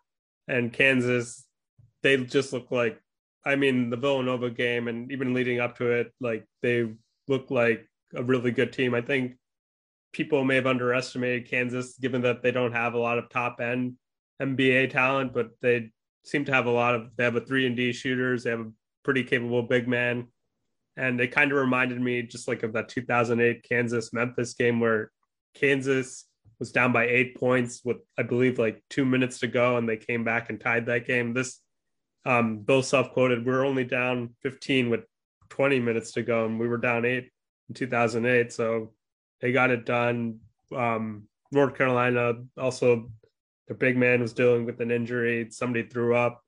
And Kansas, they just look like, I mean, the Villanova game and even leading up to it, like they look like a really good team. I think people may have underestimated Kansas given that they don't have a lot of top end NBA talent, but they seem to have a lot of, they have a three and D shooters. They have a pretty capable big man and it kind of reminded me just like of that 2008 Kansas Memphis game where Kansas was down by eight points with I believe like two minutes to go, and they came back and tied that game. This um, Bill Self quoted, "We're only down 15 with 20 minutes to go, and we were down eight in 2008." So they got it done. Um, North Carolina also, their big man was dealing with an injury. Somebody threw up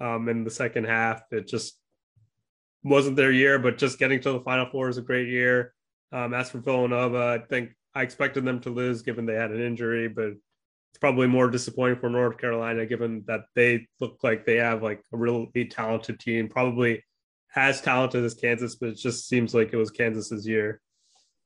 um, in the second half. It just wasn't their year, but just getting to the Final Four is a great year. Um, as for Villanova, I think I expected them to lose given they had an injury, but it's probably more disappointing for North Carolina given that they look like they have like a really talented team, probably as talented as Kansas, but it just seems like it was Kansas's year.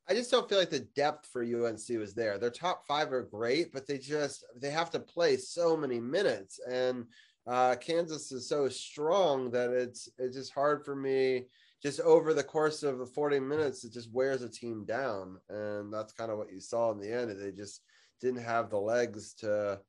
I just don't feel like the depth for UNC was there. Their top five are great, but they just they have to play so many minutes and uh, Kansas is so strong that it's it's just hard for me. Just over the course of the 40 minutes, it just wears a team down, and that's kind of what you saw in the end. They just didn't have the legs to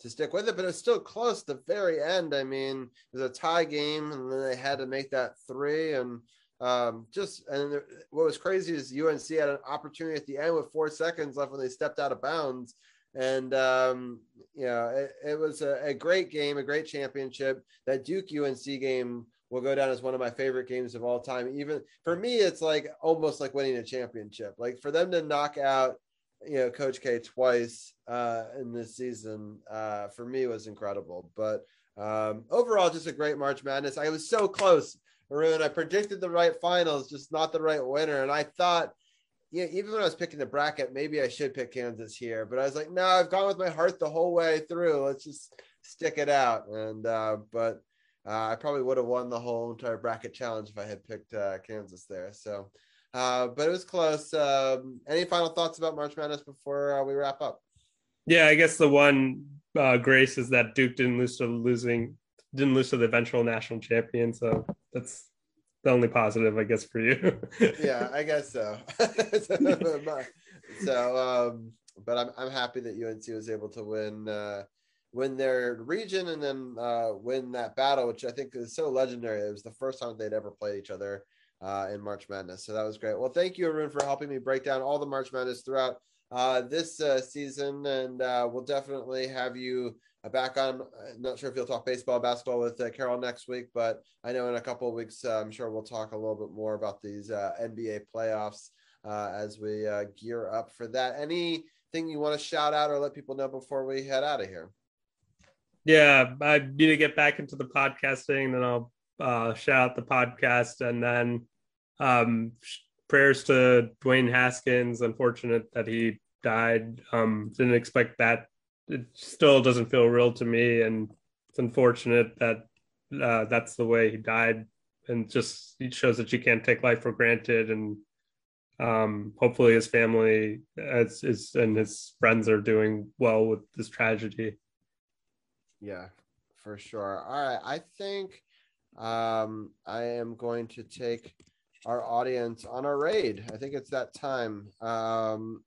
to stick with it, but it was still close. The very end, I mean, it was a tie game, and then they had to make that three, and um, just and what was crazy is UNC had an opportunity at the end with four seconds left when they stepped out of bounds, and um, you know it, it was a, a, great game, a great championship. That Duke UNC game will go down as one of my favorite games of all time. Even for me, it's like almost like winning a championship. Like for them to knock out you know Coach K twice uh, in this season uh, for me was incredible. But um, overall, just a great March Madness. I was so close, Arun. I predicted the right finals, just not the right winner. And I thought, yeah, even when I was picking the bracket, maybe I should pick Kansas here. But I was like, no, I've gone with my heart the whole way through. Let's just stick it out. And uh, but uh, I probably would have won the whole entire bracket challenge if I had picked uh, Kansas there. So uh, but it was close. Um, any final thoughts about March Madness before uh, we wrap up? Yeah, I guess the one uh, grace is that Duke didn't lose to losing didn't lose to the eventual national champion. So that's the only positive, I guess, for you. yeah, I guess so. so, um, but I'm I'm happy that UNC was able to win uh, win their region and then uh, win that battle, which I think is so legendary. It was the first time they'd ever played each other uh, in March Madness. So that was great. Well, thank you, Arun, for helping me break down all the March Madness throughout uh, this uh, season. And uh, we'll definitely have you uh, back on. I'm not sure if you'll talk baseball, basketball with uh, Carol next week, but I know in a couple of weeks, I'm sure we'll talk a little bit more about these NBA playoffs as we gear up for that. Anything you want to shout out or let people know before we head out of here? Yeah, I need to get back into the podcasting, then I'll uh, shout out the podcast, and then um, prayers to Dwayne Haskins. Unfortunate that he died. Um, didn't expect that. It still doesn't feel real to me, and it's unfortunate that uh, that's the way he died. And just it shows that you can't take life for granted. And um, hopefully, his family as is and his friends are doing well with this tragedy. Yeah, for sure. All right, I think um, I am going to take our audience on a raid. I think it's that time. Um,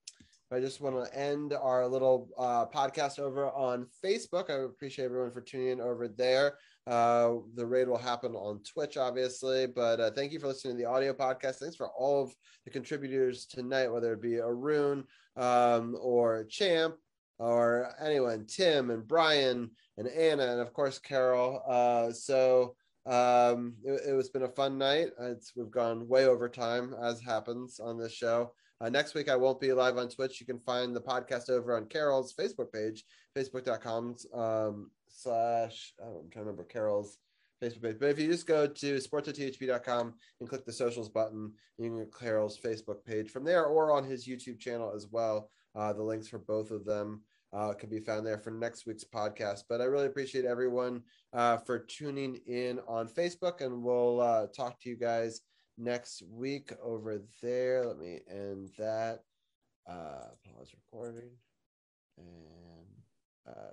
I just want to end our little uh, podcast over on Facebook. I appreciate everyone for tuning in over there. Uh, the raid will happen on Twitch, obviously, but uh, thank you for listening to the audio podcast. Thanks for all of the contributors tonight, whether it be Arun um, or Champ or anyone, Tim and Brian and Anna, and of course, Carol. Uh, so, um, it, it was been a fun night. It's, we've gone way over time, as happens on this show. Uh, next week, I won't be live on Twitch. You can find the podcast over on Carol's Facebook page, facebook.com um, slash, I'm trying to remember Carol's Facebook page. But if you just go to sportsothp.com and click the socials button, you can get Carol's Facebook page from there or on his YouTube channel as well. Uh, the links for both of them uh, can be found there for next week's podcast. But I really appreciate everyone uh, for tuning in on Facebook, and we'll uh, talk to you guys next week over there. Let me end that. Uh, pause recording and. Uh,